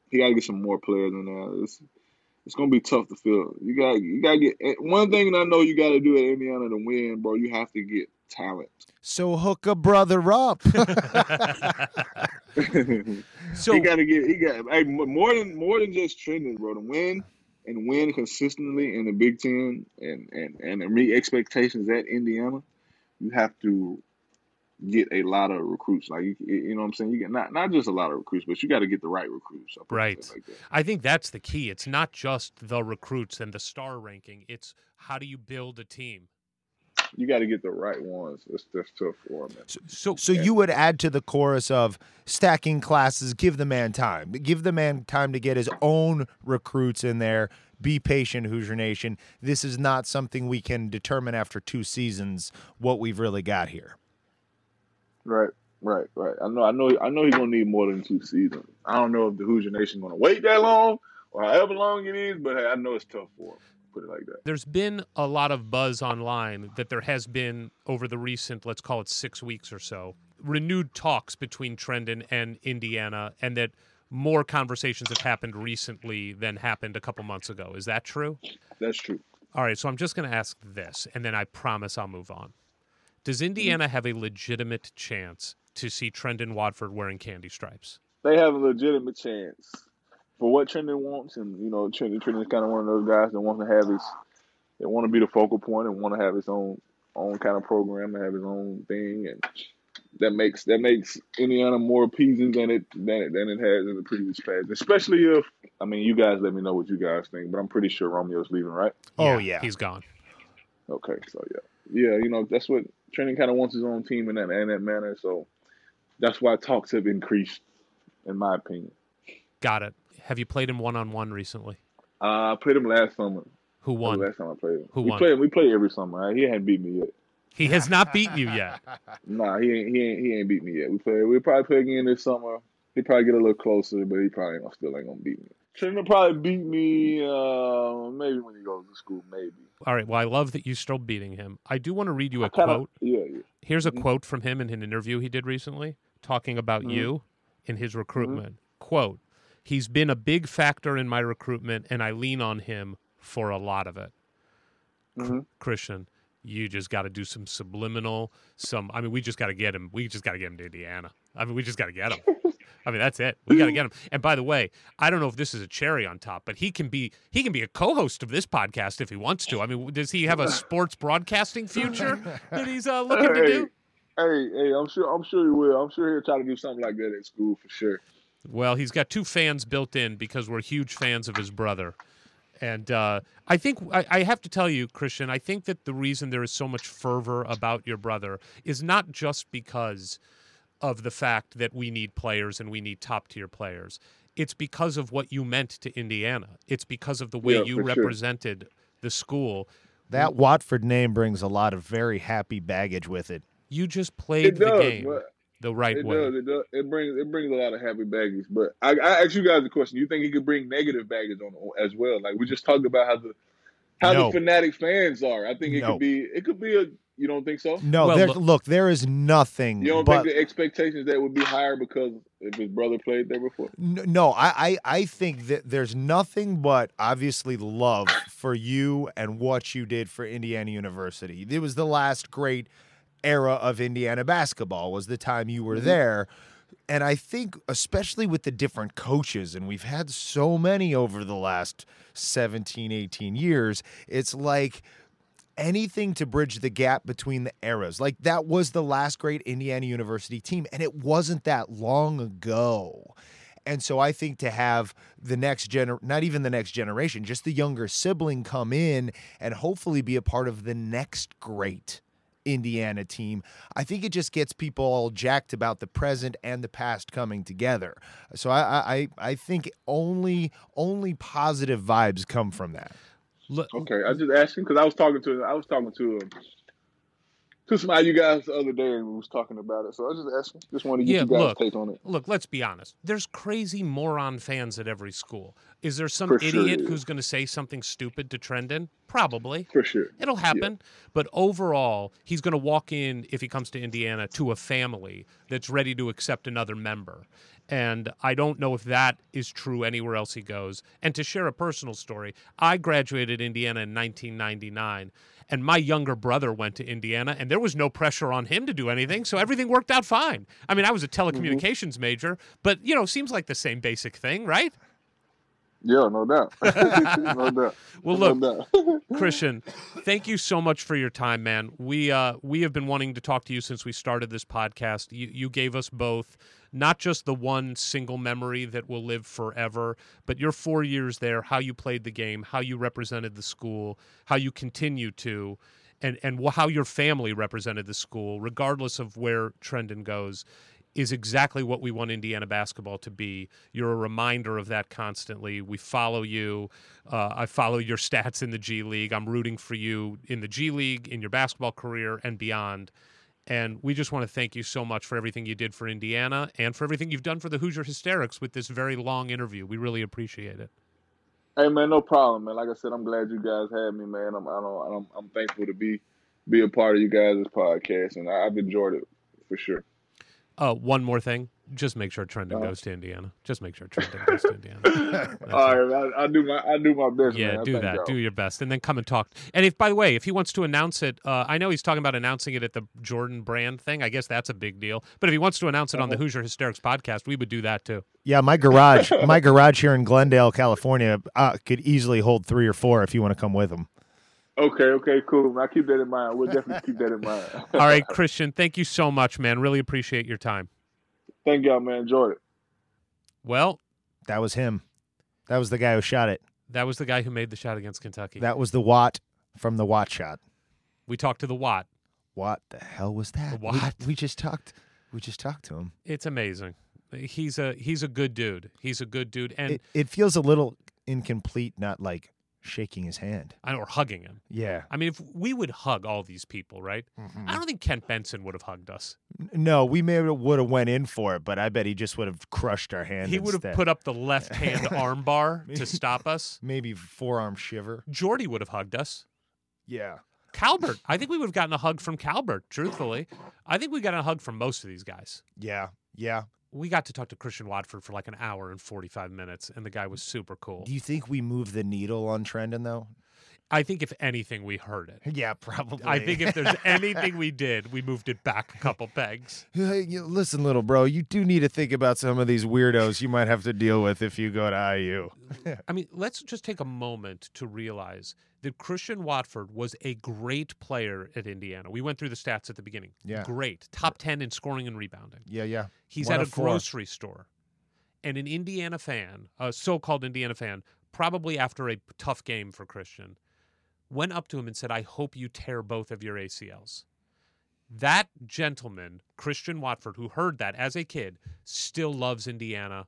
he got to get some more players in there. It's it's gonna be tough to fill. You got you got to get eh, one thing I know you got to do at Indiana to win, bro. You have to get talent. so hook a brother up. *laughs* *laughs* so he got to get he got hey, more than more than just Trendon, bro. To win and win consistently in the Big Ten and and and meet expectations at Indiana, you have to get a lot of recruits. Like you, you know what I'm saying. You get not not just a lot of recruits, but you got to get the right recruits. I'll put it Right. Like. I think that's the key. It's not just the recruits and the star ranking. It's how do you build a team. You got to get the right ones. That's that's tough for him. Man. So, So you would add to the chorus of stacking classes, give the man time, give the man time to get his own recruits in there. Be patient, Hoosier Nation. This is not something we can determine after two seasons what we've really got here. Right, right, right. I know, I know, I know he's gonna need more than two seasons. I don't know if the Hoosier Nation gonna wait that long or however long it is, but hey, I know it's tough for him. Put it like that. there's been a lot of buzz online that there has been over the recent, let's call it six weeks or so, renewed talks between Trendon and Indiana, and that more conversations have happened recently than happened a couple months ago. Is that true? That's true. All right, so I'm just going to ask this, and then I promise I'll move on. Does mm-hmm. Indiana have a legitimate chance to see Trendon Watford wearing candy stripes? They have a legitimate chance for what Trendon wants, and you know, Trendon Trendon's kind of one of those guys that wants to have his, they want to be the focal point and want to have his own own kind of program and have his own thing, and that makes that makes Indiana more appeasing than it than it than it has in the previous past. Especially if I mean, you guys let me know what you guys think, but I'm pretty sure Romeo's leaving, right? Oh, yeah. He's gone. Okay, so yeah, yeah, you know that's what Trendon kind of wants his own team in that in that manner. So that's why talks have increased, in my opinion. Got it. Have you played him one on one recently? Uh, I played him last summer. Who won? last time I played him. Who we won? Played, we play every summer. Right? He hadn't beat me yet. He has not beaten you yet. *laughs* Nah, he ain't, he ain't he ain't beat me yet. We play. We probably play again this summer. He probably get a little closer, but he probably still ain't gonna beat me. Will probably beat me. Uh, maybe when he goes to school, maybe. All right. Well, I love that you're still beating him. I do want to read you a Kind of. quote. Yeah, yeah. Here's a Mhm. quote from him in an interview he did recently talking about Mhm. you in his recruitment. Quote, he's been a big factor in my recruitment and I lean on him for a lot of it. hmm Christian, You just got to do some subliminal, some. I mean, we just got to get him. We just got to get him to Indiana. I mean, we just got to get him. *laughs* I mean, that's it. We got to get him. And by the way, I don't know if this is a cherry on top, but he can be he can be a co-host of this podcast if he wants to. I mean, does he have a *laughs* sports broadcasting future that he's uh, looking to do? hey, hey, I'm sure I'm sure he will. I'm sure he'll try to do something like that at school for sure. Well, he's got two fans built in because we're huge fans of his brother. And uh, I think I, I have to tell you, Christian, I think that the reason there is so much fervor about your brother is not just because of the fact that we need players and we need top tier players. It's because of what you meant to Indiana. It's because of the way Yeah, you for sure. represented the school. That Watford name brings a lot of very happy baggage with it. You just played It the game the right it way. does. It does. It brings it brings a lot of happy baggage. But I, I ask you guys a question. You think he could bring negative baggage on as well? Like we just talked about how the how No. the fanatic fans are. I think it No. could be. It could be a. You don't think so? No, Well, there, look- look, there is nothing. You don't but think the expectations that would be higher because if his brother played there before? N- No, I, I, I think that there's nothing but obviously love for you and what you did for Indiana University. It was the last great era of Indiana basketball was the time you were mm-hmm. there. And I think especially with the different coaches and we've had so many over the last 17, 18 years, it's like anything to bridge the gap between the eras. Like that was the last great Indiana University team, and it wasn't that long ago. And so I think to have the next gener not even the next generation, just the younger sibling come in and hopefully be a part of the next great Indiana team, I think it just gets people all jacked about the present and the past coming together. So I I, I I think only only positive vibes come from that. Look, Okay, I just asking because I was talking to I was talking to um, to some of you guys the other day and we was talking about it. So I was just asking, just want to get Yeah, you guys' look. take on it. look, let's be honest. There's crazy moron fans at every school. Is there some For sure, idiot yeah. who's going to say something stupid to Trendon? Probably. For sure. It'll happen. But overall, he's going to walk in, if he comes to Indiana, to a family that's ready to accept another member. And I don't know if that is true anywhere else he goes. And to share a personal story, I graduated Indiana in 1999, and my younger brother went to Indiana, and there was no pressure on him to do anything, so everything worked out fine. I mean, I was a telecommunications major, but, you know, seems like the same basic thing, right? Yeah, no doubt. *laughs* no doubt. Well, no look, doubt. *laughs* Christian, thank you so much for your time, man. We uh we have been wanting to talk to you since we started this podcast. You you gave us both not just the one single memory that will live forever, but your 4 years there, how you played the game, how you represented the school, how you continue to and and how your family represented the school regardless of where Trendon goes is exactly what we want Indiana basketball to be. You're a reminder of that constantly. We follow you. Uh, I follow your stats in the G League. I'm rooting for you in the G League, in your basketball career, and beyond. And we just want to thank you so much for everything you did for Indiana and for everything you've done for the Hoosier Hysterics with this very long interview. We really appreciate it. Hey man, no problem, man. Like I said, I'm glad you guys had me, man. I'm I don't, I'm I'm thankful to be be a part of you guys' podcast, and I, I've enjoyed it for sure. Uh, one more thing. Just make sure Trendon Uh. goes to Indiana. Just make sure Trendon goes to Indiana. *laughs* That's All it. right, I, I do my I do my best, Yeah, man. Do that. y'all. Do your best, and then come and talk. And if, by the way, if he wants to announce it, uh, I know he's talking about announcing it at the Jordan Brand thing. I guess that's a big deal. But if he wants to announce it on the Uh-huh. Hoosier Hysterics podcast, we would do that too. Yeah, my garage, *laughs* my garage here in Glendale, California, uh, could easily hold three or four if you want to come with them. Okay, okay, cool. I keep that in mind. We'll definitely keep that in mind. All right, *laughs* Christian, thank you so much, man. Really appreciate your time. Thank y'all, man. Enjoyed it. Well, That was him. That was the guy who shot it. that was the guy who made the shot against Kentucky. That was the Wat from the Wat shot. we talked to the Wat. What the hell was that? We- What? *laughs* We, just talked. We just talked to him. It's amazing. He's a he's a good dude. He's a good dude, and It, it feels a little incomplete, not like shaking his hand. I or hugging him. Yeah. I mean, if we would hug all these people, right? Mm-hmm. I don't think Kent Benson would have hugged us. No, we may would have went in for it, but I bet he just would have crushed our hand. He would have put up the left *laughs* hand arm bar to stop us. *laughs* maybe forearm shiver. Jordy would have hugged us. Yeah. Calbert, I think we would have gotten a hug from Calbert, truthfully. I think we got a hug from most of these guys. Yeah. Yeah. We got to talk to Christian Watford for like an hour and 45 minutes, and the guy was super cool. Do you think we move the needle on Trendon though? I think if anything, we heard it. Yeah, probably. I think if there's *laughs* anything we did, we moved it back a couple pegs. *laughs* Hey, listen, little bro, you do need to think about some of these weirdos you might have to deal with if you go to IU. I mean, let's just take a moment to realize that Christian Watford was a great player at Indiana. We went through the stats at the beginning. Yeah. Great. Top 10 in scoring and rebounding. Yeah, yeah. He's One at a four. grocery store. And an Indiana fan, a so called Indiana fan, probably after a tough game for Christian, went up to him and said, I hope you tear both of your ACLs. That gentleman, Christian Watford, who heard that as a kid, still loves Indiana,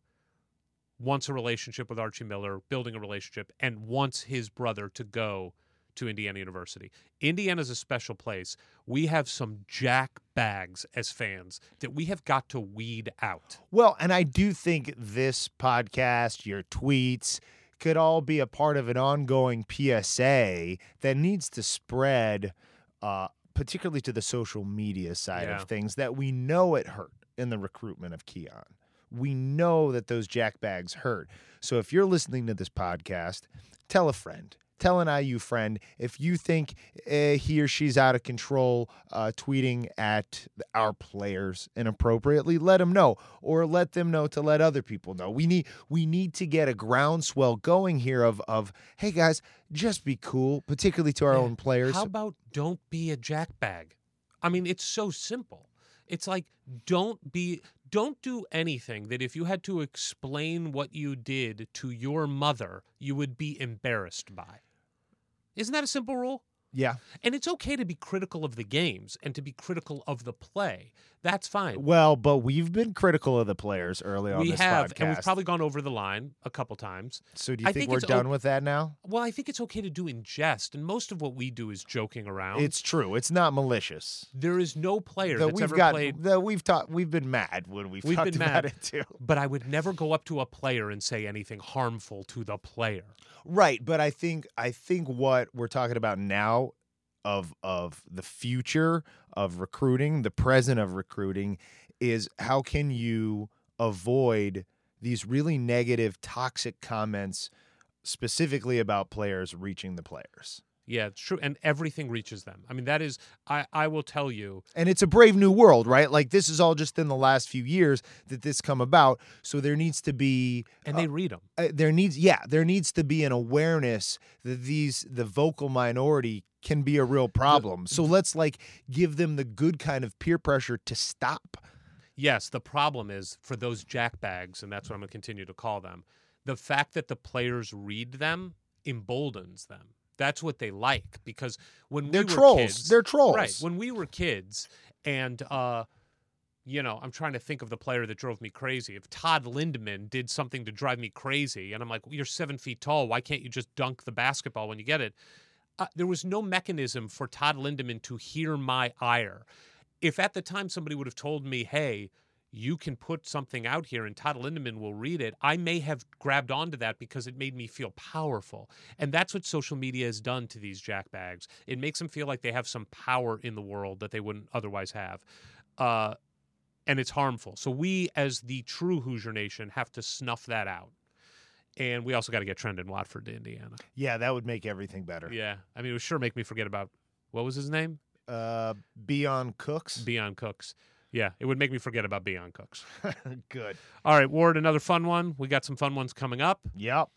wants a relationship with Archie Miller, building a relationship, and wants his brother to go to Indiana University. Indiana's a special place. We have some jack bags as fans that we have got to weed out. Well, and I do think this podcast, your tweets, could all be a part of an ongoing PSA that needs to spread, uh, particularly to the social media side Yeah. of things, that we know it hurt in the recruitment of Keion. We know that those jackbags hurt. So if you're listening to this podcast, tell a friend. Tell an IU friend if you think uh, he or she's out of control, uh, tweeting at our players inappropriately. Let them know, or let them know to let other people know. We need we need to get a groundswell going here of of hey guys, just be cool, particularly to our Yeah. own players. How about don't be a jackbag? I mean, it's so simple. It's like don't be don't do anything that if you had to explain what you did to your mother, you would be embarrassed by. Isn't that a simple rule? Yeah. And it's okay to be critical of the games and to be critical of the play. That's fine. Well, but we've been critical of the players early on we this have, podcast. and we've probably gone over the line a couple times. so do you think, think we're done o- with that now? Well, I think it's okay to do in jest, and most of what we do is joking around. It's true. It's not malicious. there is no player That that's we've ever got played that we've taught we've been mad when we've, We've talked been about mad. it too. but I would never go up to a player and say anything harmful to the player. Right, but I think I think what we're talking about now of of the future of recruiting, the present of recruiting is how can you avoid these really negative toxic comments specifically about players reaching the players. Yeah, it's true. And everything reaches them. I mean, that is, I, I will tell you, And it's a brave new world, right? Like this is all just in the last few years that this come about. So there needs to be and they read them. uh, there needs yeah there needs to be an awareness that these the vocal minority can be a real problem so let's like give them the good kind of peer pressure to stop Yes, the problem is for those jackbags, and that's what I'm going to continue to call them, the fact that the players read them emboldens them. That's what they like because when they're we were trolls kids, they're trolls Right. When we were kids, and uh, you know, I'm trying to think of the player that drove me crazy. If Todd Lindeman did something to drive me crazy, and I'm like, "You're seven feet tall. Why can't you just dunk the basketball when you get it?" There was no mechanism for Todd Lindeman to hear my ire. If at the time somebody would have told me, "Hey," you can put something out here and Todd Lindeman will read it, I may have grabbed onto that because it made me feel powerful. And that's what social media has done to these jackbags. It makes them feel like they have some power in the world that they wouldn't otherwise have. Uh, and it's harmful. So we, as the true Hoosier Nation, have to snuff that out. And we also got to get Trendon Watford to Indiana. yeah that would make everything better Yeah. I mean, it would sure make me forget about what was his name? uh Keion Brooks Keion Brooks. Yeah, it would make me forget about Keion Brooks. *laughs* good All right, Ward, another fun one. We got some fun ones coming up. yep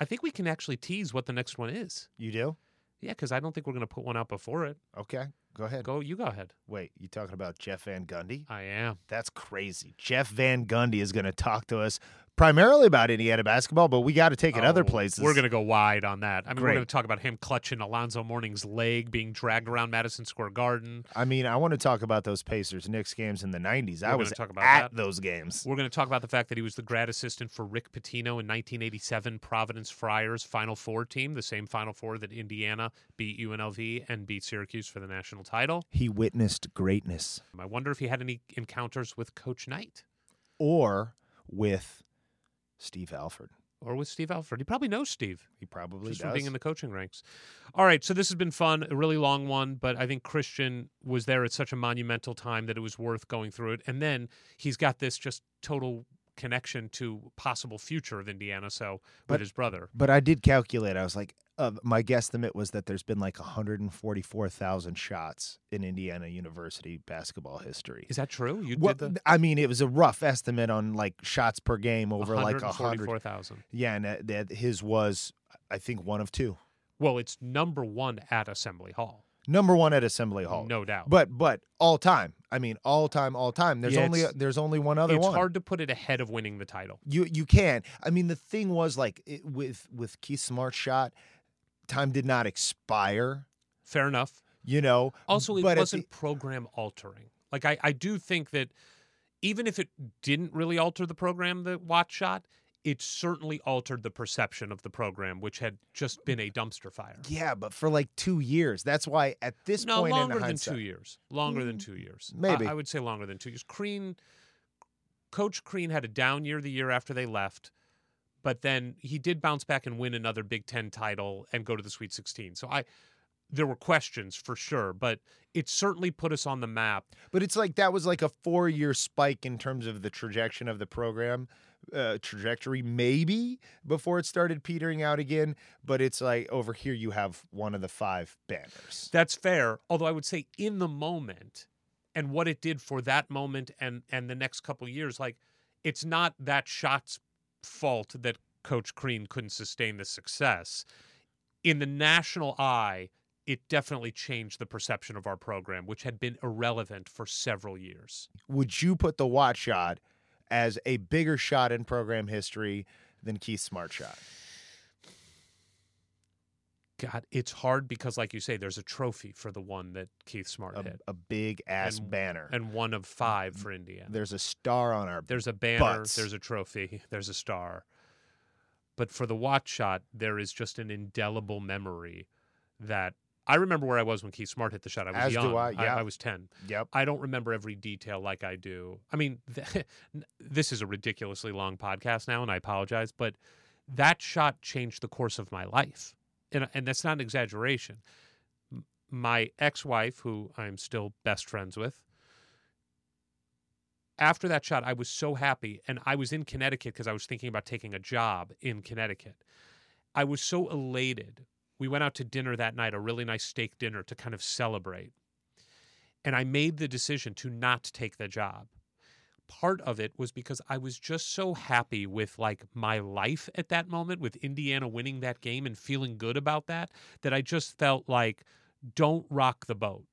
I think we can actually tease what the next one is. you do Yeah, because I don't think we're going to put one out before it. okay go ahead Go, you go ahead. wait you talking about jeff van gundy I am. that's crazy jeff van gundy is going to talk to us primarily about indiana basketball but we got to take it other Oh, places We're going to go wide on that. I mean, we're going to talk about him clutching Alonzo Mourning's leg being dragged around Madison Square Garden. I mean, I want to talk about those Pacers Knicks games in the 90s. I gonna was talk about at that. those games. We're going to talk about the fact that he was the grad assistant for Rick Pitino in 1987 Providence Friars Final Four team, the same Final Four that Indiana beat UNLV and beat Syracuse for the national title. He witnessed greatness I wonder if he had any encounters with Coach Knight or with Steve Alford. or with Steve Alford. He probably knows Steve. He probably just does. from being in the coaching ranks. All right, so this has been fun, a really long one, but I think Christian was there at such a monumental time that it was worth going through it. And then he's got this just total connection to possible future of Indiana. So with his brother, But I did calculate. I was like, uh, my guesstimate was that there's been like 144,000 shots in Indiana University basketball history. is that true? You Well, did the I mean, it was a rough estimate on like shots per game over like a 144,000. Yeah, and that, that his was, I think, one of two. Well, it's number one at Assembly Hall, Number one at Assembly Hall, no doubt. But but all time. I mean, all time, all time. There's Yeah, only it's- there's only one other one. it's one. hard to put it ahead of winning the title. You you can. I mean, the thing was like it, with with Keith Smart's shot, time did not expire. Fair enough. You know. Also, it at wasn't program altering. Like I, I do think that even if it didn't really alter the program, the Wat shot, it certainly altered the perception of the program, which had just been a dumpster fire. yeah, but for like two years. That's why at this point, No, point longer in than two years. Longer than mm, two years. I- maybe. I, would say longer than two years. Crean, Coach Crean had a down year the year after they left, but then he did bounce back and win another Big Ten title and go to the Sweet 16. So I, there were questions for sure, but it certainly put us on the map. But it's like that was like a four year spike in terms of the trajectory of the program uh, trajectory, maybe before it started petering out again. But it's like over here you have one of the five banners. That's fair. Although I would say in the moment and what it did for that moment and and the next couple years, like it's not that shot's fault that Coach Crean couldn't sustain the success. In the national eye, it definitely changed the perception of our program, which had been irrelevant for several years. Would you put the Wat shot as a bigger shot in program history than Keith Smart shot? God, it's hard because, like you say, there's a trophy for the one that Keith Smart A, hit, a big ass And- banner. and one of five for Indiana. There's a star on our. There's a banner, Butts. there's a trophy, *laughs* there's a star. But for the Wat shot, there is just an indelible memory that I remember where I was when Keith Smart hit the shot. I was As do young. I, yeah. I, was 10. Yep. I don't remember every detail like I do. I mean, *laughs* th- this is a ridiculously long podcast now, and I apologize, but that shot changed the course of my life. And, and that's not an exaggeration. My ex wife, who I'm still best friends with, after that shot, I was so happy. And I was in Connecticut because I was thinking about taking a job in Connecticut. I was so elated. We went out to dinner that night, a really nice steak dinner to kind of celebrate. And I made the decision to not take the job. Part of it was because I was just so happy with like my life at that moment, with Indiana winning that game and feeling good about that, that I just felt like, don't rock the boat.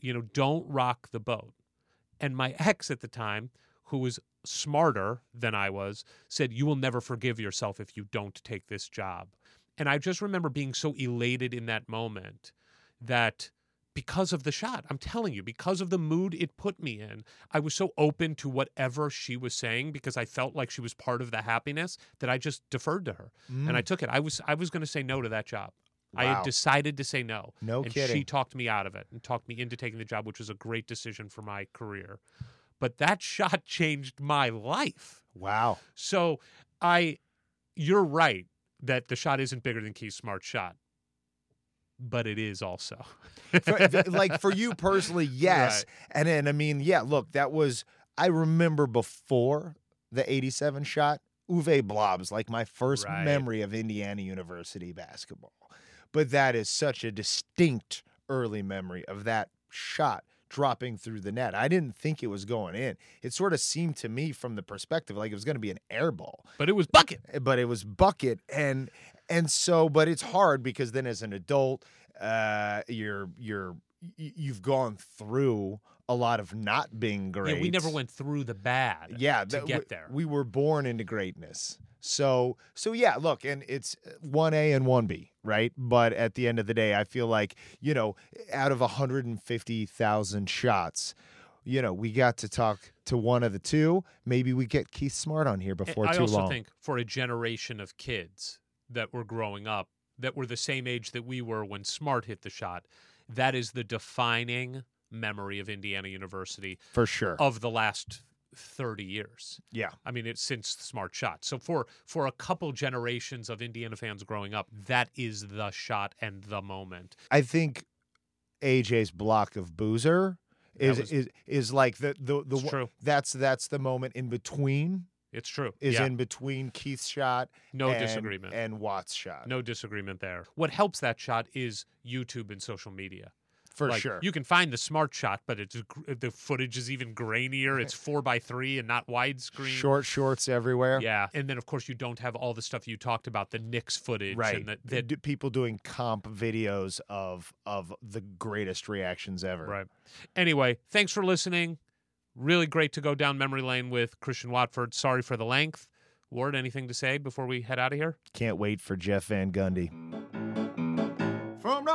You know, don't rock the boat. And my *laughs* ex at the time, who was smarter than I was, said, You will never forgive yourself if you don't take this job. And I just remember being so elated in that moment that because of the shot, I'm telling you, because of the mood it put me in, I was so open to whatever she was saying because I felt like she was part of the happiness that I just deferred to her. And I mm. took it. I was I was going to say no to that job. I had decided to say no. No and kidding. She talked me out of it and talked me into taking the job, which was a great decision for my career. But that *laughs* shot changed my life. Wow. So I, you're right that the shot isn't bigger than Keith Smart's shot, but it is also. For- *laughs* like for you personally, yes. And then I mean, yeah, look, that was I remember before the 87 shot, Uwe Blab's, like my first Right. memory of Indiana University basketball. But that is such a distinct early memory of that shot dropping through the net. I didn't think it was going in. It sort of seemed to me from the perspective like it was going to be an air ball but it was bucket. but it was bucket and and so but it's hard because then as an adult uh you're you're you've gone through a lot of not being great Yeah, we never went through the bad. yeah to that- get there. we were born into greatness so so yeah look and it's uh, 1a and 1b right? But at the end of the day i feel like you know out of 150000 shots you know we got to talk to one of the two. Maybe we get keith smart on here before I too long. I also long. think for a generation of kids that were growing up that were the same age that we were when Smart hit the shot, that is the defining memory of Indiana University for sure. of the last 30 years. yeah I mean, it's since the Smart shot. So for for a couple generations of Indiana fans growing up, that is the shot and the moment. I think AJ's block of Boozer is was- is is like the the the true. that's that's the moment in between It's true. is yeah. in between Keith's shot. No and- disagreement. And Wat's shot. no disagreement there. What helps that shot is YouTube and social media. For Like, sure. You can find the smart shot, but it's the footage is even grainier. It's four by three and not widescreen. Short shorts everywhere. Yeah, and then of course you don't have all the stuff you talked about, the Knicks footage, Right. And the, D- people doing comp videos of of the greatest reactions ever. Right. Anyway, thanks for listening. Really great to go down memory lane with Christian Watford. Sorry for the length. Ward, anything to say before we head out of here? Can't wait for Jeff Van Gundy.